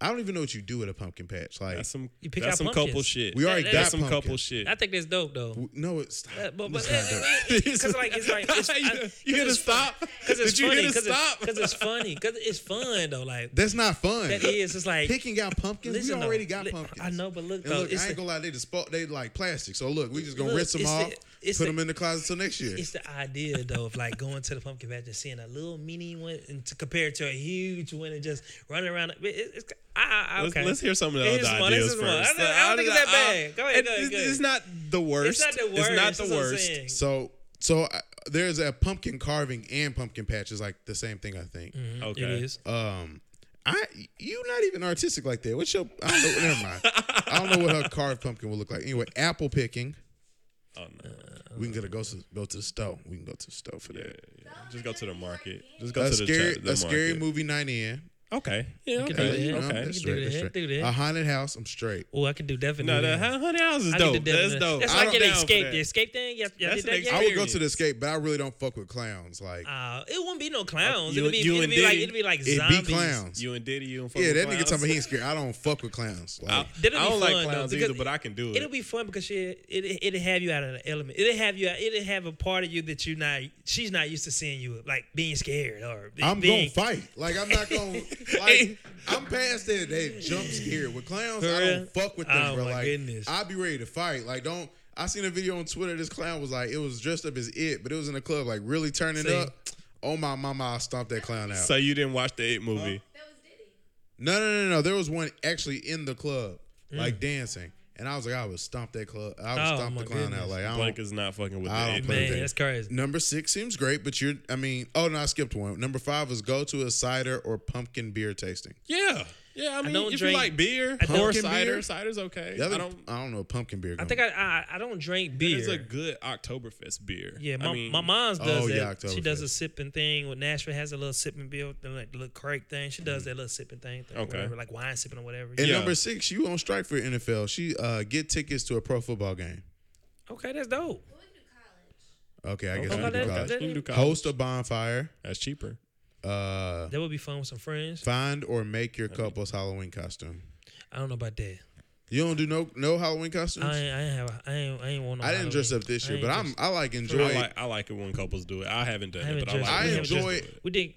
I don't even know what you do at a pumpkin patch. Like That's some. You pick that's out some pumpkins. couple shit. we already that- got some pumpkin. couple shit. I think that's dope though. W- No, it's Uh, but but It's not because like it's like it's, you, I- you 'cause gonna stop? Because it's Did you funny. hear the Because stop? it's funny. Because it's fun though. Like that's not fun. that is. It's like picking out pumpkins. Listen, we though, already got pumpkins. I know, but look And though, look, it's I ain't the- gonna lie, they just they like plastic. So look, we just gonna Look, rinse them off, the- it's put the- them in the closet till next year. It's the idea though of like going to the pumpkin patch and seeing a little mini one and to compare it to a huge one and just running around. It, it's, I, I, Let's, let's hear some of the Here's other one, ideas is one. I first. don't- I don't think it's that bad. Go ahead, go ahead, go ahead. It's not the worst. It's not the worst. It's not that's the what I'm worst. So so uh, there's a pumpkin carving and pumpkin patch is like the same thing. I think. Okay. It is. Um, I you not even artistic like that. What's your? I don't know. Never mind. I don't know what her carved pumpkin will look like. Anyway, apple picking. Oh no. We can go to go to go to the stove. We can go to the stove for that. Just go to the market. Just go A to the, scary cha- the a scary movie night in. Okay. Yeah. can Okay. do that. You Okay. that's can straight, do that's that, straight. do that. A haunted house. I'm straight. Oh, I can do definitely. No, do the that. honey house is I can dope. do That's definitely. dope. That's I'm like an escape. The escape thing. Yeah, yeah, That's did an that. I would go to the escape, but I really don't fuck with clowns. Like, Uh, it won't be no clowns. You- it'd be, you it'd and be like it'd be like it zombies. be clowns. You and Diddy, you and fuck. yeah, fucking that nigga clowns? talking about he ain't scared. I don't fuck with clowns. Like, I, I don't like clowns because either, but I can do it. It'll be fun because shit, it it'll have you out of the element. It'll have you. It'll have a part of you that you not. She's not used to seeing you like being scared or I'm gonna fight. Like I'm not gonna like I'm past that that jump scare. With clowns, For I don't fuck with them, Oh, bro. my Like goodness. I'll be ready to fight. Like don't I seen a video on Twitter, this clown was like it was dressed up as it, but it was in a club, like really turning See. up. Oh my mama, I'll stomp that clown out. so you didn't watch the It movie? That was Diddy. no, no, no, no. There was one actually in the club, Mm. like dancing. And I was like, I would stomp that club. I would Oh, stomp the clown out. Like I Blank don't, is not fucking with I the don't It play movie. with Man, that's crazy. Number six seems great, but you're. I mean, oh no, I skipped one. Number five was go to a cider or pumpkin beer tasting. Yeah. Yeah, I mean, don't if drink- you like beer I or Pumpkin cider, beer? cider's okay. The other, I don't. I don't know pumpkin beer. I think I, I I don't drink beer. It's a good Oktoberfest beer. yeah, my, I mean, my mom's does Oh, that. yeah, she does a sipping thing. With Nashville has a little sipping bill, the, like the little crate thing. She does that little sipping thing, thing Okay. whatever, like wine sipping or whatever. And Yeah. number six, you on strike for NFL. She uh get tickets to a pro football game. Okay, that's dope. Well, we can do college. Okay, I guess Okay, we can do college. you can do college. Host a bonfire. That's cheaper. Uh, That would be fun with some friends. find or make your couple's Halloween costume. I don't know about that. You don't do no no Halloween costumes. I I, ain't, I ain't have. A, I ain't. I ain't want no. didn't dress up this I year, ain't but I'm dressed- I like enjoy. I like I like it when couples do it. I haven't done I it, haven't but I like. dressed- I it when haven't couples enjoy- it. We did.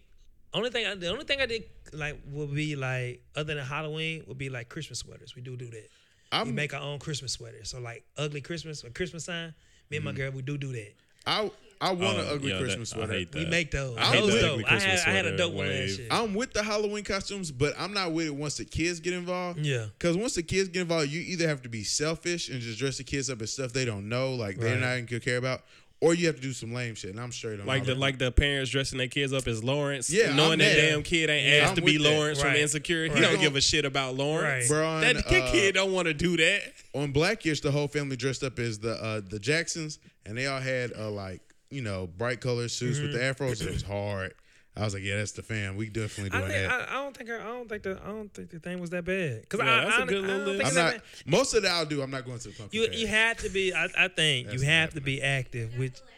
Only thing. I, the only thing I did like would be like other than Halloween would be like Christmas sweaters. We do do that. I'm make our own Christmas sweaters. So like ugly Christmas or Christmas sign. Me and Mm-hmm. my girl, we do do that. I I want an Oh, ugly yeah, Christmas that, I sweater. hate that. We make those. I hate those the dope. ugly I had Christmas I had a sweater dope one wave. last year. I'm with the Halloween costumes, but I'm not with it once the kids get involved. Yeah. Because once the kids get involved, you either have to be selfish and just dress the kids up as stuff they don't know, like they're Right. not even gonna care about, or you have to do some lame shit. And I'm straight on Like all the that. like the parents dressing their kids up as Lawrence, Yeah, I'm knowing that there. damn kid ain't Yeah, asked I'm to be with that. Lawrence from Right. Insecure. He Right. don't give a shit about Lawrence. Right. Bro, on, That kid, uh, kid don't want to do that. on Blackish, the whole family dressed up as the uh, the Jacksons, and they all had uh, like you know bright colored suits with the Mm-hmm. afros. It was hard. I was like, yeah, that's the fam. We definitely I, think, that. I, I don't think I, I don't think the I don't think the thing was that bad. Cause Yeah, I, that's a I, good I little don't list. think I'm not. Most of that I'll do. I'm not going to the pumpkin. You patch. you have to be. I, I think That's you not have to be active. Which the last one.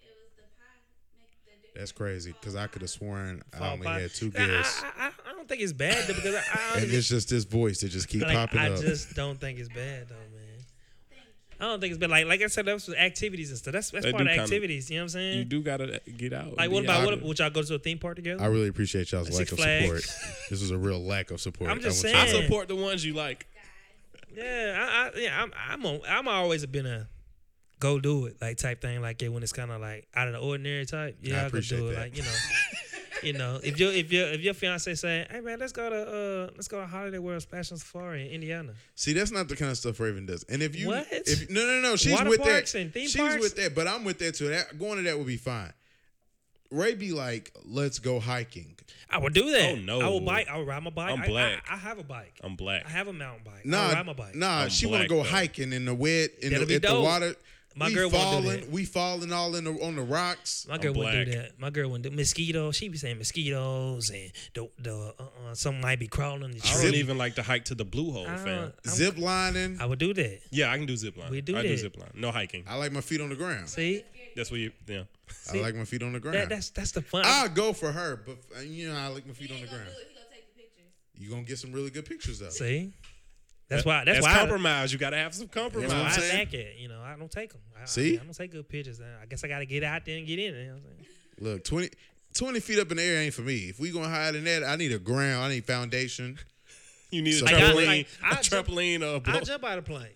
It was the pie. Make the difference. That's crazy because I could have sworn I only by- had two I, guests, I, I, I don't think it's bad though, because I, I, and it's just this voice that just keep like, popping I up. just don't think it's bad though, man. I don't think it's bad. Like like I said, that's activities and stuff. That's that's They part of do kinda- activities. You know what I'm saying? You do gotta get out. like and what be about out what? Would y'all go to a theme park together? I really appreciate y'all's lack Six of Flags. support. this was a real lack of support. I'm just I want you I to saying. support the ones you like. Yeah, I, I yeah, I'm I'm on, I'm always been a go do it like type thing like it when it's kind of like out of the ordinary type. Yeah, I, could appreciate do it. that. Like you know, you know, if your if your if your fiance say, hey man, let's go to uh let's go to Holiday World Splashin' Safari in Indiana. See, that's not the kind of stuff Raven does. And if you, What? if no, no, no, she's Water with parks that. and theme she's parks? with that, but I'm with that too. That going to that would be fine. Ray be like, let's go hiking. I would do that. Oh, no. I will bike. I will ride my bike. I'm black. I, I, have a bike. I'm black. I have a mountain bike. Nah, I ride my bike. nah, I'm she want to go though. hiking in the wet in the, be at the water. My we girl won't do that. we falling all in the on the rocks. My girl wouldn't do that. My girl wouldn't do mosquitoes. She be saying mosquitoes and the the uh, uh, something might be crawling. The I don't even like to hike to the blue hole, I fam. don't- I'm- Zip lining. I would do that. Yeah, I can do zip line. We do I do that. zip line. No hiking. I like my feet on the ground. See, That's what you. Yeah. I like my feet on the ground. that, that's that's the fun. I'll go for her, but uh, you know I like my feet He on the ground. it. He gonna take the pictures. You gonna get some really good pictures though. See, that's why. That's, That's why. I, compromise. You gotta have some compromise. what I'm I saying? lack it. You know, I don't take them. I, See? I, don't take good pictures. I guess I got to get out there and get in. You know what I'm saying? Look, 20, 20 feet up in the air ain't for me. If we gonna hide in that, I need a ground. I need foundation. You need a So- Like, I- trampoline, like, I a jump- trampoline, a I blow. jump out of plane.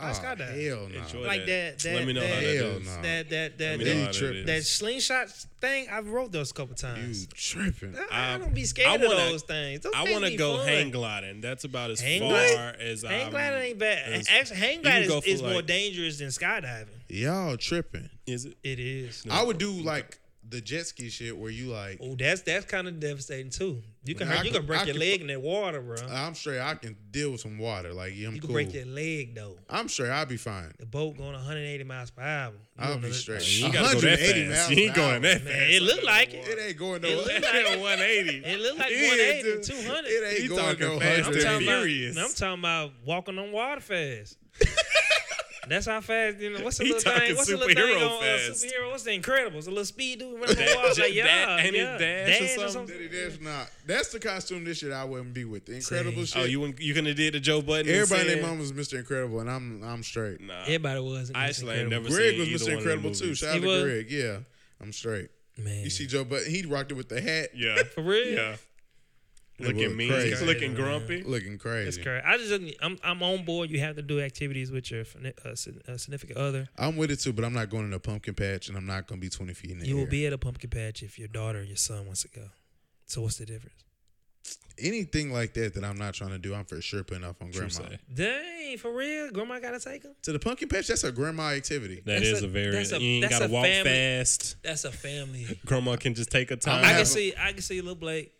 Oh, I skydive. hell no. Enjoy Like that- that- Let me know how that- that Hell is. no. That that that Let me know you how tripping. that is. slingshot thing. I've rode those a couple times. You times. tripping. I, I Um, don't be scared I of wanna- those things. Those I want to go fun. hang gliding. That's about as Hang far gliding? as I'm, gliding ain't bad. as- Actually, hang you gliding can is, go is for, more like- dangerous than skydiving. Y'all tripping. Is it? It is. I would do like the jet ski shit where you like. Oh, that's that's kind of devastating too. You can hurt, I you could- can break I your could- leg in that water, bro. I'm sure I can deal with some water. Like yeah, I'm you can cool. break your leg though. I'm sure I'll be fine. The boat going 180 miles per hour. You I'll don't be know- straight. You ain't gotta go that 180 fast. miles You ain't going hour. that Man, fast. it look like it. It ain't going It no. look like 180. It look like Yeah, 180, 200. It ain't He going no fast I'm talking, about, I'm talking about walking on water fast. That's how fast. You know what's the He little thing? talking What's the little thing superhero on uh, fast. superhero? What's the Incredibles? A little speed dude running That- on water. Like, that- yeah, ain't it yeah. Dash or something? Daddy, that's not. That's the costume this shit I wouldn't be with. The Incredible See. shit. Oh, you wouldn't- you couldn't have did the Joe Budden? and Everybody and said- their mom was Mr. Incredible, and I'm I'm straight. Nah. Everybody was. in I Mr. actually ain't Incredible. never Greg seen was Mr. one of them Incredible too. Shout out to? Greg. Yeah, I'm straight. Man, You see Joe, but he rocked it with the hat, Yeah. For real? Yeah. It Looking mean. crazy. He's looking grumpy. looking That's crazy. correct. I just I'm I'm on board. You have to do activities with your uh, uh, significant other. I'm with it too, but I'm not going to a pumpkin patch, and I'm not going to be 20 feet in the You air. will be at a pumpkin patch if your daughter or your son wants to go. So what's the difference? anything like that that I'm not trying to do. I'm for sure putting off on True grandma. say. Dang, for real? Grandma gotta take him? To the pumpkin patch, that's a grandma activity. That That's is a- a, very. that's a- you ain't that's gotta a walk family- fast. That's a family. Grandma can just take her time. I have can see I can see little Blake.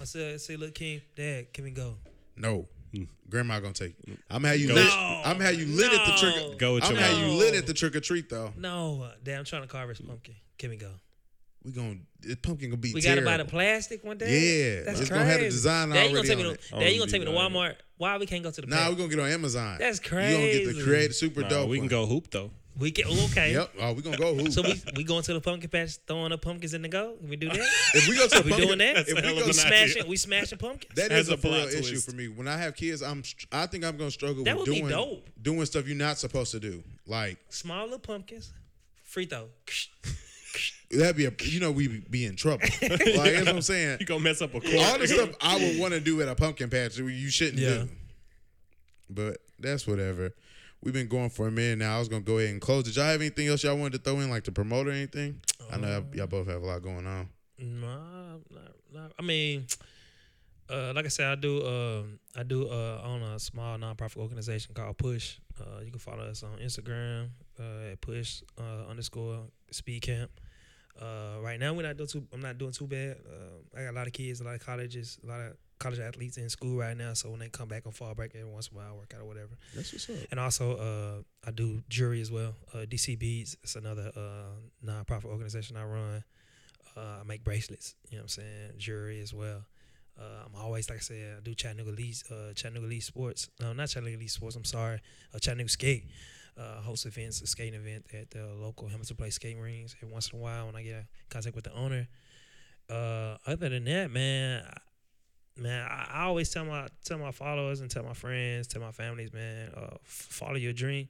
I said, see, look, King, Dad, can we go? No, Hmm. grandma gonna take. You. I'm gonna have you Go. lit. No. I'm gonna have you lit at the trick. No. Go with I'm your gonna have you mom. lit at the trick or treat though. No, uh, Dad, I'm trying to carve his pumpkin. Can we go? We gonna the pumpkin gonna be. We terrible. gotta buy the plastic one day. Yeah, that's it's crazy. gonna have the design Dad, you gonna already take me on to, it. Dad, you wouldn't gonna take me to be Walmart? Why we can't go to the? Nah, pack? we're gonna get on Amazon. That's crazy. You gonna get the crazy. creative super Nah, dope. we can one. go hoop though. We can oh, okay. Yep. Oh, we gonna go hoop. So we we going to the pumpkin patch, throwing up pumpkins in the go. Can we do that? if we go to the we pumpkin, doing that? That's if we hell go of an to smashing, we smashing pumpkins. That As is a a for real plot issue for me. When I have kids, I'm I think I'm gonna struggle That with would be doing dope. doing stuff you're not supposed to do. Like Small little pumpkins, free throw. that'd be a you know we be in trouble. like that's what I'm saying. You gonna mess up a court. All the stuff I would want to do at a pumpkin patch you shouldn't Yeah. do. But that's whatever. We've been going for a minute now. I was gonna go ahead and close. Did y'all have anything else y'all wanted to throw in, like to promote or anything? I know y'all, both have a lot going on. Nah, I mean, uh, like I said, I do. Um, I do uh, own a small nonprofit organization called Push. Uh, you can follow us on Instagram uh, at push uh, underscore speed camp. Uh, right now we're not doing too. I'm not doing too bad. Uh, I got a lot of kids, a lot of colleges, a lot of college athletes in school right now. So when they come back on fall break, every once in a while I work out or whatever. That's what's up. And also, uh, I do jury as well. Uh, DC Beads, it's another uh, nonprofit organization I run. Uh, I make bracelets. You know what I'm saying? Jury as well. Uh, I'm always, like I said, I do Chattanooga uh, Chattanooga Sports. No, not Chattanooga Sports. I'm sorry, uh, Chattanooga Skate. Uh, host events, a skating event at the local Hamilton Place skating rings. Every once in a while, when I get in contact with the owner. Uh, other than that, man, man, I, I always tell my tell my followers and tell my friends, tell my families, man, uh, follow your dream,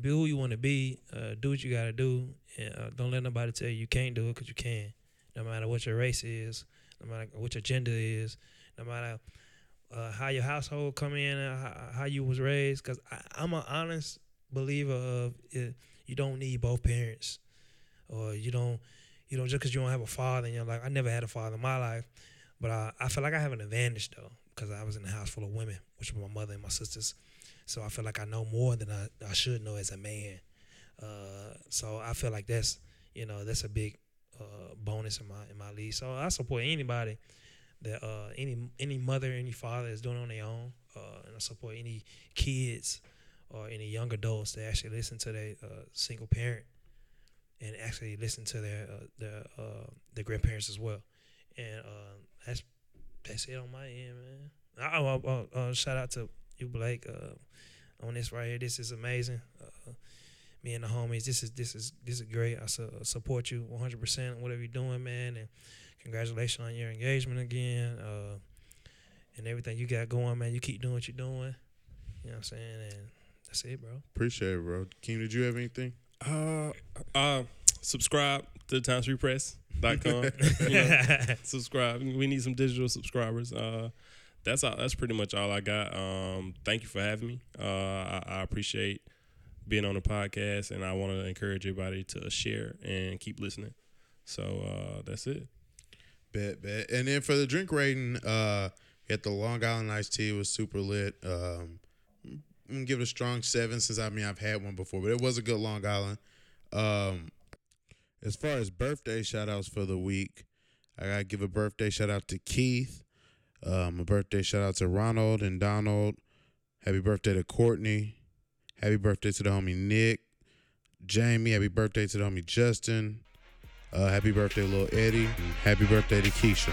be who you want to be, uh, do what you got to do, and uh, don't let nobody tell you you can't do it because you can. No matter what your race is, no matter what your gender is, no matter uh, how your household come in, uh, how, how you was raised. Because I'm an honest believer of it, you don't need both parents, or you don't, you know, just because you don't have a father in your life. I never had a father in my life, but I, I feel like I have an advantage though because I was in a house full of women, which were my mother and my sisters. So I feel like I know more than I, I should know as a man. Uh, so I feel like that's you know that's a big uh, bonus in my in my league. So I support anybody that uh, any any mother, any father is doing on their own, uh, and I support any kids or any young adults that actually listen to their uh, single parent and actually listen to their uh, their their grandparents as well. And uh, that's that's it on my end, man. I, I, I, uh, shout out to you, Blake, uh, on this right here. This is amazing. Uh, me and the homies, this is this is this is great. I su- support you 100 percent whatever you're doing, man. And congratulations on your engagement again, uh, and everything you got going, man. You keep doing what you're doing. You know what I'm saying? And that's it, bro. Appreciate it, bro. Keem, did you have anything? Uh, uh, subscribe to the Times Free Press.com. you know, subscribe. We need some digital subscribers. Uh, that's all. That's pretty much all I got. Um, thank you for having me. Uh, I, I appreciate being on the podcast, and I want to encourage everybody to share and keep listening. So uh, that's it. Bet, bet. And then for the drink rating, uh, we had the Long Island iced tea was super lit. Um, I'm gonna give it a strong seven since I mean I've had one before, but it was a good Long Island. Um, as far as birthday shout outs for the week, I gotta give a birthday shout out to Keith. Um, a birthday shout out to Ronald and Donald. Happy birthday to Courtney. Happy birthday to the homie Nick. Jamie, happy birthday to the homie Justin. Uh, happy birthday, little Eddie. Happy birthday to Keisha.